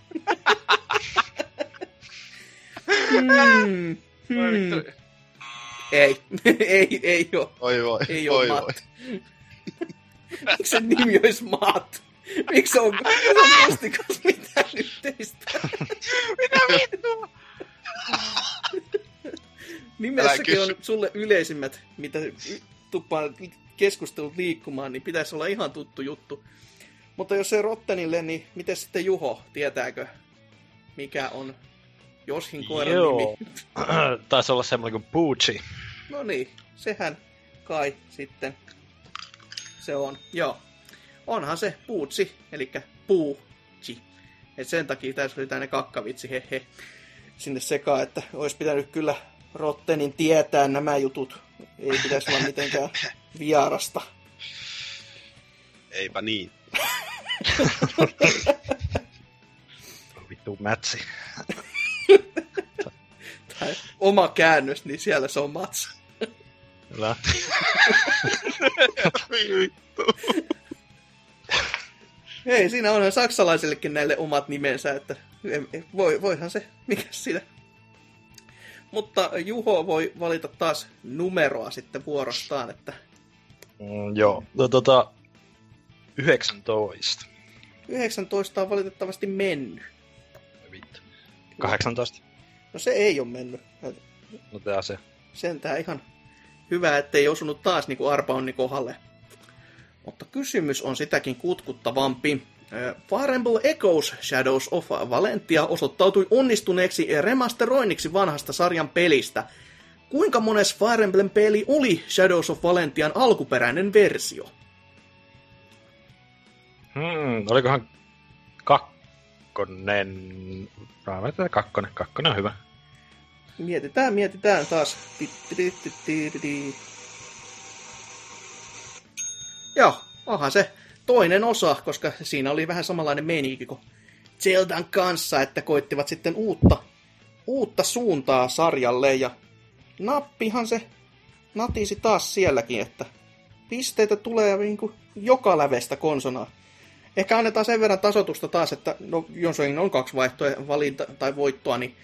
Voi vittu. Ei, ei, ei oo. Oi voi, Ei voi oo voi. Matt. Miksi sen nimi olisi Matt? Miksi on, on mustikas mitä nyt teistä? Mitä vittua? Nimessäkin on sulle yleisimmät, mitä tuppaa keskustelut liikkumaan, niin pitäisi olla ihan tuttu juttu. Mutta jos ei Rottenille, niin miten sitten Juho, tietääkö, mikä on Joshin koiran Joo. nimi? Taisi olla semmoinen kuin Poochie. No niin, sehän kai sitten se on. Joo. Onhan se puutsi, eli puutsi. Et sen takia tässä oli tänne kakkavitsi, hehe, sinne sekaan, että olisi pitänyt kyllä Rottenin tietää nämä jutut. Ei pitäisi olla mitenkään vierasta. Eipä niin. Vittu mätsi. Tai oma käännös, niin siellä se on Mats. Kyllä. Hei, siinä on saksalaisillekin näille omat nimensä, että voi, voihan se, mikä sitä. Mutta Juho voi valita taas numeroa sitten vuorostaan, että Mm, joo. No, tota, 19. 19 on valitettavasti mennyt. Vittu. 18. No se ei ole mennyt. No tää se. Sentään ihan hyvä, ettei osunut taas niin kuin arpa onni kohdalle. Mutta kysymys on sitäkin kutkuttavampi. Ö, Fire Emblem Echoes Shadows of Valentia osoittautui onnistuneeksi remasteroinniksi vanhasta sarjan pelistä. Kuinka mones Fire Emblem-peli oli Shadows of Valentian alkuperäinen versio? Hmm, olikohan kakkonen... Että kakkonen. Kakkonen on hyvä. Mietitään, mietitään taas. Joo, onhan se toinen osa, koska siinä oli vähän samanlainen meininki kuin Zeldan kanssa, että koittivat sitten uutta, uutta suuntaa sarjalle ja nappihan se natisi taas sielläkin, että pisteitä tulee niin kuin joka lävestä konsonaa. Ehkä annetaan sen verran tasotusta taas, että no, jos on kaksi vaihtoa valinta tai voittoa, niin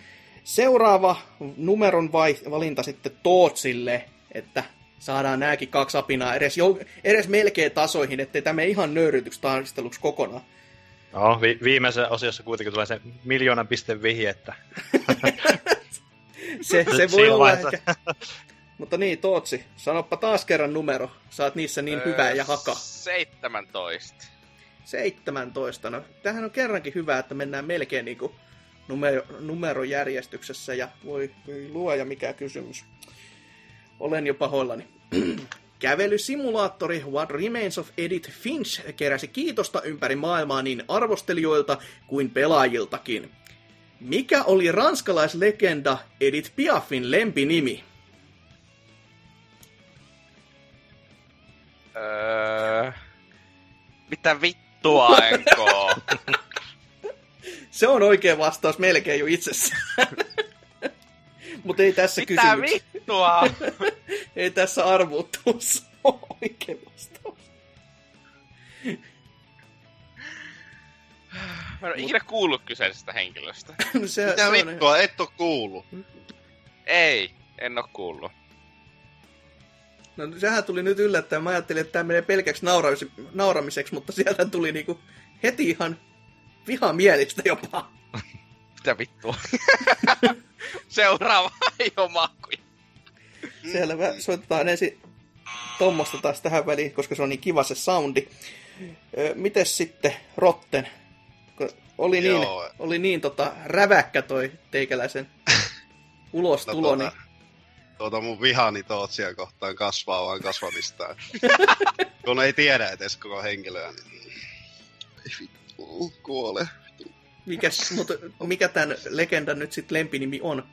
seuraava numeron vai, valinta sitten Tootsille, että saadaan nääkin kaksi apinaa edes, jo, edes melkein tasoihin, ettei tämä ihan nöyrytyksi taisteluksi kokonaan. No, vi- viimeisessä osiossa kuitenkin tulee se miljoonan pisteen vihje, että Se, se voi olla ehkä. Mutta niin, Tootsi, sanoppa taas kerran numero. Saat niissä niin hyvää ja haka. 17. 17. No, tämähän on kerrankin hyvä, että mennään melkein niin kuin numero, numerojärjestyksessä ja voi, voi luoja mikä kysymys. Olen jo pahoillani. Kävelysimulaattori What Remains of Edith Finch keräsi kiitosta ympäri maailmaa niin arvostelijoilta kuin pelaajiltakin. Mikä oli ranskalaislegenda Edith Piafin lempinimi? Öö, mitä vittua, Enko? Se on oikea vastaus melkein jo itsessään. Mutta ei tässä mitä kysymyksessä. Vittua? Ei tässä arvuuttelussa ole oikea vastaus. Mä en ole ikinä kuullut kyseisestä henkilöstä. No se, Mitä se on, vittua, et oo kuullut. Ei, en oo kuullut. no, sehän tuli nyt yllättäen. Mä ajattelin, että tämä menee pelkäksi nauramis- nauramiseksi, mutta sieltä tuli niinku heti ihan vihamielistä jopa. Mitä vittua? Seuraava ei mahkuja. Selvä. Soitetaan ensin Tommosta taas tähän väliin, koska se on niin kiva se soundi. Mites sitten Rotten? Oli niin, Joo. oli niin tota, räväkkä toi teikäläisen ulostulo, No, niin tuota, tuota mun vihani Tootsia kohtaan kasvaa vaan kasvamistaan. Kun ei tiedä edes koko henkilöä, niin... Ei vittu, kuole. mikäs, mutta mikä tämän legendan nyt sitten lempinimi on?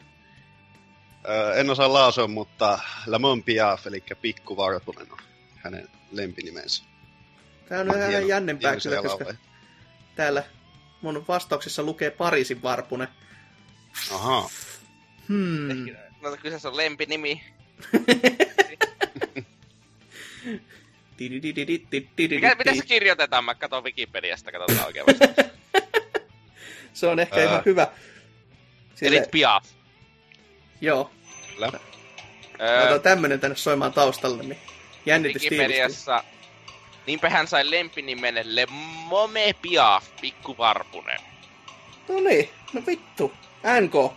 Öö, en osaa lausua, mutta Lamont Piaf, eli Pikku Varpunen on hänen lempinimensä. Tämä on ihan Hieno- jännempää hieno kyllä, koska laulaja. täällä mun vastauksessa lukee Pariisin varpunen. Ahaa. Hmm. No kyseessä on lempinimi. Mikä, miten se kirjoitetaan? Mä katson Wikipediasta, katsotaan oikein. Se on ehkä ihan hyvä. Sille, Edith Piaf. joo, Kyllä. Öö, Laitetaan tämmönen tänne soimaan taustalle, niin jännitys. Wikipediassa. Niinpä hän sai lempinimen Le Mome Piaf, pikku varpunen. No niin, no vittu. NK.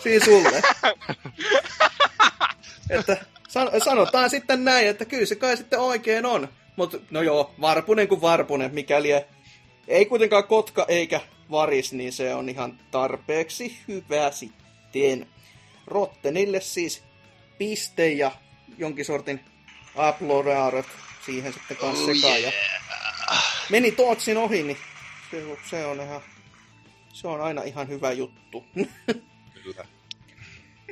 Siinä sulle. että san, sanotaan sitten näin, että kyllä se kai sitten oikein on. Mutta no joo, varpunen kuin varpunen, mikäli ei kuitenkaan kotka eikä varis, niin se on ihan tarpeeksi hyvä sitten. Rottenille siis piste ja jonkin sortin uploadarot siihen sitten kanssa sekaan. Ja meni Tootsin ohi, niin se, se on ihan, se on aina ihan hyvä juttu. Kyllä.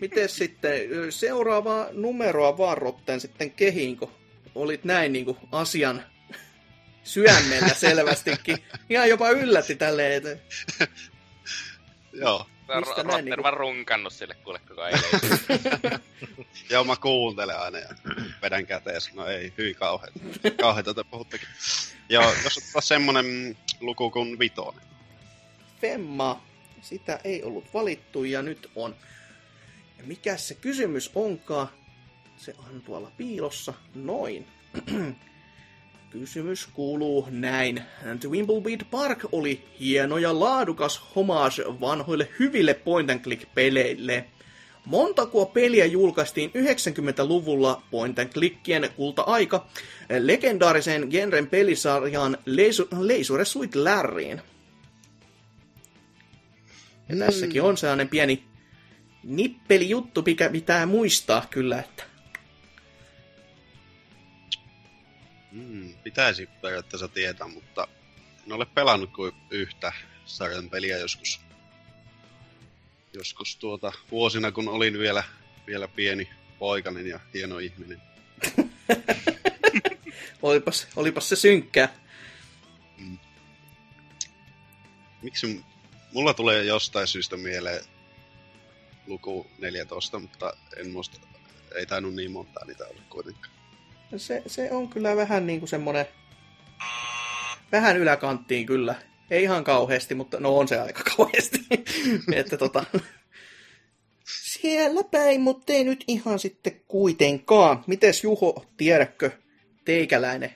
Miten sitten seuraavaa numeroa vaan Rotten sitten kehiin, kun olit näin niin kuin asian syömmellä selvästikin. Ihan jopa yllätti tälleen, että Joo. On Mistä näin Rotter niinku- vaan runkannut sille kuule koko ajan. Joo, mä kuuntelen aina ja vedän kätees. No ei, hyi kauhean. Kauheita te puhuttekin. Joo, jos ottaa semmonen luku kuin vitonen. Femma. Sitä ei ollut valittu ja nyt on. Ja mikä se kysymys onkaan? Se on tuolla piilossa. Noin. Kysymys kuuluu näin. Wimblebeat Park oli hieno ja laadukas homage vanhoille hyville point and click peleille. Montako peliä julkaistiin 90-luvulla point and clickien kulta-aika legendaarisen genren pelisarjaan Leisure Suit Larryin? Ja tässäkin on sellainen pieni nippeli juttu, mikä pitää muistaa kyllä, että Mm, pitäisi periaatteessa tietää, mutta en ole pelannut kuin yhtä sarjan peliä joskus. Joskus tuota vuosina, kun olin vielä, vielä pieni poikainen ja hieno ihminen. olipas, olipas se synkkää. Miksi m- mulla tulee jostain syystä mieleen luku 14, mutta en muista, ei tainnut niin montaa niitä olla kuitenkaan. Se, se on kyllä vähän niin kuin semmonen... Vähän yläkanttiin kyllä. Ei ihan kauheasti, mutta no on se aika kauheasti. että tota... Siellä päin, mutta ei nyt ihan sitten kuitenkaan. Mites Juho, tiedätkö teikäläinen?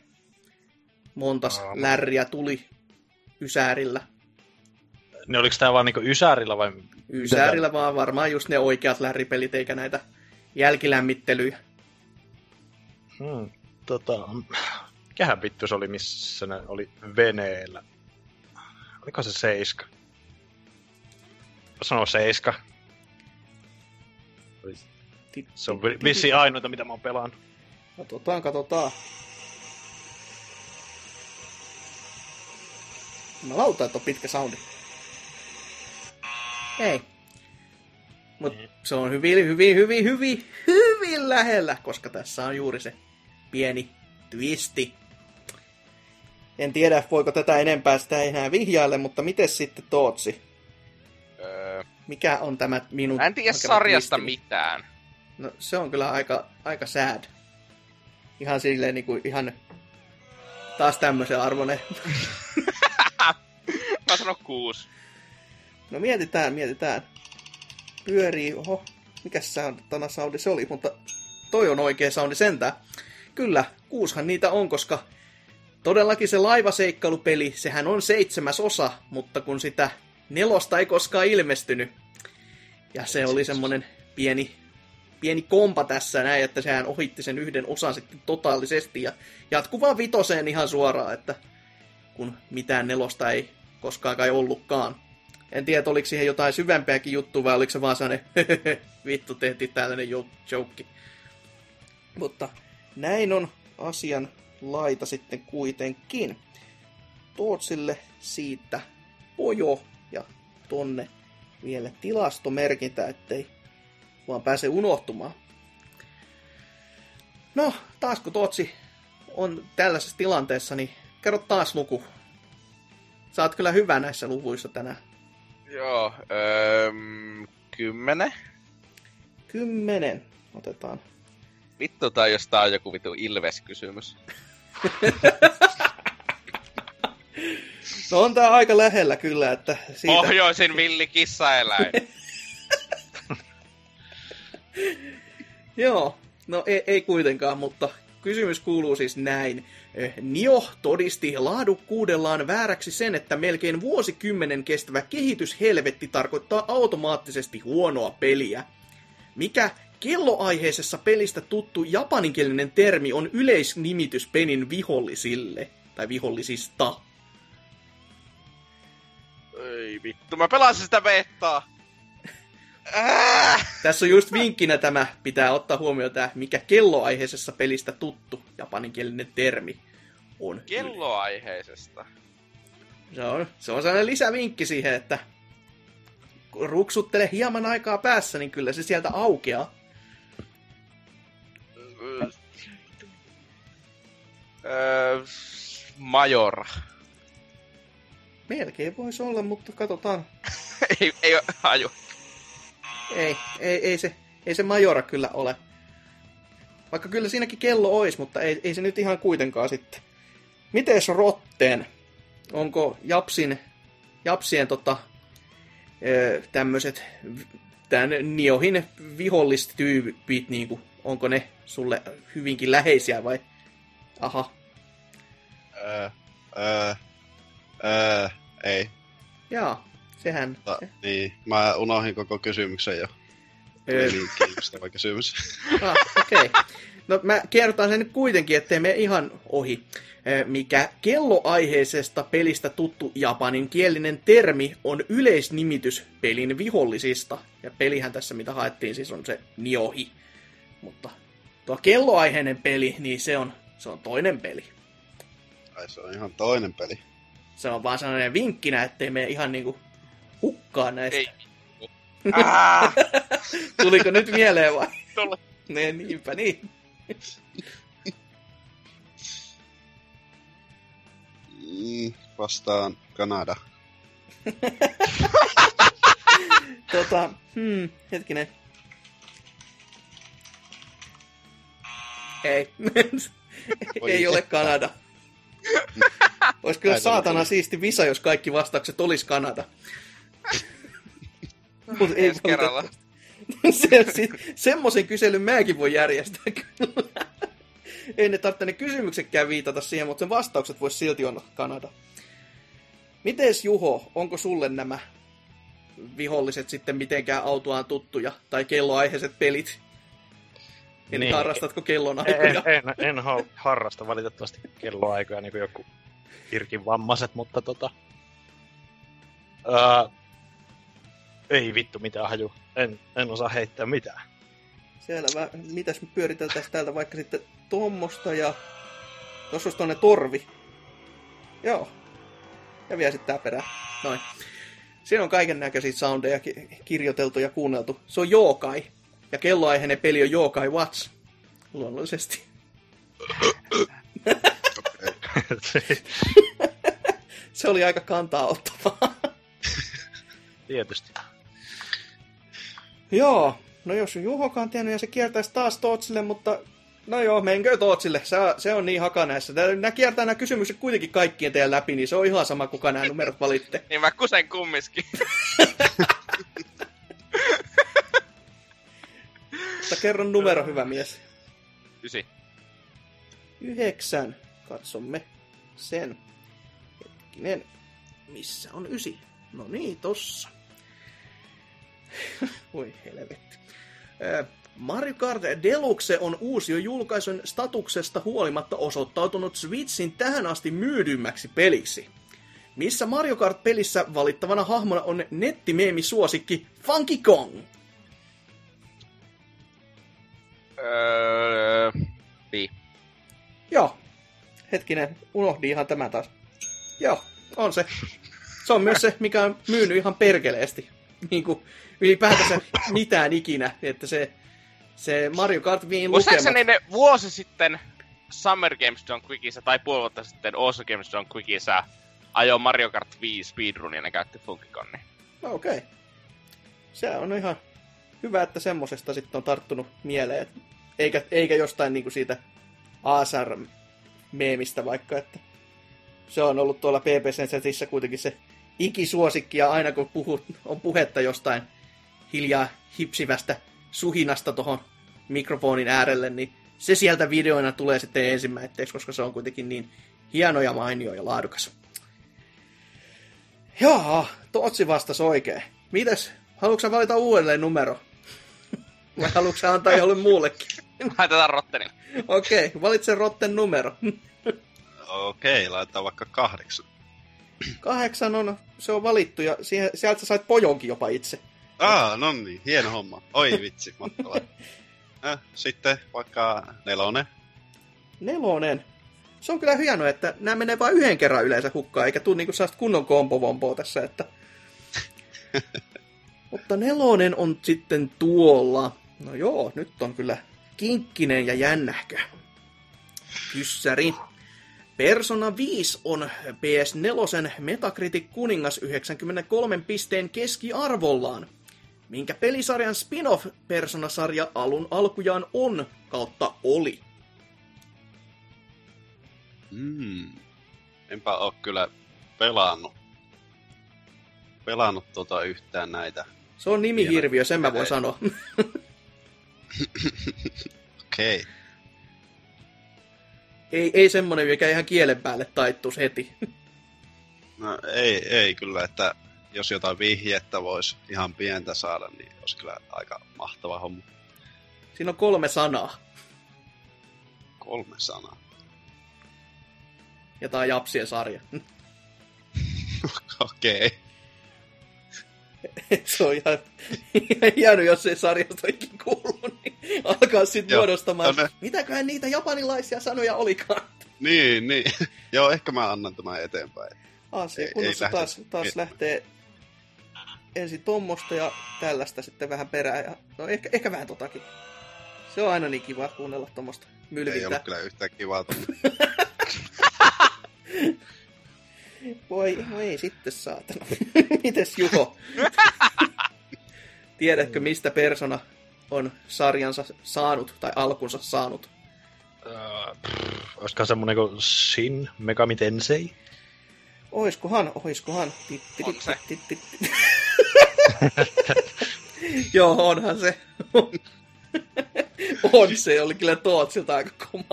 Montas Aa, lärriä tuli Ysäärillä. Ne oliko tää vaan niinku Ysärillä vai? Ysäärillä vaan varmaan just ne oikeat lärripelit, eikä näitä jälkilämmittelyjä. Hmm, tota, mikähän vittu se oli, missä ne oli veneellä? Oliko se seiska? Mä sanoo seiska. Se on vi- vissiin ainoita, mitä mä oon pelannut. Katsotaan, katsotaan. Mä lautan, että on pitkä soundi. Ei. Mut se on hyvin, hyvin, hyvin, hyvin, hyvin lähellä, koska tässä on juuri se pieni twisti. En tiedä, voiko tätä enempää sitä enää vihjaille, mutta miten sitten Tootsi? Öö, Mikä on tämä minun... mä en tiedä sarjasta twistini? mitään. No se on kyllä aika, aika sad. Ihan silleen niinku ihan taas tämmöisen arvoinen. Mä sanon kuusi. No mietitään, mietitään. Pyörii, oho, mikä tana soundi se oli, mutta toi on oikea soundi sentään. Kyllä, kuushan niitä on, koska todellakin se laivaseikkailupeli, sehän on seitsemäs osa, mutta kun sitä nelosta ei koskaan ilmestynyt. Ja se oli semmonen pieni, pieni kompa tässä näin, että sehän ohitti sen yhden osan sitten totaalisesti ja jatkuvaan vitoseen ihan suoraan, että kun mitään nelosta ei koskaan kai ollutkaan. En tiedä, oliko siihen jotain syvempiäkin juttua vai oliko se vaan sellainen vittu tehtiin tällainen jo- joke. Mutta näin on asian laita sitten kuitenkin. Tootsille siitä pojo ja tonne vielä tilastomerkintä, ettei vaan pääse unohtumaan. No, taas kun Tootsi on tällaisessa tilanteessa, niin kerro taas luku. Sä oot kyllä hyvä näissä luvuissa tänään. Joo, öö, kymmenen. Kymmenen. Otetaan. Vittu tai jos tää on joku vittu Ilves-kysymys. No on tää aika lähellä kyllä, että siitä... Pohjoisin villi kissaeläin. Joo, no ei, ei kuitenkaan, mutta kysymys kuuluu siis näin. Eh, Nio todisti laadukkuudellaan vääräksi sen, että melkein vuosikymmenen kestävä kehityshelvetti tarkoittaa automaattisesti huonoa peliä. Mikä kelloaiheisessa pelistä tuttu japaninkielinen termi on yleisnimitys pelin vihollisille, tai vihollisista? Ei vittu, mä pelasin sitä. Äh! Tässä on just vinkkinä tämä, pitää ottaa huomioon tämä, mikä kelloaiheisessa pelistä tuttu japaninkielinen termi on. Kelloaiheisesta. Se on, se on sellainen lisävinkki siihen, että kun ruksuttele hieman aikaa päässä, niin kyllä se sieltä aukeaa. Öö, Majora. Melkein voisi olla, mutta katsotaan. ei, ei oo haju. Ei, ei, ei, se, ei se Majora kyllä ole. Vaikka kyllä siinäkin kello ois, mutta ei, ei se nyt ihan kuitenkaan sitten. Mites Rotten? Onko Japsin, Japsien tota, tämmöiset tämän Niohin viholliset tyypit, niin kuin, onko ne sulle hyvinkin läheisiä vai? Aha, Öö, öö, öö, ei. jaa, sehän. Ta, niin, mä unohdin koko kysymyksen jo. Öö, Ei niin kiinnostava kysymys. Ah, okei. Okay. No mä kertaan sen nyt kuitenkin, ettei me ihan ohi. Mikä kelloaiheisesta pelistä tuttu japanin kielinen termi on yleisnimitys pelin vihollisista. Ja pelihän tässä mitä haettiin siis on se Niohi. Mutta tuo kelloaiheinen peli, niin se on, se on toinen peli. Ai se on ihan toinen peli. Se on vaan sellainen vinkkinä, ettei me ihan niinku hukkaa näistä. Ei. Ah, Tuliko nyt mieleen vai? Tuli. Ne, niinpä niin. Vastaan Kanada. Tota, hmm, hetkinen. Ei. Voi ei ole. Kanada. Olisi kyllä saatana siisti visa, jos kaikki vastaukset olisi Kanada. Mut ei ensi kerralla. se, se, semmoisen kyselyn mäkin voi järjestää kyllä. Ei ne tarvitse ne kysymyksetkään viitata siihen, mutta sen vastaukset voisi silti olla Kanada. Mites Juho, onko sulle nämä viholliset sitten mitenkään autuaan tuttuja, tai kelloaiheiset pelit? Eli Niin. harrastatko En, kellonaikoja? en, en ha- harrasta valitettavasti kelloaikoja niin kuin joku Irkin vammaiset, mutta tota... Ää, ei vittu mitään haju. En, en osaa heittää mitään. Selvä. Mitäs me pyöriteltäisiin täältä vaikka sitten tuommoista ja... Tuossa olisi tuonne torvi. Joo. Ja vielä sitten tää perä. Noin. Siinä on kaiken näköisiä soundeja ki- kirjoiteltu ja kuunneltu. Se on Jookai. Ja kelloaiheinen peli on Jookai Watch. Luonnollisesti. Se oli aika kantaa ottavaa. Tietysti. Joo. No jos on Juhokaan tiennyt ja se kiertäisi taas Tootsille, mutta... No joo, menkö Tootsille. Se, se on niin haka näissä. Tää- Nää kiertää nämä kysymykset kuitenkin kaikkien teidän läpi, niin se on ihan sama, kuka nämä numerot valitte. Niin mä kusen kummiskin. Mutta kerron numero, hyvä mies. Ysi. Yhdeksän. Katsomme sen. Hetkinen. Missä on ysi? No niin, tossa. Voi helvetti. Mario Kart Deluxe on uusi julkaisun statuksesta huolimatta osoittautunut Switchin tähän asti myydymmäksi peliksi. Missä Mario Kart-pelissä valittavana hahmona on nettimeemi suosikki Funky Kong. Öö... Niin. Joo. Hetkinen, unohdin ihan tämä taas. Joo, on se. Se on myös se, mikä on myynyt ihan perkeleesti. Niin kuin ylipäätänsä mitään ikinä. Että se, se Mario Kart lukemat... Muistaakseni ne vuosi sitten Summer Games Done Quickissä tai puoli vuotta sitten Awesome Games Done Quickissä ajoi Mario Kart 5 speedrun ja ne käytti Funkikonni. No, Okei. Okay. Se on ihan hyvä, että semmosesta sitten on tarttunut mieleen. Eikä, eikä jostain niinku siitä ASR-meemistä vaikka, että se on ollut tuolla PPC-setissä kuitenkin se ikisuosikki, ja aina kun puhut, on puhetta jostain hiljaa hipsivästä suhinasta tuohon mikrofonin äärelle, niin se sieltä videoina tulee sitten ensimmäiseksi, koska se on kuitenkin niin hieno ja mainio ja laadukas. Jaa, Tootsi vastasi oikein. Mites, haluatko valita uudelleen numero? Vai haluatko antaa jollekin muullekin? Laitetaan Rottenille. Okei, okay, valitse Rotten numero. Okei, laitetaan vaikka kahdeksan. Kahdeksan on, se on valittu ja siihen, sieltä sä sait pojonkin jopa itse. Ah, no niin, hieno homma. Oi vitsi, mahtavaa. Äh, sitten vaikka nelonen. Nelonen. Se on kyllä hienoa, että nämä menee vain yhden kerran yleensä hukkaan, eikä tule niinku sellaista kunnon kompovompoa tässä, että... Mutta nelonen on sitten tuolla. No joo, nyt on kyllä kinkkinen ja jännähkö. Kyssäri. Persona 5 on PS4 Metacritic kuningas 93 pisteen keskiarvollaan. Minkä pelisarjan spin-off Persona-sarja alun alkujaan on kautta oli? Mm. Enpä oo kyllä pelannut. Pelannut tota yhtään näitä. Se on nimihirviö, sen mä voin sanoa. Okei. Okay. ei, ei semmonen, mikä ihan kielen päälle taittus heti. No ei, ei kyllä, että jos jotain vihjettä voisi ihan pientä saada, niin olisi kyllä aika mahtava homma. Siinä on kolme sanaa. Kolme sanaa. Ja tää on Japsien sarja. Okei. Okay. se on ihan, ihan hieno, jos ei sarjasta oikein kuullut, niin alkaa sitten muodostamaan, ne- mitäköhän niitä japanilaisia sanoja olikaan. Niin, niin. Joo, ehkä mä annan tämän eteenpäin. Asia Ei- kunnossa ei lähde taas, taas lähtee ensin tommosta ja tällaista sitten vähän perään. Ja, no ehkä, ehkä vähän totakin. Se on aina niin kiva kuunnella tommosta Ei mylvintää. ollut kyllä yhtään kivaa Voi, no ei sitten saatana. Mites Juho? Tiedätkö mistä persona on sarjansa saanut tai alkunsa saanut? Uh, olisikohan semmonen kuin Shin Megami Tensei? Oiskohan, oiskohan. Joo, onhan se. on se, oli kyllä Tootsilta aika koma.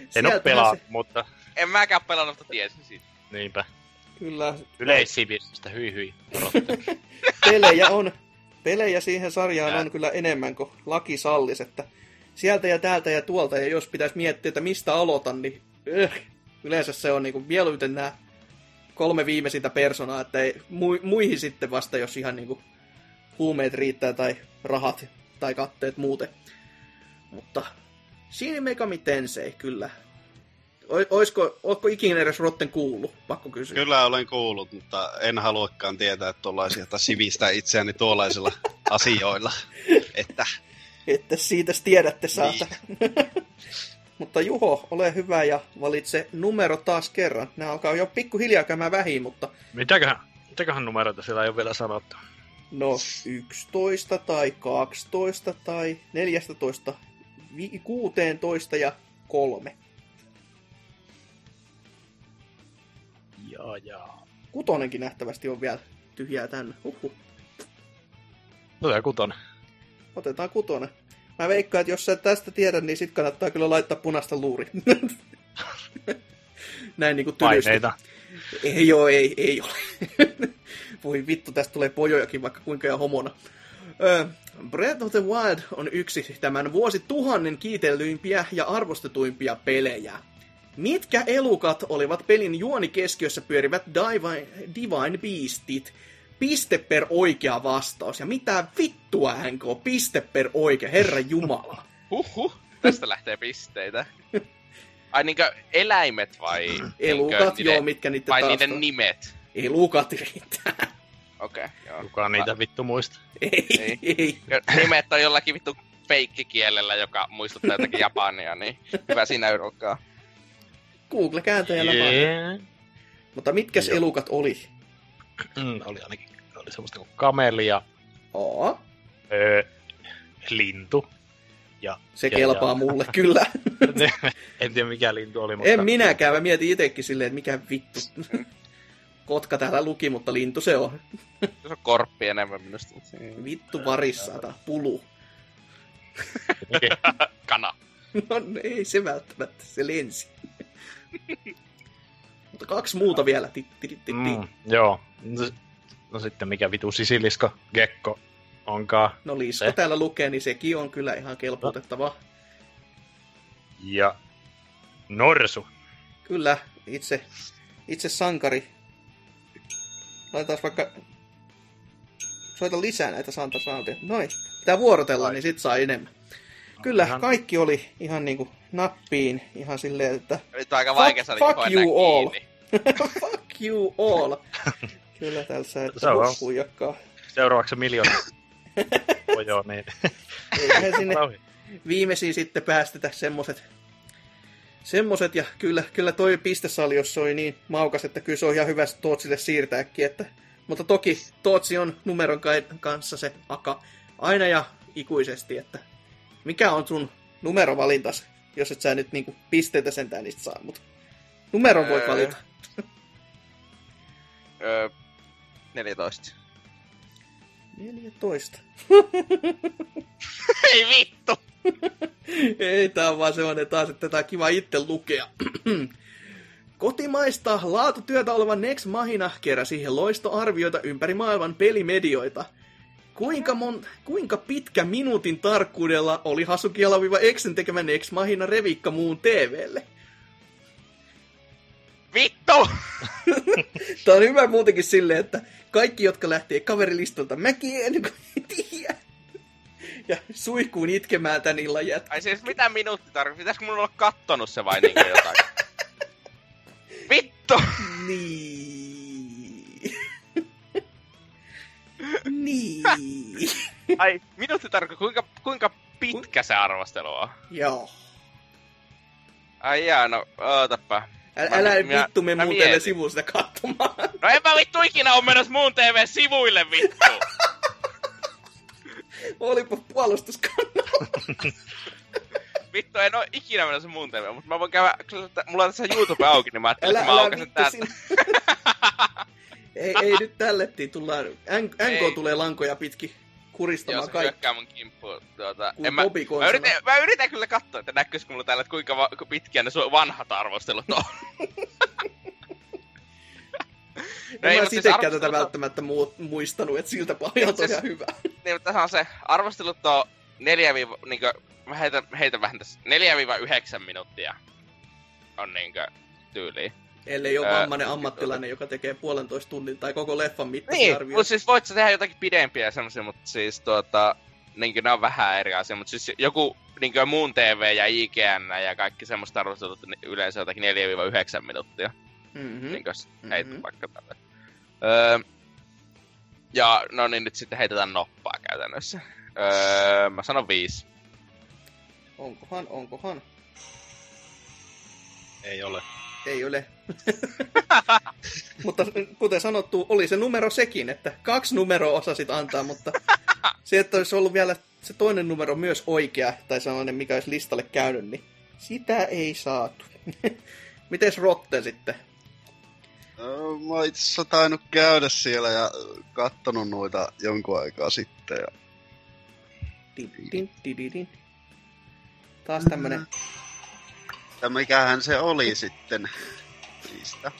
En Sieltähän pelaa, se- mutta En mäkään pelannut, mutta tiesin siitä. niinpä. Kyllä, Yleissivistystä, hyi hyi. Pelejä on, pelejä siihen sarjaan Ää. on kyllä enemmän kuin laki sallis, että sieltä ja täältä ja tuolta, ja jos pitäisi miettiä, että mistä aloitan, niin öh, yleensä se on niin kuin mieluiten nämä kolme viimeisintä personaa, että ei, mu, muihin sitten vasta, jos ihan niin kuin huumeet riittää tai rahat tai katteet muuten. Mutta Shin Megami Tensei, kyllä. Oisko, ootko ikinä edes Rotten kuullut? Pakko kysyä. Kyllä olen kuullut, mutta en haluakaan tietää tuollaisia tai sivistää itseäni tuollaisilla asioilla. Että Että siitä tiedätte saata. mutta Juho, ole hyvä ja valitse numero taas kerran. Nämä alkaa jo pikkuhiljaa käymään vähin, mutta Mitäköhän, mitäköhän numeroita siellä ei ole vielä sanottu? no 11 tai 12 tai 14, vi- 16 ja 3. Jaa, jaa. Kutonenkin nähtävästi on vielä tyhjää tänne. Huhhuh. Tulee kuton. Otetaan kutonen. Mä veikkaan, että jos sä et tästä tiedä, niin sit kannattaa kyllä laittaa punaista luuri. Näin niinku tylysti. Paineita. Ei joo, ei, ei ole. Voi vittu, tästä tulee pojojakin vaikka kuinka ja homona. Ö, Breath of the Wild on yksi tämän vuosituhannen kiitellyimpiä ja arvostetuimpia pelejä. Mitkä elukat olivat pelin juonikeskiössä pyörivät Divine, Divine Beastit? Piste per oikea vastaus. Ja mitä vittua hänko on piste per oikea, herra jumala. Huhhuh, tästä lähtee pisteitä. Ai niinkö eläimet vai? Elukat, niinkö joo, mitkä niiden Vai taustat? niiden nimet? Elukat riittää. Okei, okay, joo. Kukaan niitä vittu muista. Ei, Ei. ei. Nimet on jollakin vittu feikkikielellä, joka muistuttaa jotakin japania, niin hyvä siinä yrokkaa. Google-kääntäjällä vaan. Yeah. Mutta mitkäs Joo. elukat oli? Mm, oli ainakin oli semmoista kuin kameli ja Oo, öö, lintu. Ja, se ja, kelpaa ja. mulle kyllä. en tiedä mikä lintu oli, mutta... en minäkään, mä mietin itekin silleen, että mikä vittu. Kotka täällä luki, mutta lintu se on. Se on korppi enemmän minusta. Vittu varissa tai pulu. Kana. No ei se välttämättä, se lensi. Mutta kaksi muuta vielä. Ti, ti, ti, ti. Mm, joo. No, no sitten mikä vitu sisilisko gekko onkaan. No liisko Se. täällä lukee, niin sekin on kyllä ihan kelpuutettava. Ja norsu. Kyllä, itse, itse sankari. Laitetaan vaikka... Soita lisää näitä Santa Soundia. Noin. Pitää vuorotella, niin sit saa enemmän. Kyllä, Ihan- kaikki oli ihan niinku nappiin. Ihan silleen, että Nyt on aika Fuck- vaikea saada fuck enää you all. fuck you all. Kyllä täällä sä et Se on. huijakkaa. Seuraavaksi miljoona. Ojo, niin. Eiköhän sinne viimeisiin sitten päästetä semmoset semmoset, ja kyllä, kyllä toi pistesali, jos oli niin maukas, että kyllä se on ihan hyvä Tootsille siirtääkin, että, mutta toki Tootsi on numeron kanssa se aka aina ja ikuisesti, että mikä on sun numerovalintas, jos et sä nyt niinku pisteitä sentään niistä saa, mutta numeron voit Öö. valita. Öö, 14. 14. Ei vittu! Ei, tää on vaan sellainen taas, että tätä on kiva itse lukea. Kotimaista laatutyötä oleva Next Mahina keräsi loistoarvioita ympäri maailman pelimedioita. Kuinka, mon, kuinka pitkä minuutin tarkkuudella oli Hasuki-Exen tekemä Next Mahina revikka muun TVlle? Vittu! Tää on hyvä muutenkin silleen, että kaikki, jotka lähtee kaverilistalta mäkien, kun ei tiedä. Ja suihkuun itkemään tän illan jätkä. Ai siis mitä minuutti tarvitsee? Pitäisikö mun olla kattonut se vai niinku jotain? Vittu! Niin. Niin. Ai, minuutti tarkoittaa, kuinka, kuinka pitkä se arvostelu on? Joo. Ai jaa, no ootapa. Älä, Mä- älä minä- vittu me mä muuten mietin. sivusta katsomaan. No en mä vittu ikinä oo menossa muun TV-sivuille vittu! Olipa puolustuskannalla. Vittu, en oo ikinä menossa muun TV, mutta mä voin käydä, mulla on tässä YouTube auki, niin mä ajattelin, Älä, että mä älä aukasen vittu täältä. ei, ei nyt tällettiin. Tullaan, NK Ei. tulee lankoja pitkin Joo, kuristamaan kaikki. hyökkää mun kimppuun. Tuota, Kuin en mä, Bobby mä, yritän, mä yritän kyllä katsoa, että näkyisikö mulla täällä, että kuinka va- pitkiä ne su- vanhat arvostelut on. En ei, mä siis sitekään tätä arvostelut on- välttämättä mu- muistanut, että siltä pohjalta on ihan hyvä. niin, mutta tässä on se, arvostelut on 4 niinkö, mä heitän, heitän vähän tässä, 4-9 minuuttia on niinkö tyyliin. Ellei ole Ää, vammainen ammattilainen, joka tekee puolentoista tunnin tai koko leffan mittaisia Niin, arvioita. mutta siis voit sä tehdä jotakin pidempiä semmosia, mutta siis tuota, niinkö ne on vähän eri asia, mutta siis joku niinkö muun TV ja IGN ja kaikki semmoista arvostelut niin yleensä jotakin 4-9 minuuttia. Mm-hmm. niin Mhm. heitet vaikka tälle. Öö, ja no niin, nyt sitten heitetään noppaa käytännössä. Öö, mä sanon viisi. Onkohan, onkohan. Ei ole. Ei ole. mutta kuten sanottu, oli se numero sekin, että kaksi numeroa osasit antaa, mutta se, että olisi ollut vielä se toinen numero myös oikea, tai sellainen, mikä olisi listalle käynyt, niin sitä ei saatu. Mites Rotte sitten? Mä oon itse asiassa tainnut käydä siellä ja kattonut noita jonkun aikaa sitten. Ja... Din, din, din, din, din. Taas tämmönen ja mikähän se oli sitten niistä?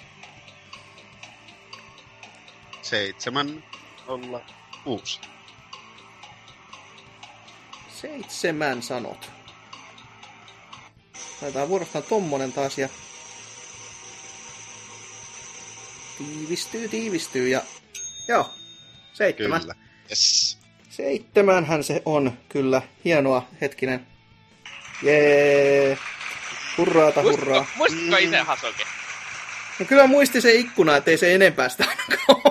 Seitsemän olla kuusi. seitsemän sanot. Laitetaan vuorostaan tommonen taas ja tiivistyy, tiivistyy ja joo, seitsemän. Kyllä. Yes. Seitsemänhän se on, kyllä. Hienoa, hetkinen. Jee. Hurraata, hurraa. Muistatko itse Hasuki? No kyllä muisti se ikkuna, ettei se enempää sitä ainakaan.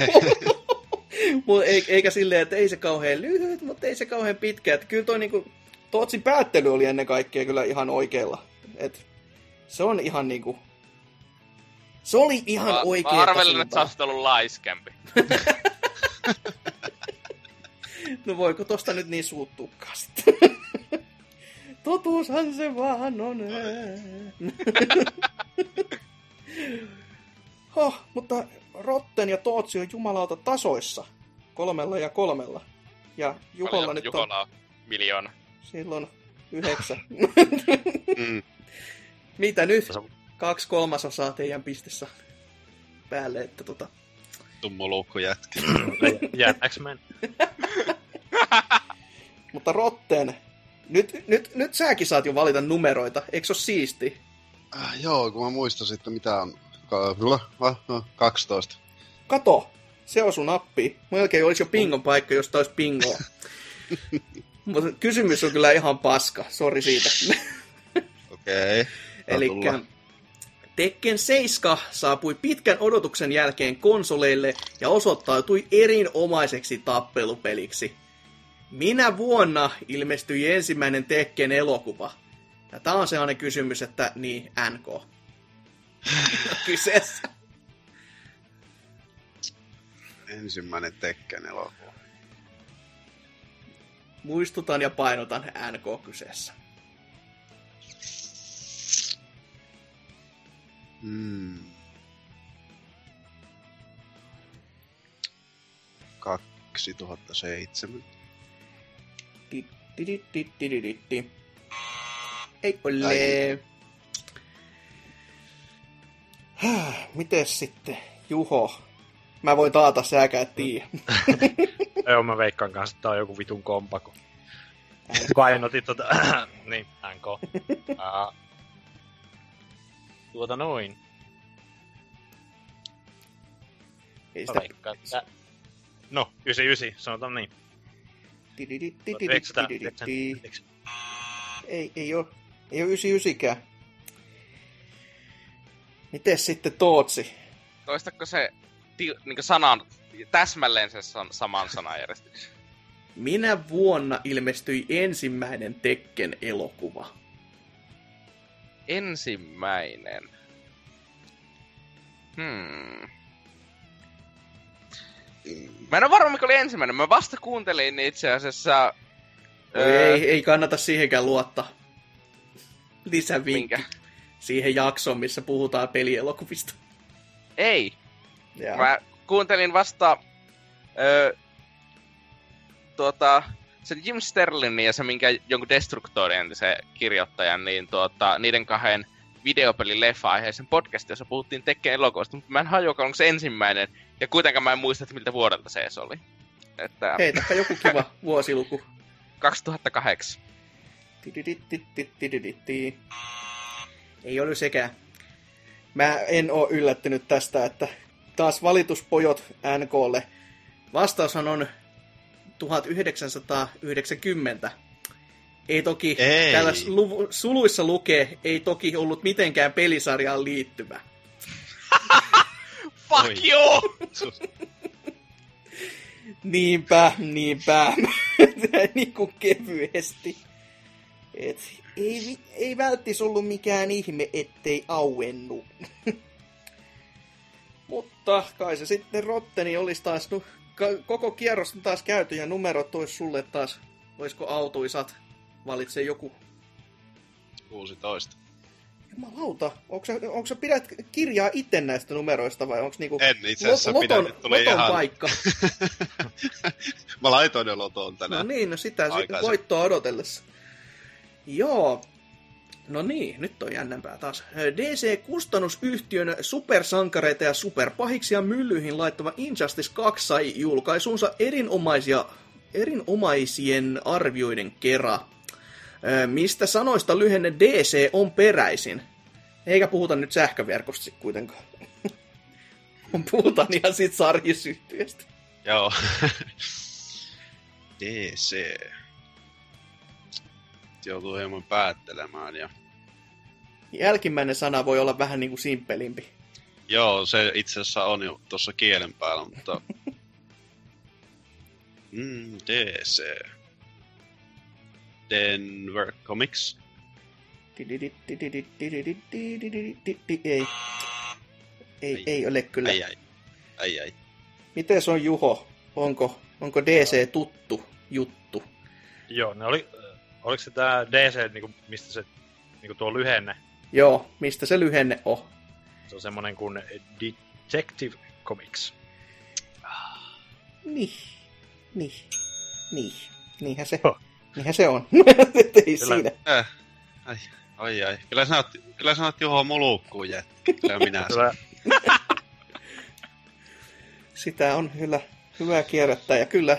Mut ei- Eikä silleen, että ei se kauhean lyhyt, mutta ei se kauhean pitkä. Että kyllä toi niinku, Tootsin päättely oli ennen kaikkea kyllä ihan oikealla. Et se on ihan niinku... Se oli ihan Mä- oikea. Mä arvelin, että sä ollut laiskempi. No voiko tosta nyt niin suuttuukaan sitten? Totuushan se vaan on. Huh, mutta Rotten ja Tootsi on jumalauta tasoissa. Kolmella ja kolmella. Ja Jukolla Paljon nyt on Jukola on miljoona. silloin yhdeksän. Mm. Mitä nyt? Kaksi kolmasosaa teidän pistessä päälle, että tota... Tummoluukku jätkä. Jäätääks men? Mutta Rotten, nyt, nyt, nyt säkin saat jo valita numeroita, eikö se ole siisti? Äh, joo, kun mä muistan sitten mitä on. Ka- va- va- 12. Kato, se osui nappi. Melkein olisi jo pingon paikka, jos olisi pingoa. Mutta kysymys on kyllä ihan paska, sori siitä. Okei. Okay. Eli Tekken 7 saapui pitkän odotuksen jälkeen konsoleille ja osoittautui erinomaiseksi tappelupeliksi. Minä vuonna ilmestyi ensimmäinen Tekken elokuva? Ja tää on sellainen kysymys, että niin, NK. Kyseessä. Ensimmäinen Tekken elokuva. Muistutan ja painotan NK kyseessä. Hmm. 2007. Ei. Mites sitten, Juho? Mä voin taata, säkään tiedä. Joo, mä veikkaan kanssa, että tää on joku vitun kompako. Painotin tota... niin, NK. Uh, tuota noin. Ei Mä sitä... veikkaan, että... No, 99, sanotaan niin. Ei, ei oo, ei oo 99kään. Mites sitten Tootsi? Toistako se niin sanan, täsmälleen sen saman sanajärjestyksen? Minä vuonna ilmestyi ensimmäinen Tekken elokuva? Ensimmäinen. Hmm. Mä en ole varma, mikä oli ensimmäinen. Mä vasta kuuntelin itse asiassa... öö, Ei, ei kannata siihenkään luottaa. Lisävinkki minkä? siihen jaksoon, missä puhutaan pelielokuvista. Ei. Ja. Mä kuuntelin vasta... Öö, tuota, sen Jim Sterlingin ja se minkä jonkun Destructorien se kirjoittajan, niin tuota, niiden kahden videopelin leffa-aiheisen podcastin, jossa puhuttiin Tekken elokuvasta, mutta mä en hajua, onko se ensimmäinen, ja kuitenkaan mä en muista, että miltä vuodelta se oli. Että... Heitäpä joku kiva vuosiluku. 2008. Ei ole sekään. Mä en oo yllättynyt tästä, että taas valituspojot NKlle. Vastaushan on 1990. Ei toki, ei. täällä luv- suluissa lukee, ei toki ollut mitenkään pelisarjaan liittyvä. Fuck Oi. you! Niinpä, niinpä. niin kuin kevyesti. Et, ei, ei välttis ollut mikään ihme, ettei auennu. Mutta kai se sitten Rotteni olisi taas, nu, ka- koko kierros on taas käyty ja numerot olisi sulle taas, olisiko autuisat, valitse joku. 16. Jumalauta, onko sä, onko sä pidät kirjaa itse näistä numeroista vai onko niinku En itse asiassa lot- pidä, loton, tuli loton ihan... paikka? Mä laitoin ne lotoon No tänään. niin, no sitä sitten voittoa odotellessa. Joo. No niin, nyt on jännämpää taas. DC-kustannusyhtiön supersankareita ja superpahiksia myllyihin laittava Injustice 2 sai julkaisunsa erinomaisia, erinomaisien arvioiden kera. Mistä sanoista lyhenne DC on peräisin? Eikä puhuta nyt sähköverkosta kuitenkaan. Puhutaan ihan siitä sarjisyhtiöstä. Joo. DC. Joutuu hieman päättelemään ja... Jälkimmäinen sana voi olla vähän niin kuin simppelimpi. Joo, se itse asiassa on jo tuossa kielen päällä, mutta... Mm, DC. Denver Comics. Ei. Ei, ei ole kyllä. Ai ai. Ai ai. Miten se on Juho? Onko, onko DC tuttu juttu? Joo, ne oli... Oliko se tää DC, niinku, mistä se niinku tuo lyhenne? Joo, mistä se lyhenne on? Se on semmonen kuin Detective Comics. Niin, niin, niin. Niinhän se, Joo. niinhän se on. Ei Kyllä. siinä. Äh. Ai, ai ai. Kyllä sä oot, kyllä sä oot Juho mulukkuun jätkä. Kyllä minä Kyllä, Sitä on kyllä hyvä kierrättää ja kyllä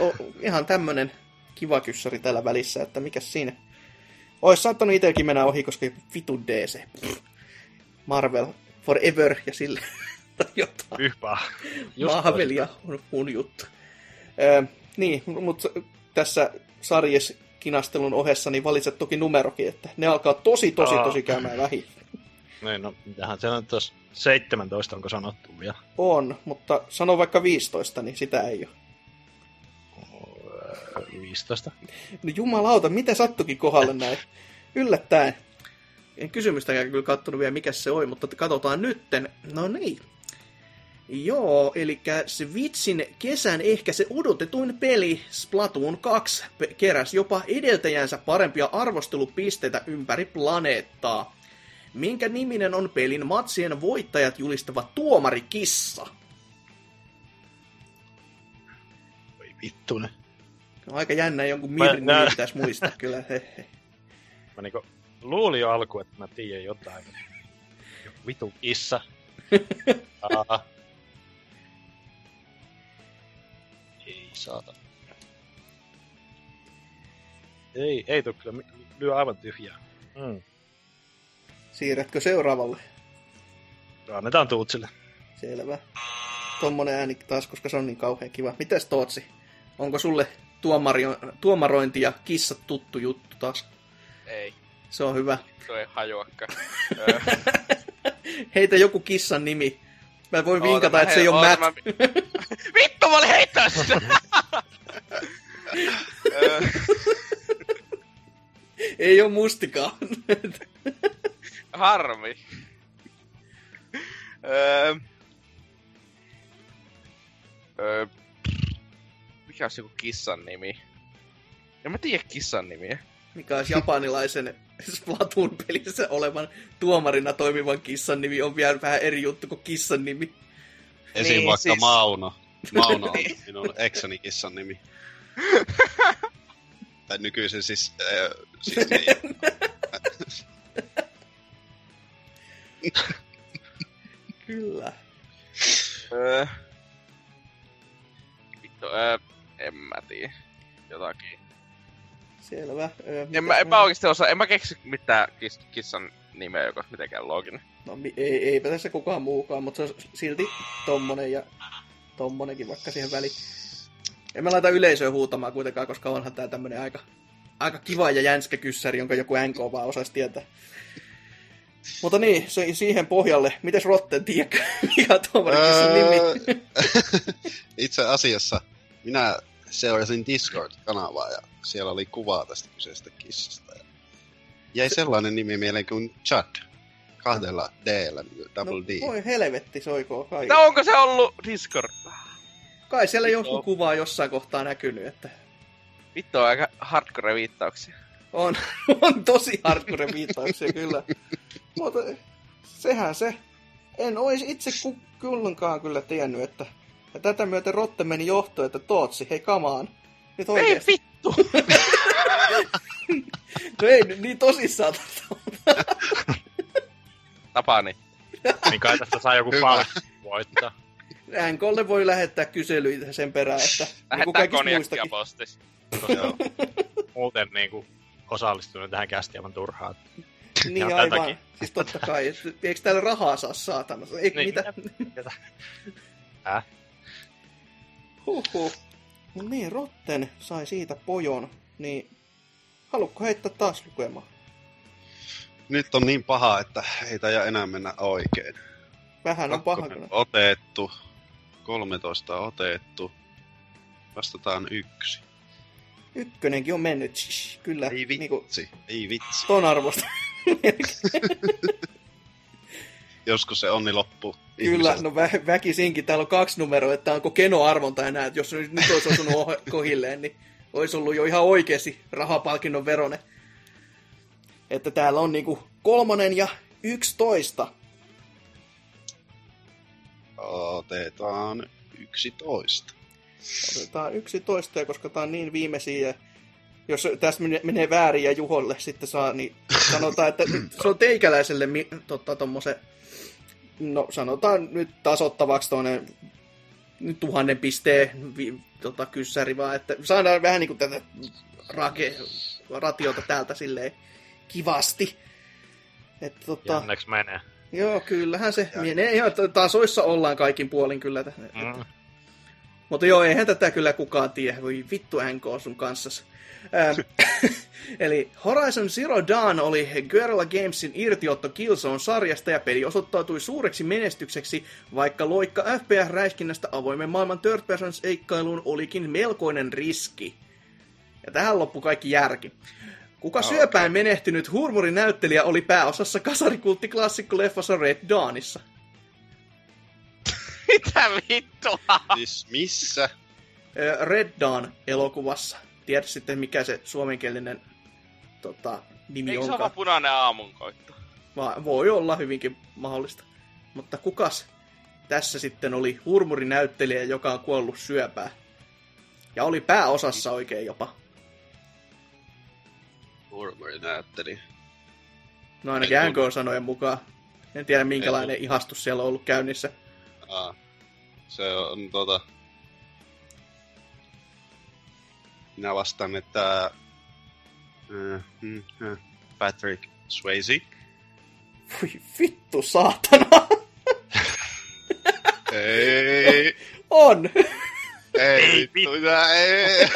o, ihan tämmönen kiva kyssäri tällä välissä, että mikä siinä. Ois saattanut itelläkin mennä ohi, koska vitu DC. Pff. Marvel forever ja sille tai jotain. yhpää. Mahvelia on mun juttu. Öö, niin, mutta tässä sarjes kinastelun ohessa niin valitset toki numerokin, että ne alkaa tosi, tosi, Aa. tosi käymään vähin. Niin, no, mitähän siellä on tuossa 17, onko sanottu vielä? On, mutta sano vaikka 15, niin sitä ei ole. 15. No jumalauta, mitä sattukin kohdalle näin? yllättäen. En kysymystäkään kyllä kattonut vielä, mikä se oli, mutta katsotaan nytten. No niin. Joo, eli Switchin kesän ehkä se odotetuin peli Splatoon 2 pe- keräsi jopa edeltäjänsä parempia arvostelupisteitä ympäri planeettaa. Minkä niminen on pelin matsien voittajat julistava tuomarikissa? Voi vittunen. No, aika jännä jonkun Mä- mirin nää- nimi pitäisi muistaa kyllä. He, he. Mä niinku luulin jo alkuun, että mä tiedän jotain. Vitu kissa. Aa. Ei saata. Ei, ei tuu kyllä. Lyö aivan tyhjää. Mm. Siirrätkö seuraavalle? Annetaan Tuutsille. Selvä. Tommonen ääni taas, koska se on niin kauhean kiva. Mites Tootsi? Onko sulle tuomari, tuomarointi ja kissat tuttu juttu taas? Ei, Se on hyvä. tuo ei hajuakaan. Öö, Heitä joku kissan nimi. Mä voin oota, vinkata, että se ei ole Matt. mä- Vittu, mä olin heittää sitä! Ei ole mustikaan. Harmi. Öö, öö, mikä olisi joku kissan nimi? En mä tiedä kissan nimiä. Mikä olisi japanilaisen Splatoon-pelissä olevan tuomarina toimivan kissan nimi on vielä vähän eri juttu kuin kissan nimi. Esim. Niin, vaikka siis- Mauno. Mauno on minun eksani kissan nimi. tai nykyisin siis... Äh, siis niin. Kyllä. Öö, vittu, öö, en mä tiedä. Jotakin. Selvä. Öö, En mä, en mä oikeesti osaa, en mä keksi mitään kis, kissan nimeä, joka olisi mitenkään looginen. No mi- ei, eipä tässä kukaan muukaan, mutta se on silti tommonen ja tommonenkin vaikka siihen väliin. En mä laita yleisöä huutamaan kuitenkaan, koska onhan tää tämmönen aika, aika kiva ja jänskä kyssäri, jonka joku NK vaan osaisi tietää. Mutta niin, se, siihen pohjalle. Mites Rotten, tiedätkö, mikä on tuomarikissan nimi? Öö, Itse asiassa minä seurasin Discord-kanavaa ja siellä oli kuvaa tästä kyseisestä kissasta. Ja jäi sellainen nimi mieleen kuin Chad. Kahdella d double D. No, voi helvetti, soikoo kai. No onko se ollut Discord? Kai siellä joku Joo. kuvaa jossain kohtaa näkynyt, että Vittu on aika hardcore viittauksia. On, on tosi hardcore viittauksia kyllä. Mutta sehän se. En olisi itse ku, kullankaan kyllä tiennyt, että ja tätä myöten Rotte meni johtoon, että Tootsi, hei kamaan. Nyt Ei vittu! No ei nyt niin tosissaan. Tapani. Niin kai tästä saa joku palkki voittaa. NKlle voi lähettää kyselyitä sen perään, että niin kuin Lähettää kaikista konjakkia muistakin. postis. Joo. Muuten niinku osallistunut tähän kästi aivan turhaan. Niin Ihan aivan. tätäkin. Siis totta kai. Eikö täällä rahaa saa saatana? Ei, Niin, mitä? mitä? Äh? Huhhuh. No niin, Rotten sai siitä pojon. Niin, haluatko heittää taas lukemaan? Nyt on niin paha, että ei taida enää mennä oikein. Vähän on paha kyllä. otettu. 13 otettu. Vastataan yksi. Ykkönenkin on mennyt. Kyllä. Ei vitsi, ei vitsi. ton arvosta. Joskus se onni loppuu. Kyllä, no vä- väkisinkin. Täällä on kaksi numeroa, että onko Keno-arvonta enää. Että jos nyt, nyt olisi osunut ohi- kohilleen, niin olisi ollut jo ihan oikeasti rahapalkinnon verone. Että täällä on niinku kolmonen ja yksitoista. Otetaan 11. Otetaan 11, ja koska tää on niin viimeisiä, jos tässä menee- väärin ja Juholle sitten saa, niin sanotaan, että se on teikäläiselle tommosen, no sanotaan nyt tasottavaksi tuonne nyt tuhannen pisteen vi, tota, kyssäri vaan, että saadaan vähän niinku tätä rake, ratiota täältä silleen kivasti. Että tota, Jänneksi menee. joo, kyllähän se menee ihan tasoissa ollaan kaikin puolin kyllä. että- Mm. mutta joo, eihän tätä kyllä kukaan tiedä. Voi vittu NK sun kanssas. Ähm, Eli Horizon Zero Dawn oli Guerrilla Gamesin irtiotto Killzone-sarjasta ja peli osoittautui suureksi menestykseksi, vaikka loikka FPS-räiskinnästä avoimen maailman third person seikkailuun olikin melkoinen riski. Ja tähän loppu kaikki järki. Kuka Ah, syöpään menehtynyt hurmurinäyttelijä oli pääosassa kasarikulttiklassikko-leffassa Red Dawnissa? Mitä vittua? Siis missä? Red Dawn elokuvassa. Tiedä sitten mikä se suomenkielinen tota, nimi Eikö se ole onkaan. punainen aamunkoitto? Va- voi olla hyvinkin mahdollista. Mutta kukas tässä sitten oli hurmurinäyttelijä, joka on kuollut syöpää? Ja oli pääosassa oikein jopa. Hurmuri näytteli. No ainakin En NK-sanojen mukaan. En tiedä minkälainen ihastus siellä on ollut käynnissä. Aa. Se on tota... Minä vastaan, että... äh, mm, äh, Patrick Swayze. Voi vittu saatana. Ei, on. ei, vittu, mitä, ei.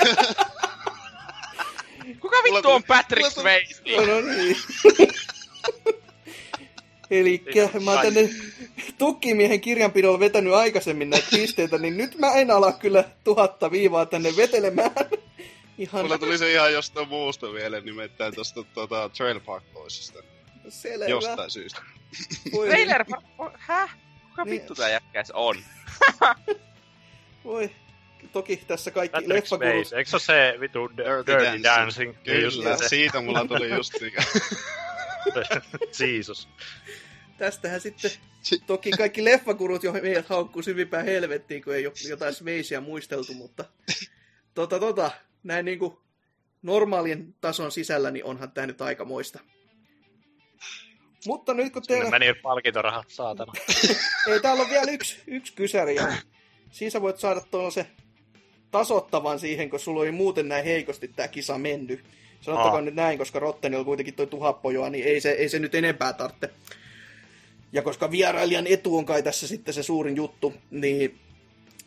Kuka vittu on Patrick Swayze? No niin. Eli mä oon tänne tukkimiehen kirjanpidolla vetänyt aikaisemmin näitä pisteitä, niin nyt mä en ala kyllä tuhatta viivaa tänne vetelemään. Ihan Mulla tuli se ihan jostain muusta vielä, nimittäin tosta tota, Trail Park Boysista. selvä. Jostain syystä. Voi, Trailer... Häh? Kuka Niin. vittu tää jätkäs on? voi. Toki tässä kaikki Patrick leffakurut. Swayze. Eikö se se vitu Dirty, Dirty Dancing? Dancing? Kyllä, se. siitä mulla tuli just Jesus. Tästähän sitten toki kaikki leffakurut jo meidät haukkuu syvimpään helvettiin, kun ei ole jotain Sveisiä muisteltu, mutta tota, tota, näin niinku normaalin tason sisällä, niin onhan tämä nyt aika moista. Mutta nyt kun teillä... meni palkintorahat, saatana. Ei, täällä on vielä yksi, yksi kysäri. Ja siinä sä voit saada tuollaisen tasottavan siihen, kun sulla oli muuten näin heikosti tämä kisa mennyt. Sanottakoon Aa. nyt näin, koska Rottenilla kuitenkin toi tuhappojoa, niin ei se, ei se nyt enempää tarvitse. Ja koska vierailijan etu on kai tässä sitten se suurin juttu, niin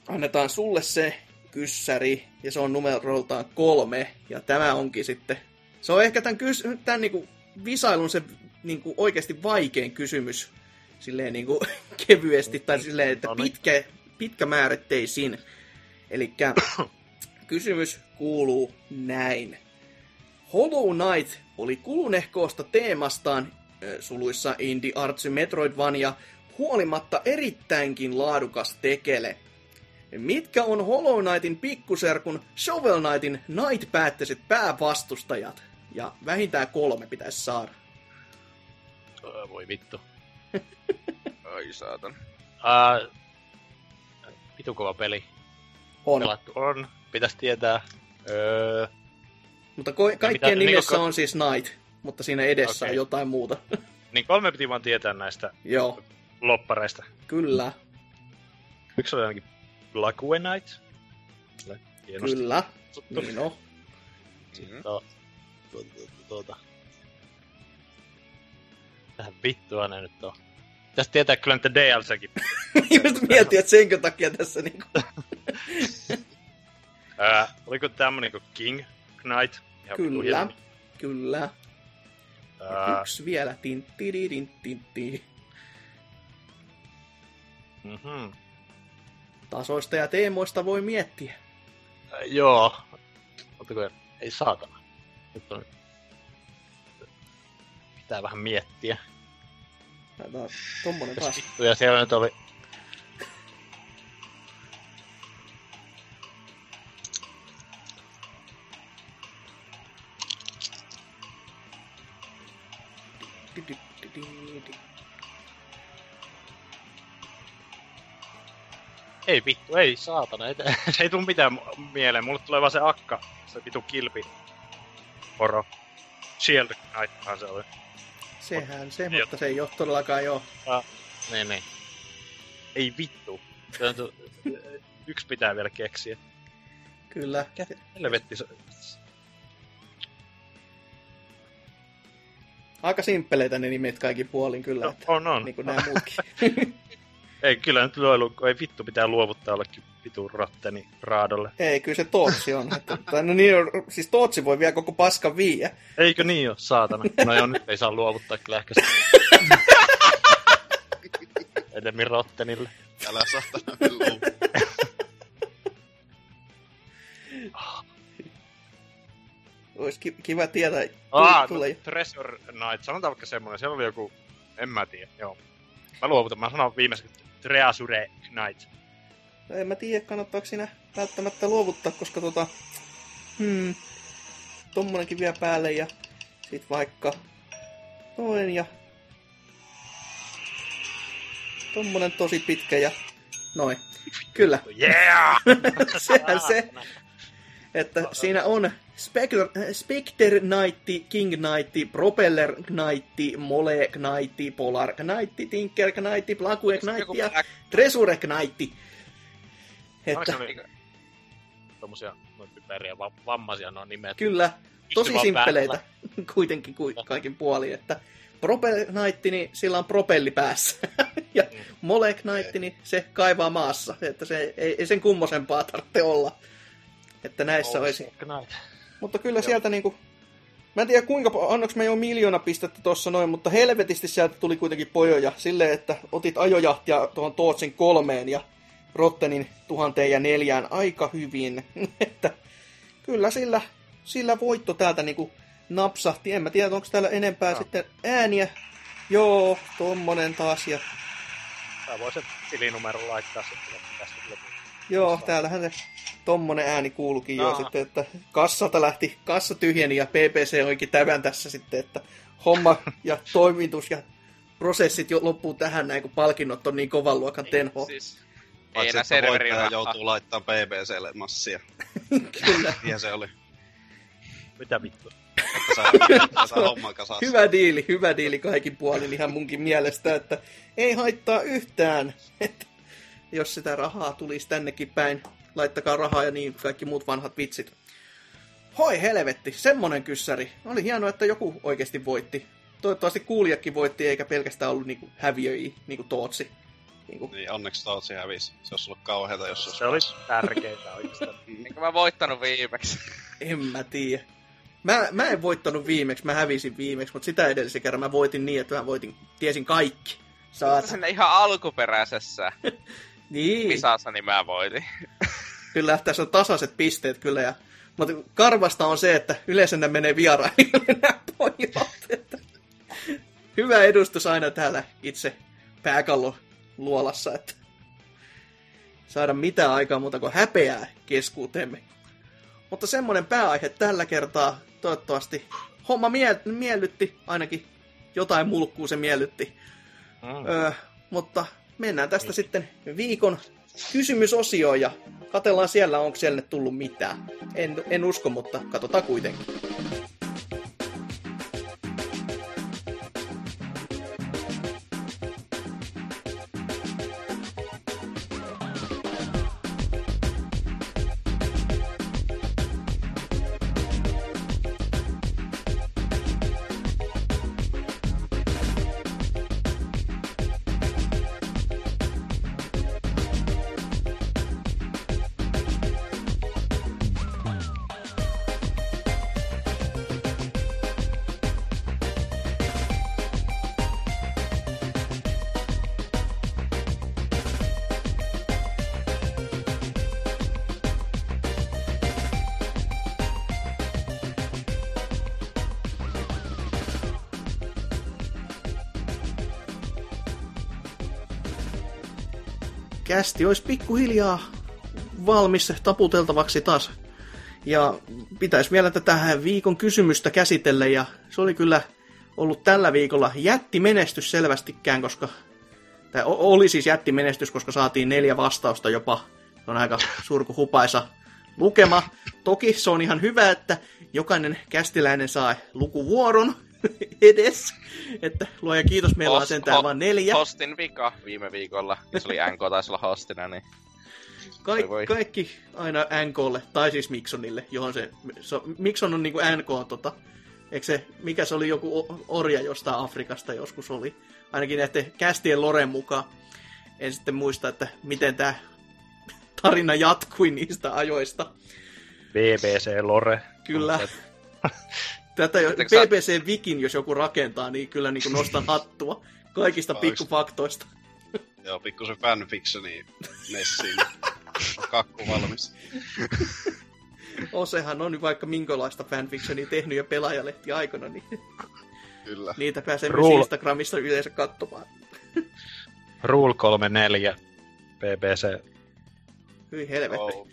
annetaan sulle se kyssäri, ja se on numeroltaan kolme, ja tämä onkin sitten... Se on ehkä tämän, kys, tämän niinku visailun se niinku oikeasti vaikein kysymys silleen niinku kevyesti, tai silleen, että No niin. pitkä, pitkä määritteisin. Eli kysymys kuuluu näin. Hollow Knight oli kulunehkoosta teemastaan, suluissa Indie Artsy Metroidvania, huolimatta erittäinkin laadukas tekele. Mitkä on Hollow Knightin pikkuserkun Shovel Knightin Knight-päättäiset päävastustajat? Ja vähintään kolme pitäisi saada. Öö, Voi vittu. Ai saatan. Uh, vitu kova peli. On. Pelattu on. Pitäisi tietää. Öö, Mutta ko- kaikkien mitä- niinku nimessä ko- on siis Knight, mutta siinä edessä Okei. on jotain muuta. niin kolme piti vaan tietää näistä Joo, loppareista. kyllä, Yksi oli ainakin Knight. Kyllä, Hienosti kyllä. kutsuttu. Niin on. Sitten on tuota, tuota. Tähän vittua ne nyt on. Pitäisi tietää kyllä niitä DLCkin. Just mietin, että senkö takia tässä niinku... Öö, oliko tämmönen kuin King Knight? Ihan Kyllä, kyllä. Öö, Yksi vielä. Tin, tiri, tin, tin, tin. mhm. Tasoista ja teemoista voi miettiä. Öö, joo. Ottako, ei saatana. Nyt on... Pitää vähän miettiä. Tää tommonen taas. ja siellä nyt oli... Ei vittu, ei saatana. Ei, se ei tuu mitään mieleen. Mulle tulee vaan se akka. Se vitu kilpi. Poro. Shield Knighthan se oli. Sehän se, mutta se ei ole todellakaan joo. Niin, niin. Ei vittu. Yksi pitää vielä keksiä. Kyllä. Helvetti. se- Aika simppeleitä ne nimet kaikki puolin kyllä. No, Että, on, on. niin kuin nämä muutkin. Ei, kyllä nyt luolu, kun ei vittu pitää luovuttaa jollekin vitun rotteni raadolle. Ei, kyllä se Tootsi on. Että, no niin, on- siis Tootsi voi vielä koko paskan viiä. Eikö niin ole, saatana? No joo, nyt ei saa luovuttaa kyllä ehkä sitä. Enemmän rottenille. Älä saatana. Olisi ki- kiva tietää. Ah, tulee. no, Treasure Night, sanotaan vaikka semmonen, siellä oli joku, en mä tiedä, joo. Mä luovutan, mä sanon Treasure Night. No en mä tiedä, kannattaako siinä välttämättä luovuttaa, koska tota... Hmm, tommonenkin vielä päälle ja sit vaikka toinen ja tommonen tosi pitkä ja noin. Kyllä, Yeah! sehän se, että siinä on Spectre, Spectre Knight, King Knight, Propeller Knight, Mole Knight, Polar Knight, Tinker Knight, Blackwell Knight ja Treasure Knight. Että noin typeriä va- vammaisia nuo nimet? kyllä, tosi simppeleitä kuitenkin kuin kaikin puolin, että Propel Knight, niin sillä on propelli päässä. ja Mm. Mole Knight, niin se kaivaa maassa. Että se ei, ei sen kummosempaa tarvitse olla. Että näissä olisi. Mutta kyllä sieltä niinku... Mä en tiedä kuinka, annoinko mä jo miljoona pistettä tossa noin, mutta helvetisti sieltä tuli kuitenkin pojoja silleen, että otit ajojahtia tuohon Tootsin kolmeen ja Rottenin tuhanteen ja neljään aika hyvin. että kyllä sillä, sillä voitto täältä niinku napsahti. En mä tiedä, onko täällä enempää Joo. sitten ääniä. Joo, tommonen taas. Ja, Tää voi se tilinumero laittaa sitten joo, täällähän se tommonen ääni kuulukin jo Aha. sitten, että kassalta lähti, kassa tyhjeni ja PPC onkin tämän tässä sitten, että homma ja toimitus ja prosessit jo loppuu tähän näin, kun palkinnot on niin kovan luokan tenho. Siis, ei enää rahaa. joutuu laittamaan BBClle massia. Kyllä. Ja se oli. Mitä vittu? Että saa, että saa homman kasassa. Hyvä diili, hyvä diili kaikin puolin ihan munkin mielestä, että ei haittaa yhtään, että jos sitä rahaa tulisi tännekin päin, laittakaa rahaa ja niin kaikki muut vanhat vitsit. Hoi helvetti, semmonen kyssäri. Oli hienoa, että joku oikeasti voitti. Toivottavasti kuulijakin voitti, eikä pelkästään ollut niinku häviöjiä, niinku Tootsi. Niinku, Niin onneksi Tootsi hävisi. Se olisi ollut kauheata, jos olisi... Se oli tärkeintä oikeastaan. Enkö mä voittanut viimeksi? en mä tiedä. Mä, mä en voittanut viimeksi, mä hävisin viimeksi, mutta sitä edellisen kerran mä voitin niin, että mä voitin, tiesin kaikki. Saat. Sinne ihan alkuperäisessä Niin. kisassa niin mä voitin. Kyllä, tässä on tasaiset pisteet kyllä. Ja, mutta karvasta on se, että yleensä ne menee vierailijoille nämä pojat. Että hyvä edustus aina täällä itse pääkallo luolassa, että saada mitään aikaa muuta kuin häpeää keskuuteemme. Mutta semmonen pääaihe tällä kertaa. Toivottavasti homma mie- miellytti, ainakin jotain mulkkuu se miellytti. Mm. Öö, mutta mennään tästä sitten viikon kysymysosioon ja katellaan siellä, onko siellä tullut mitään. En, en usko, mutta katsotaan kuitenkin. Kästi olisi pikkuhiljaa valmis taputeltavaksi taas. Ja pitäisi vielä tätä viikon kysymystä käsitellä, ja se oli kyllä ollut tällä viikolla jättimenestys selvästikään, koska tai oli siis jättimenestys, koska saatiin neljä vastausta jopa. Se on aika surkuhupaisa lukema. Toki se on ihan hyvä, että jokainen kästiläinen saa lukuvuoron edes. Että luoja kiitos, meillä on Host- sentään ho- vain neljä. Hostin vika viime viikolla. Jos oli NK taisi olla hostina, niin Kaik, Voi kaikki aina NKlle, tai siis Miksonille, johon se, se Mikson on niinku NK, tota, eikö se, mikä se oli joku orja jostain Afrikasta joskus oli, ainakin näiden kästien loren mukaan. En sitten muista, että miten tämä tarina jatkui niistä ajoista. BBC Lore. Kyllä. Tätä jo, BBC Vikin, jos joku rakentaa, niin kyllä niin nostan hattua kaikista Ois. pikkufaktoista. Joo, pikkusen fanfictioni Nessiin. Kakku valmis. Osehan on nyt vaikka minkälaista fanfictionia tehnyt jo pelaajalehti aikana, niin Kyllä. niitä pääsee myös Rule. Instagramista yleensä katsomaan. Rule 34, BBC. Hyi helvetti. Oh.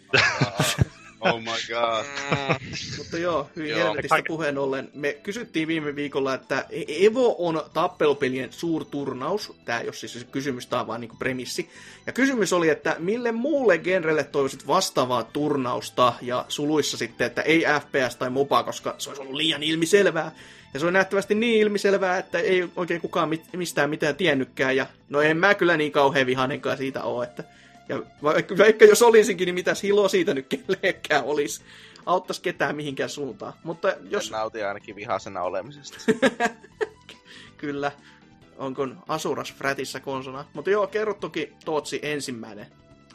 Oh my god. Mutta joo, hyvin helvetistä puheen ollen. Me kysyttiin viime viikolla, että E- Evo on tappelupelien suurturnaus. Tämä ei ole siis se kysymys, tämä on vaan niinku premissi. Ja kysymys oli, että mille muulle genrelle toivoisit vastaavaa turnausta, ja suluissa sitten, että ei FPS tai MOBA, koska se olisi ollut liian ilmiselvää. Ja se on nähtävästi niin ilmiselvää, että ei oikein kukaan mit- mistään mitään tiennytkään. Ja no en mä kyllä niin kauhean vihanenkaan siitä ole, että ja vaikka, vaikka jos olisinkin, niin mitäs hiloa siitä nyt kellekään olisi. Auttaisi ketään mihinkään suuntaan. Mutta jos... nautin ainakin vihasena olemisesta. kyllä, onko Asuras Frätissä konsona. Mutta joo, kerro toki Tootsi ensimmäinen,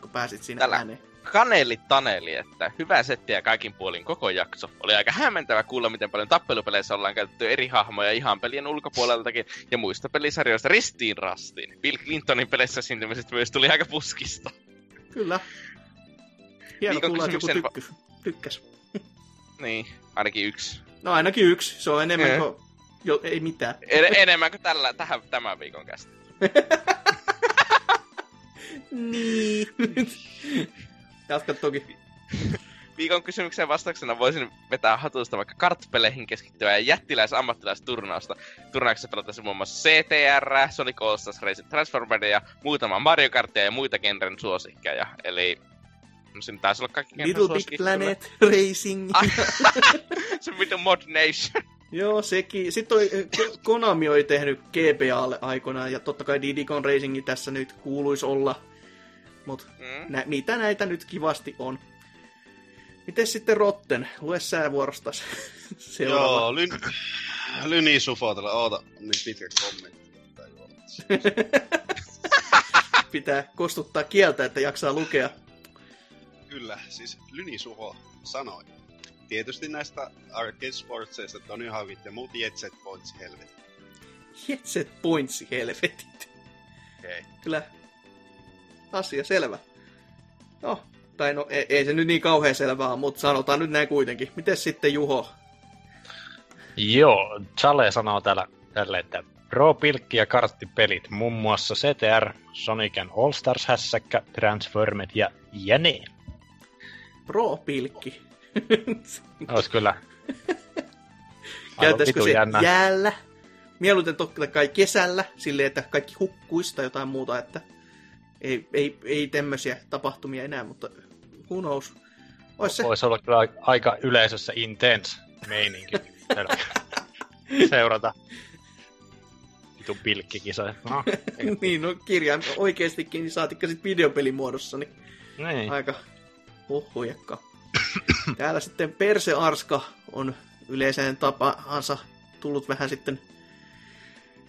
kun pääsit sinne Tällä- ääneen. Kaneli Taneli, että hyvä settiä kaikin puolin koko jakso. Oli aika hämmentävä kuulla, miten paljon tappelupeleissä ollaan käytetty eri hahmoja ihan pelien ulkopuoleltakin ja muista pelisarjoista ristiin rastiin. Bill Clintonin peleissä syntymisestä myös tuli aika puskista. Kyllä. Hieno Viikon kuulla, että joku tykkäs. tykkäs. Niin, ainakin yksi. No ainakin yksi. Se on enemmän kuin... Jo, ei mitään. En, enemmän kuin tällä, tähän, tämän viikon kästä. Niin. Jatka toki. Viikon kysymykseen vastauksena voisin vetää hatusta vaikka kartpeleihin keskittyvää jättiläis-ammattilaisturnausta. Turnauksessa pelataan muun muassa CTR, Sonic All Stars Racing Transformeria, muutama Mario Kartia ja muita genren suosikkeja. Eli no siinä taisi olla kaikki Little Big Planet Racing. Ah. Se on vittu Mod Nation. Joo, sekin. Sitten toi, eh, Ko- Konami oli tehnyt GBAlle aikoinaan, ja totta kai Diddy Kong Racingi tässä nyt kuuluisi olla. Mut Mm. nä- mitä näitä nyt kivasti on? Miten sitten Rotten? Lue sää vuorostas. Joo, lyn... Lyni Sufotella. Oota, niin pitkä kommentti. Pitää kostuttaa kieltä, että jaksaa lukea. Kyllä, siis Lyni Suho sanoi. Tietysti näistä arcade sportseista Tony Hawkit ja muut Jet Set Points helvetti. Jet Set Pointsi, helvetit. Okei. Kyllä. Asia selvä. No, tai no, ei, ei se nyt niin kauhean selvää, mutta sanotaan nyt näin kuitenkin. Miten sitten Juho? Joo, Chale sanoo täällä tälle, että Pro Pilkki ja karttipelit, muun muassa CTR, Sonic and All Stars hässäkkä, Transformet ja Jäne. Pro-pilkki. Olisi kyllä Käytäisikö se jännä. jäällä? Mieluiten totta kai kesällä, silleen, että kaikki hukkuisi tai jotain muuta, että ei, ei, ei tämmöisiä tapahtumia enää, mutta who knows. Ois se, Voisi olla kyllä aika yleisössä intense meininki seurata vitun pilkkikisoja. No, niin, no kirjain oikeastikin, niin saatikka sit videopelimuodossa, niin niin. aika huhhujakka. Täällä sitten Perse Arska on yleiseen tapaansa tullut vähän sitten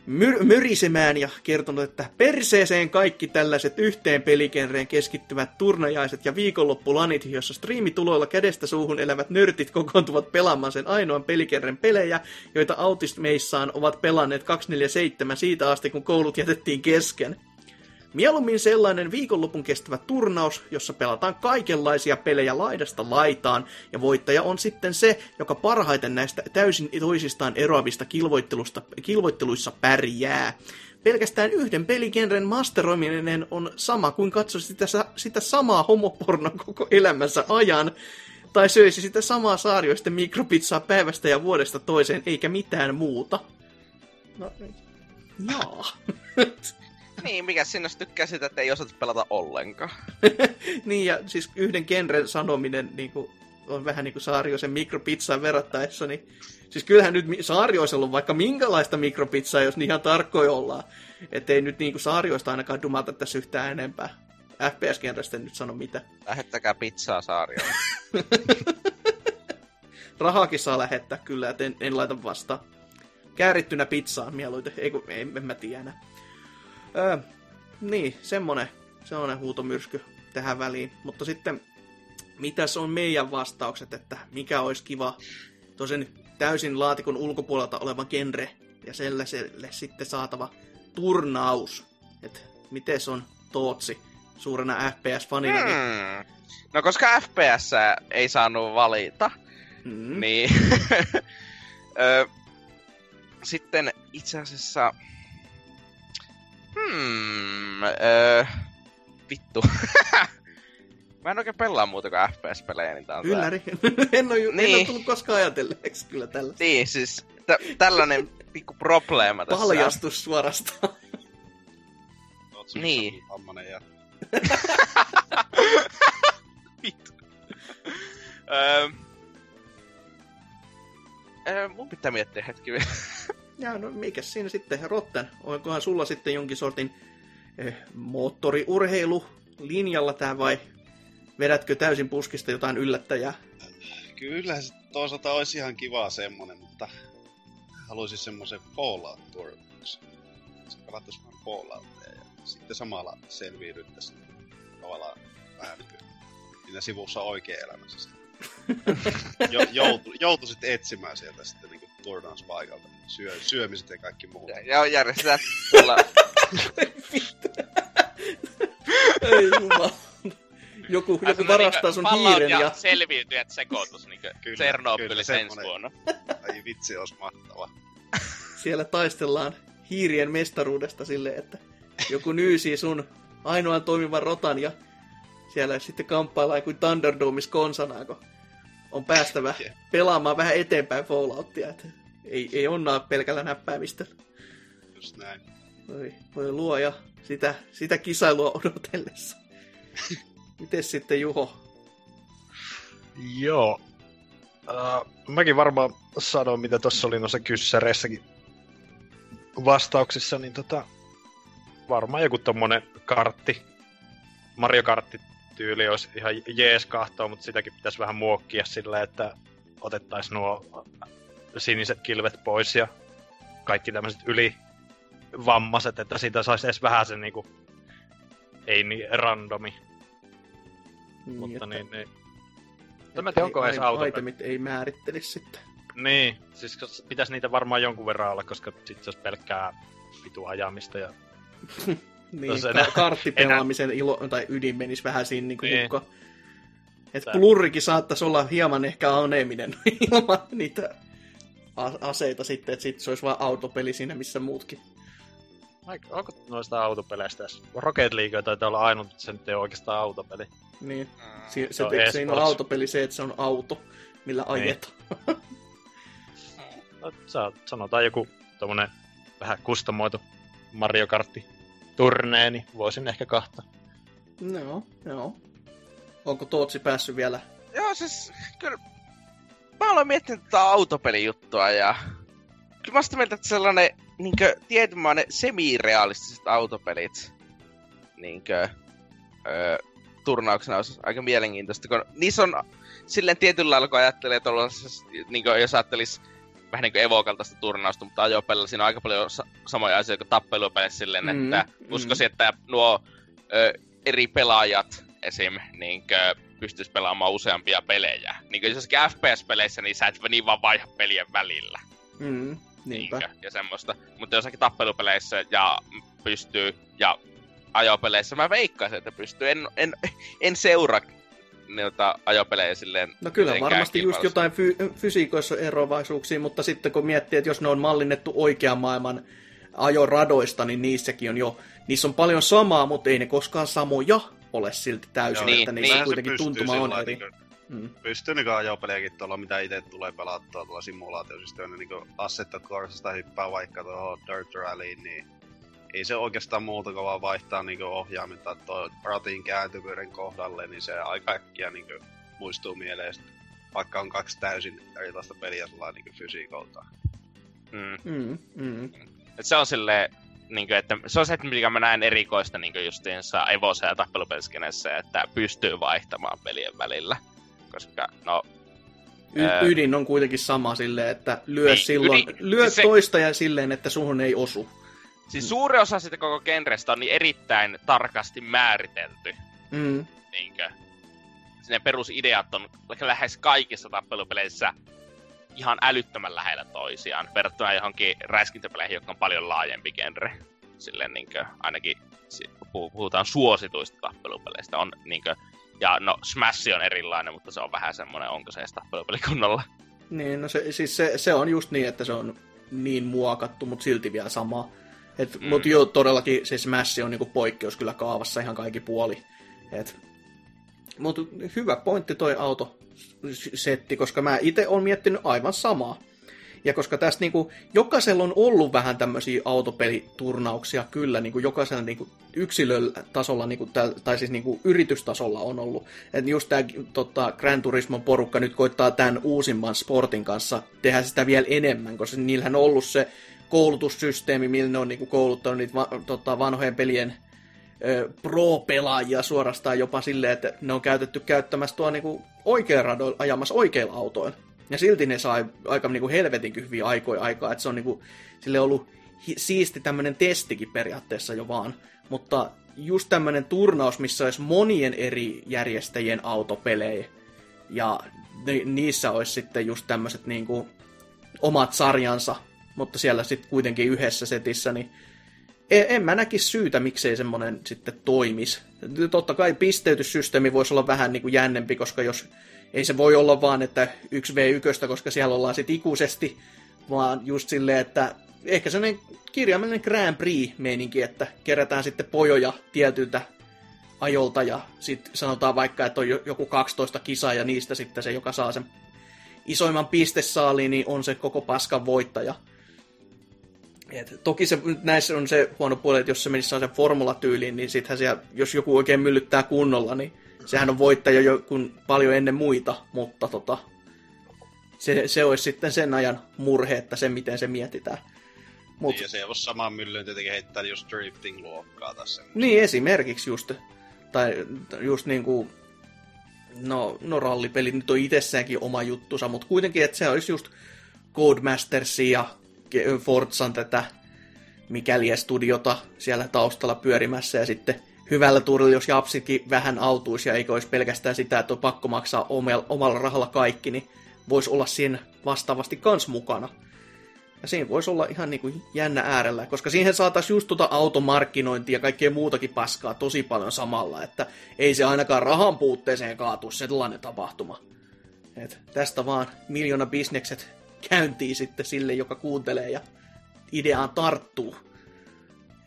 myr- myrisemään ja kertonut, että perseeseen kaikki tällaiset yhteen pelikenreen keskittyvät turnajaiset ja viikonloppulanit, jossa striimituloilla kädestä suuhun elävät nörtit kokoontuvat pelaamaan sen ainoan pelikerren pelejä, joita autismeissaan ovat pelanneet 247 siitä asti, kun koulut jätettiin kesken. Mieluummin sellainen viikonlopun kestävä turnaus, jossa pelataan kaikenlaisia pelejä laidasta laitaan, ja voittaja on sitten se, joka parhaiten näistä täysin toisistaan eroavista kilvoittelusta, kilvoitteluissa pärjää. Pelkästään yhden peligenren masteroiminen on sama kuin katsoisi sitä, sitä samaa homopornoa koko elämänsä ajan, tai söisi sitä samaa saarioista mikropizzaa päivästä ja vuodesta toiseen, eikä mitään muuta. No, jaa. Niin, mikä sinä tykkää sitä, että ei osata pelata ollenkaan. niin, ja siis yhden genren sanominen niin kuin, on vähän niin kuin Saarioisen mikropizzaan verrattaessa, niin siis kyllähän nyt Saarioisella on vaikka minkälaista mikropizzaa, jos niin ihan tarkkoja ollaan. Että ei nyt niin kuin Saarioista ainakaan dumata tässä yhtään enempää. FPS-genrestä en nyt sano mitä. Lähettäkää pizzaa saarioon. Rahaakin saa lähettää kyllä, että en, en laita vastaan. Käärittynä pizzaan mieluiten, ei kun, ei, en mä tiedä. Öö, niin, semmonen, semmonen huutomyrsky tähän väliin. Mutta sitten, mitäs on meidän vastaukset, että mikä olisi kiva tosin täysin laatikon ulkopuolelta oleva genre ja sellaiselle sitten saatava turnaus. Että miten on Tootsi? suurena FPS-fanina. Niin, Hmm. No koska FPS ei saanut valita, mm. niin... Ö, sitten itse asiassa... Hmm... Ö, vittu. Mä en oikein pelaa muuta kuin FPS-pelejä, niin tää on tää- Ylläri. en, ole, ju- en Niin. ole tullut koskaan ajatelleeksi kyllä tällä. Niin, siis tä- tällainen pikku probleema tässä. Paljastus suorastaan. Oot Niin. vammanen ja Vittu. Öö, öö, mun pitää miettiä hetki vielä. Ja no mikä siinä sitten, Rotten, onkohan sulla sitten jonkin sortin eh, moottoriurheilu linjalla tää vai vedätkö täysin puskista jotain yllättäjää? Kyllä toisaalta olisi ihan kiva semmonen, mutta haluaisin semmoisen Fallout Tournaments. Se pelattaisi vähän Falloutia ja sitten samalla selviydyttäisiin tavallaan vähän niin siinä sivussa oikein elämässä. jo, joutu, joutuisit etsimään sieltä sitten niin turnauspaikalta syö, syömiset ja kaikki muut. Ja järjestetään tuolla... Ei jumala. Joku, joku varastaa sun hiiren ja... selviytyjät sekoitus, niinkö Kyllä, Tsernobylis kyllä, ensi vuonna. Ai vitsi, olisi mahtava. siellä taistellaan hiirien mestaruudesta silleen, että joku nyysii sun ainoan toimivan rotan ja siellä sitten kamppaillaan kuin Thunderdomeissa konsanaan, kun on päästävä pelaamaan vähän eteenpäin Falloutia. Että ei, ei onnaa pelkällä näppäämistä. Just näin. Voi, voi luoja sitä, sitä kisailua odotellessa. Mites sitten Juho? Joo. Uh, mäkin varmaan sanon, mitä tuossa oli noissa kyssäreissäkin vastauksissa, niin tota, varmaan joku tommonen kartti, Mario Kartti tyyli olisi ihan jees kahtoa, mutta sitäkin pitäisi vähän muokkia sillä, että otettaisiin nuo siniset kilvet pois ja kaikki tämmöiset yli vammaiset, että siitä saisi edes vähän sen niinku, ei niin randomi, Niin, mutta että- niin, niin. Mutta mä en tiedä, onko edes auto. Itemit ei määrittelisi sitten. Niin, siis pitäisi niitä varmaan jonkun verran olla, koska sit se olisi pelkkää vitu ajamista ja... Niin, No ka- enää- karttipelaamisen ilo, tai ydin menisi vähän siinä niin kuin Niin. hukka. Et Tää- plurrikin saattaisi olla hieman ehkä aneminen ilman niitä a- aseita sitten, että sitten se olisi vain autopeli siinä, missä muutkin. Onko noista autopeleistä edes? Rocket League taitaa olla ainut, että se nyt ei ole oikeastaan autopeli. Niin. Mm. Si- se, Se on se, siinä on autopeli se, että se on auto, millä Niin. ajetaan. No, sanotaan joku tommonen vähän kustomoitu Mario Kartti turnee, niin voisin ehkä kahta. No, joo. Onko Tootsi päässyt vielä? Joo, siis kyllä... Mä olen miettinyt tätä autopelijuttua ja... Kyllä mä oon sitä mieltä, että sellainen niinkö tietynlainen semi-realistiset autopelit niinkö öö, turnauksena olisi aika mielenkiintoista, kun niissä on silleen tietyllä lailla, kun ajattelee tuollaisessa, niinkö jos ajattelis vähän niin kuin evokaltaista turnausta, mutta ajopelillä siinä on aika paljon sa- samoja asioita kuin tappelupeleissä silleen, Mm, että mm. uskoisin, että nuo ö, eri pelaajat esim. Niinkö, pystyisi pelaamaan useampia pelejä. Niin kuin jossakin FPS-peleissä, niin sä et niin vaan vaiha pelien välillä. Mm, niinpä. Niinkö, ja semmoista. Mutta jossakin tappelupeleissä ja pystyy, ja ajopeleissä mä veikkaisin, että pystyy. En, en, en seuraa niiltä ajopelejä silleen No kyllä varmasti just jotain fy- fysiikoissa eroavaisuuksia, mutta sitten kun miettii, että jos ne on mallinnettu oikean maailman ajoradoista, niin niissäkin on jo, niissä on paljon samaa, mutta ei ne koskaan samoja ole silti täysin, Joo, että niin, niissä niin. kuitenkin tuntuma on eri. Niin Mm. pystyy niinku ajopelejäkin tuolla, mitä itse tulee pelattua tuolla simulaatiosysteemillä, niinku Assetto Corsasta hyppää vaikka tuohon Dirt Rallyin, niin ei se oikeastaan muuta kuin vaan vaihtaa niinku ohjaiminta tuo ratin kääntyvyyden kohdalle, niin se aika äkkiä niinku muistuu mieleen, vaikka on kaksi täysin erilaista peliä sulla niinku fysiikolta. Mm. Mm, mm. Et se on silleen, niin kuin, että se on se, että mikä mä näen erikoista niin justiinsa Evosa ja tappelupeliskenessä, että pystyy vaihtamaan pelien välillä. Koska, no, Y- ydin on kuitenkin sama silleen, että lyö, Niin, silloin, ydin- lyö siis se- toista ja silleen, että suhun ei osu. Siis suuri osa siitä koko genrestä on niin erittäin tarkasti määritelty. Mm. Niinkö, ne perusideat on lähes kaikissa tappelupeleissä ihan älyttömän lähellä toisiaan, verrattuna johonkin räiskintäpeleihin, jotka on paljon laajempi genre. silleen niinkö, ainakin puhutaan suosituista tappelupeleistä, on niinkö, ja no Smash on erilainen, mutta se on vähän semmoinen, onko se edes tappelupeli kunnolla. Niin, no se, siis se, se on just niin, että se on niin muokattu, mutta silti vielä sama. Et, mm. Mutta joo, todellakin se Smash on niinku poikkeus kyllä kaavassa ihan kaikki puoli. Et, mutta hyvä pointti toi autosetti, koska mä itse olen miettinyt aivan samaa. Ja koska tästä niinku, jokaisella on ollut vähän tämmöisiä autopeliturnauksia kyllä, niinku jokaisella niinku yksilötasolla, niinku, tai siis niinku yritystasolla on ollut. Et just tämä tota, Gran Turismon porukka nyt koittaa tämän uusimman sportin kanssa tehdä sitä vielä enemmän, koska niillähän on ollut se koulutussysteemi, millä ne on niinku kouluttanut niitä va, tota, vanhojen pelien ö, pro-pelaajia suorastaan jopa silleen, että ne on käytetty käyttämässä tuo niinku oikeilla radoilla ajamassa oikeilla autoilla. Ja silti ne sai aika niinku helvetin hyviä aikoja aikaa, että se on niinku, sille ollut hi- siisti tämmöinen testikin periaatteessa jo vaan. Mutta just tämmöinen turnaus, missä olisi monien eri järjestäjien autopelejä, ja ni- niissä olisi sitten just tämmöiset niinku omat sarjansa, mutta siellä sitten kuitenkin yhdessä setissä, niin en, en mä näkisi syytä, miksei semmoinen sitten toimisi. Totta kai pisteytyssysteemi voisi olla vähän niin kuin jännempi, koska jos ei se voi olla vaan, että 1v1, koska siellä ollaan sitten ikuisesti, vaan just silleen, että ehkä sellainen kirjaimellinen Grand Prix-meininki, että kerätään sitten pojoja tietyltä ajolta ja sitten sanotaan vaikka, että on jo- joku 12 kisaa ja niistä sitten se, joka saa sen isoimman pistesaaliin, niin on se koko paskan voittaja. Et toki se, näissä on se huono puoli, että jos se menisi sen formulatyyliin, niin sittenhän siellä, jos joku oikein myllyttää kunnolla, niin sehän on voittaja jo kun paljon ennen muita, mutta tota, se, se olisi sitten sen ajan murhe, että se miten se mietitään. Mut, Niin, ja se ei ole samaan myllyyn tietenkin heittää jos drifting-luokkaa tässä. niin esimerkiksi just, tai just niin kuin, no, no rallipeli nyt on itsessäänkin oma juttusa, mutta kuitenkin, että se olisi just Codemastersia ja Forzan tätä mikäli studiota siellä taustalla pyörimässä ja sitten hyvällä tuurilla, jos japsitkin vähän autuisi ja eikä olisi pelkästään sitä, että on pakko maksaa omalla, rahalla kaikki, niin voisi olla siinä vastaavasti kans mukana. Ja siinä voisi olla ihan niin kuin jännä äärellä, koska siihen saataisiin just tuota automarkkinointia ja kaikkea muutakin paskaa tosi paljon samalla, että ei se ainakaan rahan puutteeseen kaatu sellainen tapahtuma. Et tästä vaan miljoona bisnekset käyntiin sitten sille, joka kuuntelee ja ideaan tarttuu.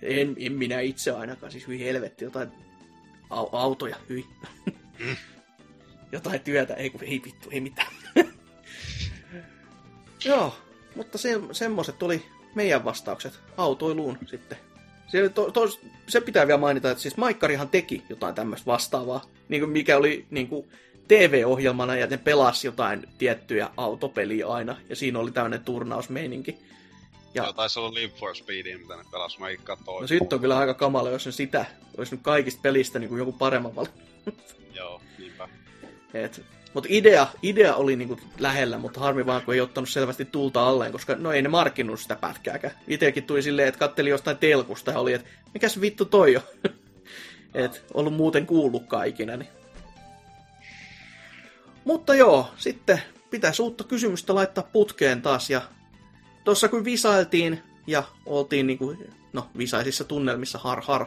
En, en minä itse ainakaan, siis hyi helvetti, jotain au- autoja, hyi. jotain työtä, ei kun ei vittu, ei mitään. Joo, mutta se, semmoset oli meidän vastaukset autoiluun sitten. Se, to, to, se pitää vielä mainita, että siis Maikkarihan teki jotain tämmöistä vastaavaa, niin kuin mikä oli niin kuin TV-ohjelmana ja ne pelasi jotain tiettyjä autopeliä aina, ja siinä oli tämmöinen turnausmeininki. Ja-. Joo, taisi olla Leap for Speedia, mitä ne pelas, mä katsoin. No sitten on kyllä aika kamala, jos ne sitä olisi nyt kaikista pelistä niin kuin joku paremman val... Joo, niinpä. Et, mutta idea, idea oli niinku lähellä, mutta harmi vaan, kun ei ottanut selvästi tulta alleen, koska no ei ne markkinut sitä pätkääkään. Itekin tuli silleen, että katteli jostain telkusta ja oli, että mikäs vittu toi on. Et ollut muuten kuullutkaan ikinä. Niin. Mutta joo, sitten pitäisi uutta kysymystä laittaa putkeen taas. Ja tuossa kun visailtiin ja oltiin niinku, no visaisissa tunnelmissa har har,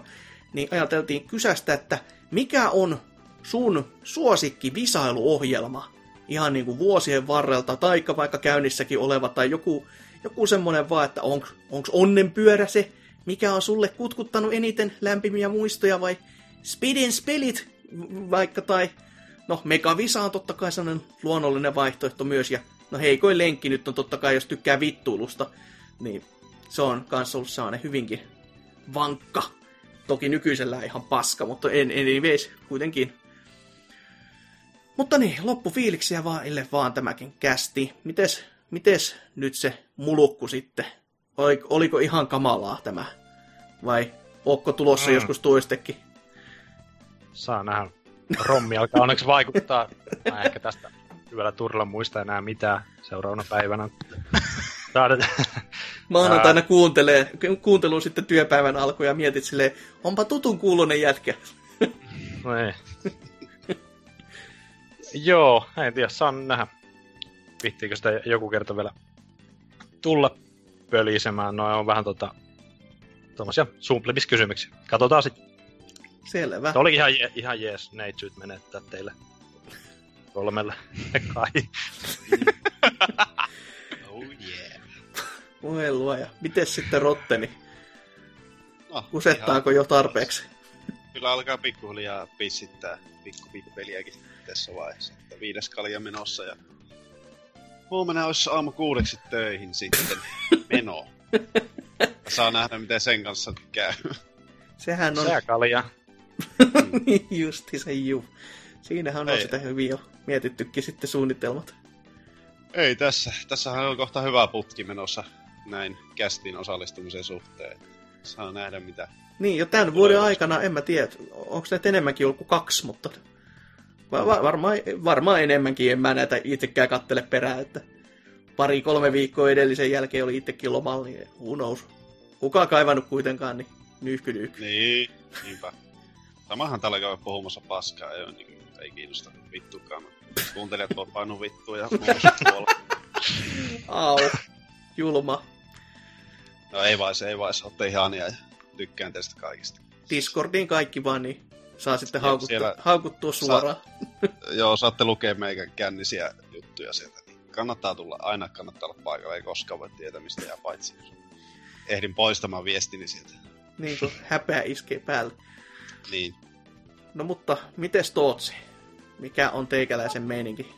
niin ajateltiin kysästä, että mikä on sun suosikki visailuohjelma ihan niin kuin vuosien varrelta, taikka vaikka käynnissäkin oleva, tai joku, joku semmoinen vaan, että onko onks onnenpyörä se, mikä on sulle kutkuttanut eniten lämpimiä muistoja, vai Speedin spelit vaikka, tai no Megavisa on totta kai sellainen luonnollinen vaihtoehto myös, ja no heikoin lenkki nyt on totta kai, jos tykkää vittuilusta, niin se on kans ollut sellainen hyvinkin vankka. Toki nykyisellä ihan paska, mutta en, anyways, kuitenkin mutta niin, loppufiiliksiä vaan, ille vaan tämäkin kästi. Mites, mites nyt se mulukku sitten? Oliko, oliko ihan kamalaa tämä? Vai onko tulossa mm. joskus toistekin? Saa nähdä. Rommi alkaa onneksi vaikuttaa. Mä ehkä tästä hyvällä turilla muista enää mitään seuraavana päivänä. Maanantaina kuuntelee, kuuntelun sitten työpäivän alku ja mietit silleen, onpa tutun kuulonen jätkä. No ei. Joo, en tiedä, saan nähdä. Vihtiikö sitä joku kerta vielä tulla pölisemään. No on vähän tota tuommoisia sumplebiskysymyksiä. Katsotaan sitten. Selvä. Se oli ihan, je, ihan jees neitsyt menettää teille kolmelle kai. Oh yeah. Voi luoja. Miten sitten Rotteni? No, Kusettaako jo tarpeeksi? ihan- Kyllä alkaa pikkuhiljaa pissittää pikku pikku peliäkin tässä vaiheessa. Että viides kalja menossa ja huomenna olisi aamu kuudeksi töihin sitten meno. Saa nähdä, miten sen kanssa käy. Sehän on Sääkalja. justi se juu. Siinähän on Ei. sitä hyvin jo mietittykin sitten suunnitelmat. Ei tässä. Tässähän on kohta hyvä putki menossa näin kästiin osallistumisen suhteen. Saa nähdä, mitä Niin, jo tämän vuoden aikana, en mä tiedä, onko näitä enemmänkin ollut kuin kaksi, mutta va- va- varmaan, varmaan enemmänkin, en mä näitä itsekään kattele perään, että pari-kolme viikkoa edellisen jälkeen oli itsekin lomalla, niin who knows. Kukaan kaivannut kuitenkaan, niin nyyhky nyyhky. Niin, niinpä. Samahan täällä käy puhumassa paskaa, ei, niin, ei kiinnosta vittukaan. Kuuntelijat voi painua vittua ja. Au, julma. No ei vai se, ei vai se, ootte ihania ja tykkään teistä kaikista. Discordiin kaikki vaan, niin saa sitten Joo, haukuttua, siellä- haukuttua suoraan. Joo, saatte lukea meidän kännisiä juttuja sieltä. Kannattaa tulla, aina kannattaa olla paikalla, ei koskaan voi tietää mistä jää paitsi. Ehdin poistamaan viestini sieltä. Niin kuin häpeä iskee päälle. Niin, No mutta, mites Tootsi? Mikä on teikäläisen meininki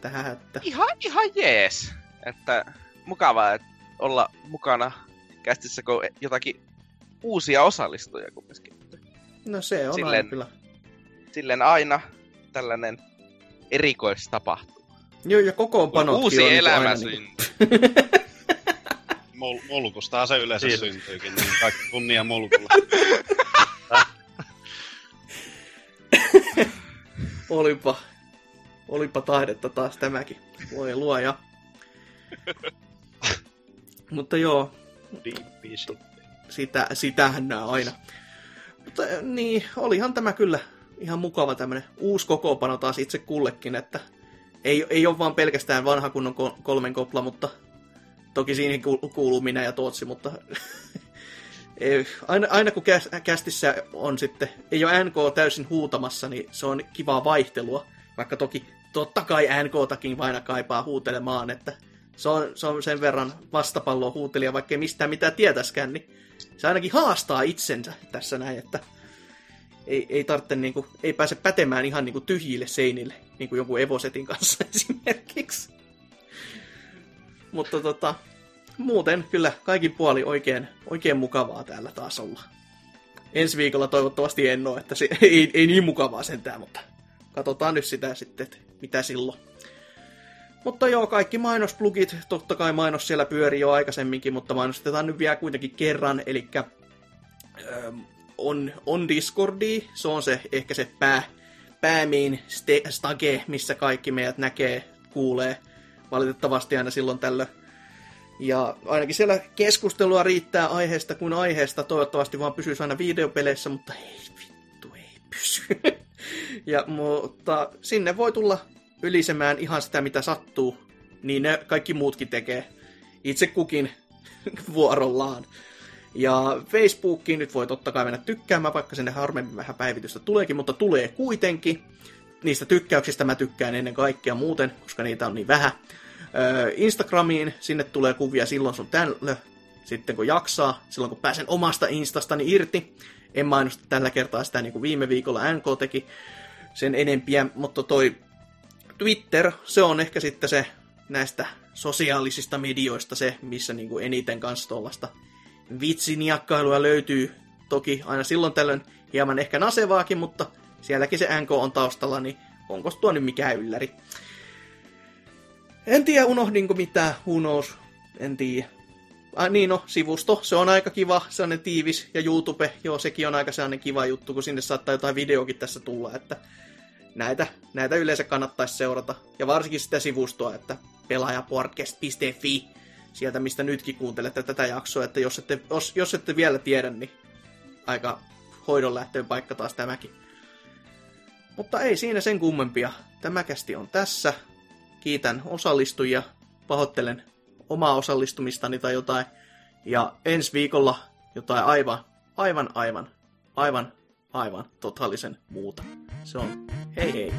tähän, että Ihan, ihan jees. Että mukavaa että olla mukana kästissä, kun jotakin uusia osallistujia kumminkin. no se on Silleen- aina kyllä. Silleen aina tällainen erikoistapahtuma. Joo, ja kokoonpanotkin Uusi on niinku elämä aina niinku- syntyy. mul, mulkustahan se yleensä Siitä. syntyykin, niin kaikki kunnia mulkulla. Olipa, olipa taidetta taas tämäkin. Voi luoja. Mutta joo, sitä, sitähän nää aina. Mutta eh, niin, olihan tämä kyllä ihan mukava tämmönen uusi kokoonpano taas itse kullekin, että ei, ei ole vaan pelkästään vanha kunnon ko- kolmen kopla, mutta toki siihen ku- kuuluu minä ja Tootsi, mutta aina, aina kun käs- kästissä on sitten, ei ole NK täysin huutamassa, niin se on kivaa vaihtelua, vaikka toki totta kai NKtakin aina kaipaa huutelemaan, että se on, se on sen verran vastapalloa huutelija, vaikka ei mistään mitään tietäskään, niin se ainakin haastaa itsensä tässä näin, että ei, ei, tarvitse, niin kuin, ei pääse pätemään ihan niin kuin tyhjille seinille, niin kuin joku Evosetin kanssa esimerkiksi. Mutta tota, muuten kyllä kaikin puoli oikein, oikein mukavaa täällä taas olla. Ensi viikolla toivottavasti en ole, että se, ei, ei niin mukavaa sentään, mutta katsotaan nyt sitä sitten, että mitä silloin. Mutta joo, kaikki mainosplugit, totta kai mainos siellä pyörii jo aikaisemminkin, mutta mainostetaan nyt vielä kuitenkin kerran, eli on, on Discordi, se on se ehkä se pää, päämiin stage, missä kaikki meidät näkee, kuulee valitettavasti aina silloin tällöin. Ja ainakin siellä keskustelua riittää aiheesta kuin aiheesta. Toivottavasti vaan pysyisi aina videopeleissä, mutta ei vittu, ei pysy. ja, mutta sinne voi tulla ylisemään ihan sitä, mitä sattuu. Niin ne kaikki muutkin tekee. Itse kukin vuorollaan. Ja Facebookiin nyt voi totta kai mennä tykkäämään, vaikka sinne harvemmin vähän päivitystä tuleekin, mutta tulee kuitenkin. Niistä tykkäyksistä mä tykkään ennen kaikkea muuten, koska niitä on niin vähän. Instagramiin, sinne tulee kuvia silloin sun tällö, sitten kun jaksaa, silloin kun pääsen omasta instastani irti. En mainosta tällä kertaa sitä niin kuin viime viikolla NK teki sen enempiä, mutta toi Twitter, se on ehkä sitten se näistä sosiaalisista medioista se, missä niin kuin eniten kanssa tuollaista vitsiniakkailua löytyy. Toki aina silloin tällöin hieman ehkä nasevaakin, mutta sielläkin se NK on taustalla, niin onko tuo nyt mikään ylläri. En tiedä, unohdinko mitään, who knows, en tiedä. Ah, niin no, sivusto, se on aika kiva, sellainen tiivis, ja YouTube, joo, sekin on aika sellainen kiva juttu, kun sinne saattaa jotain videokin tässä tulla, että näitä, näitä yleensä kannattaisi seurata, ja varsinkin sitä sivustoa, että pelaajapodcast.fi, sieltä mistä nytkin kuuntelette tätä jaksoa, että jos ette, jos, jos ette vielä tiedä, niin aika hoidon lähtöön paikka taas tämäkin. Mutta ei siinä sen kummempia. Tämä kästi on tässä. Kiitän osallistujia, pahoittelen omaa osallistumistani tai jotain. Ja ensi viikolla jotain aivan, aivan, aivan, aivan, aivan totaalisen muuta. Se on hei hei.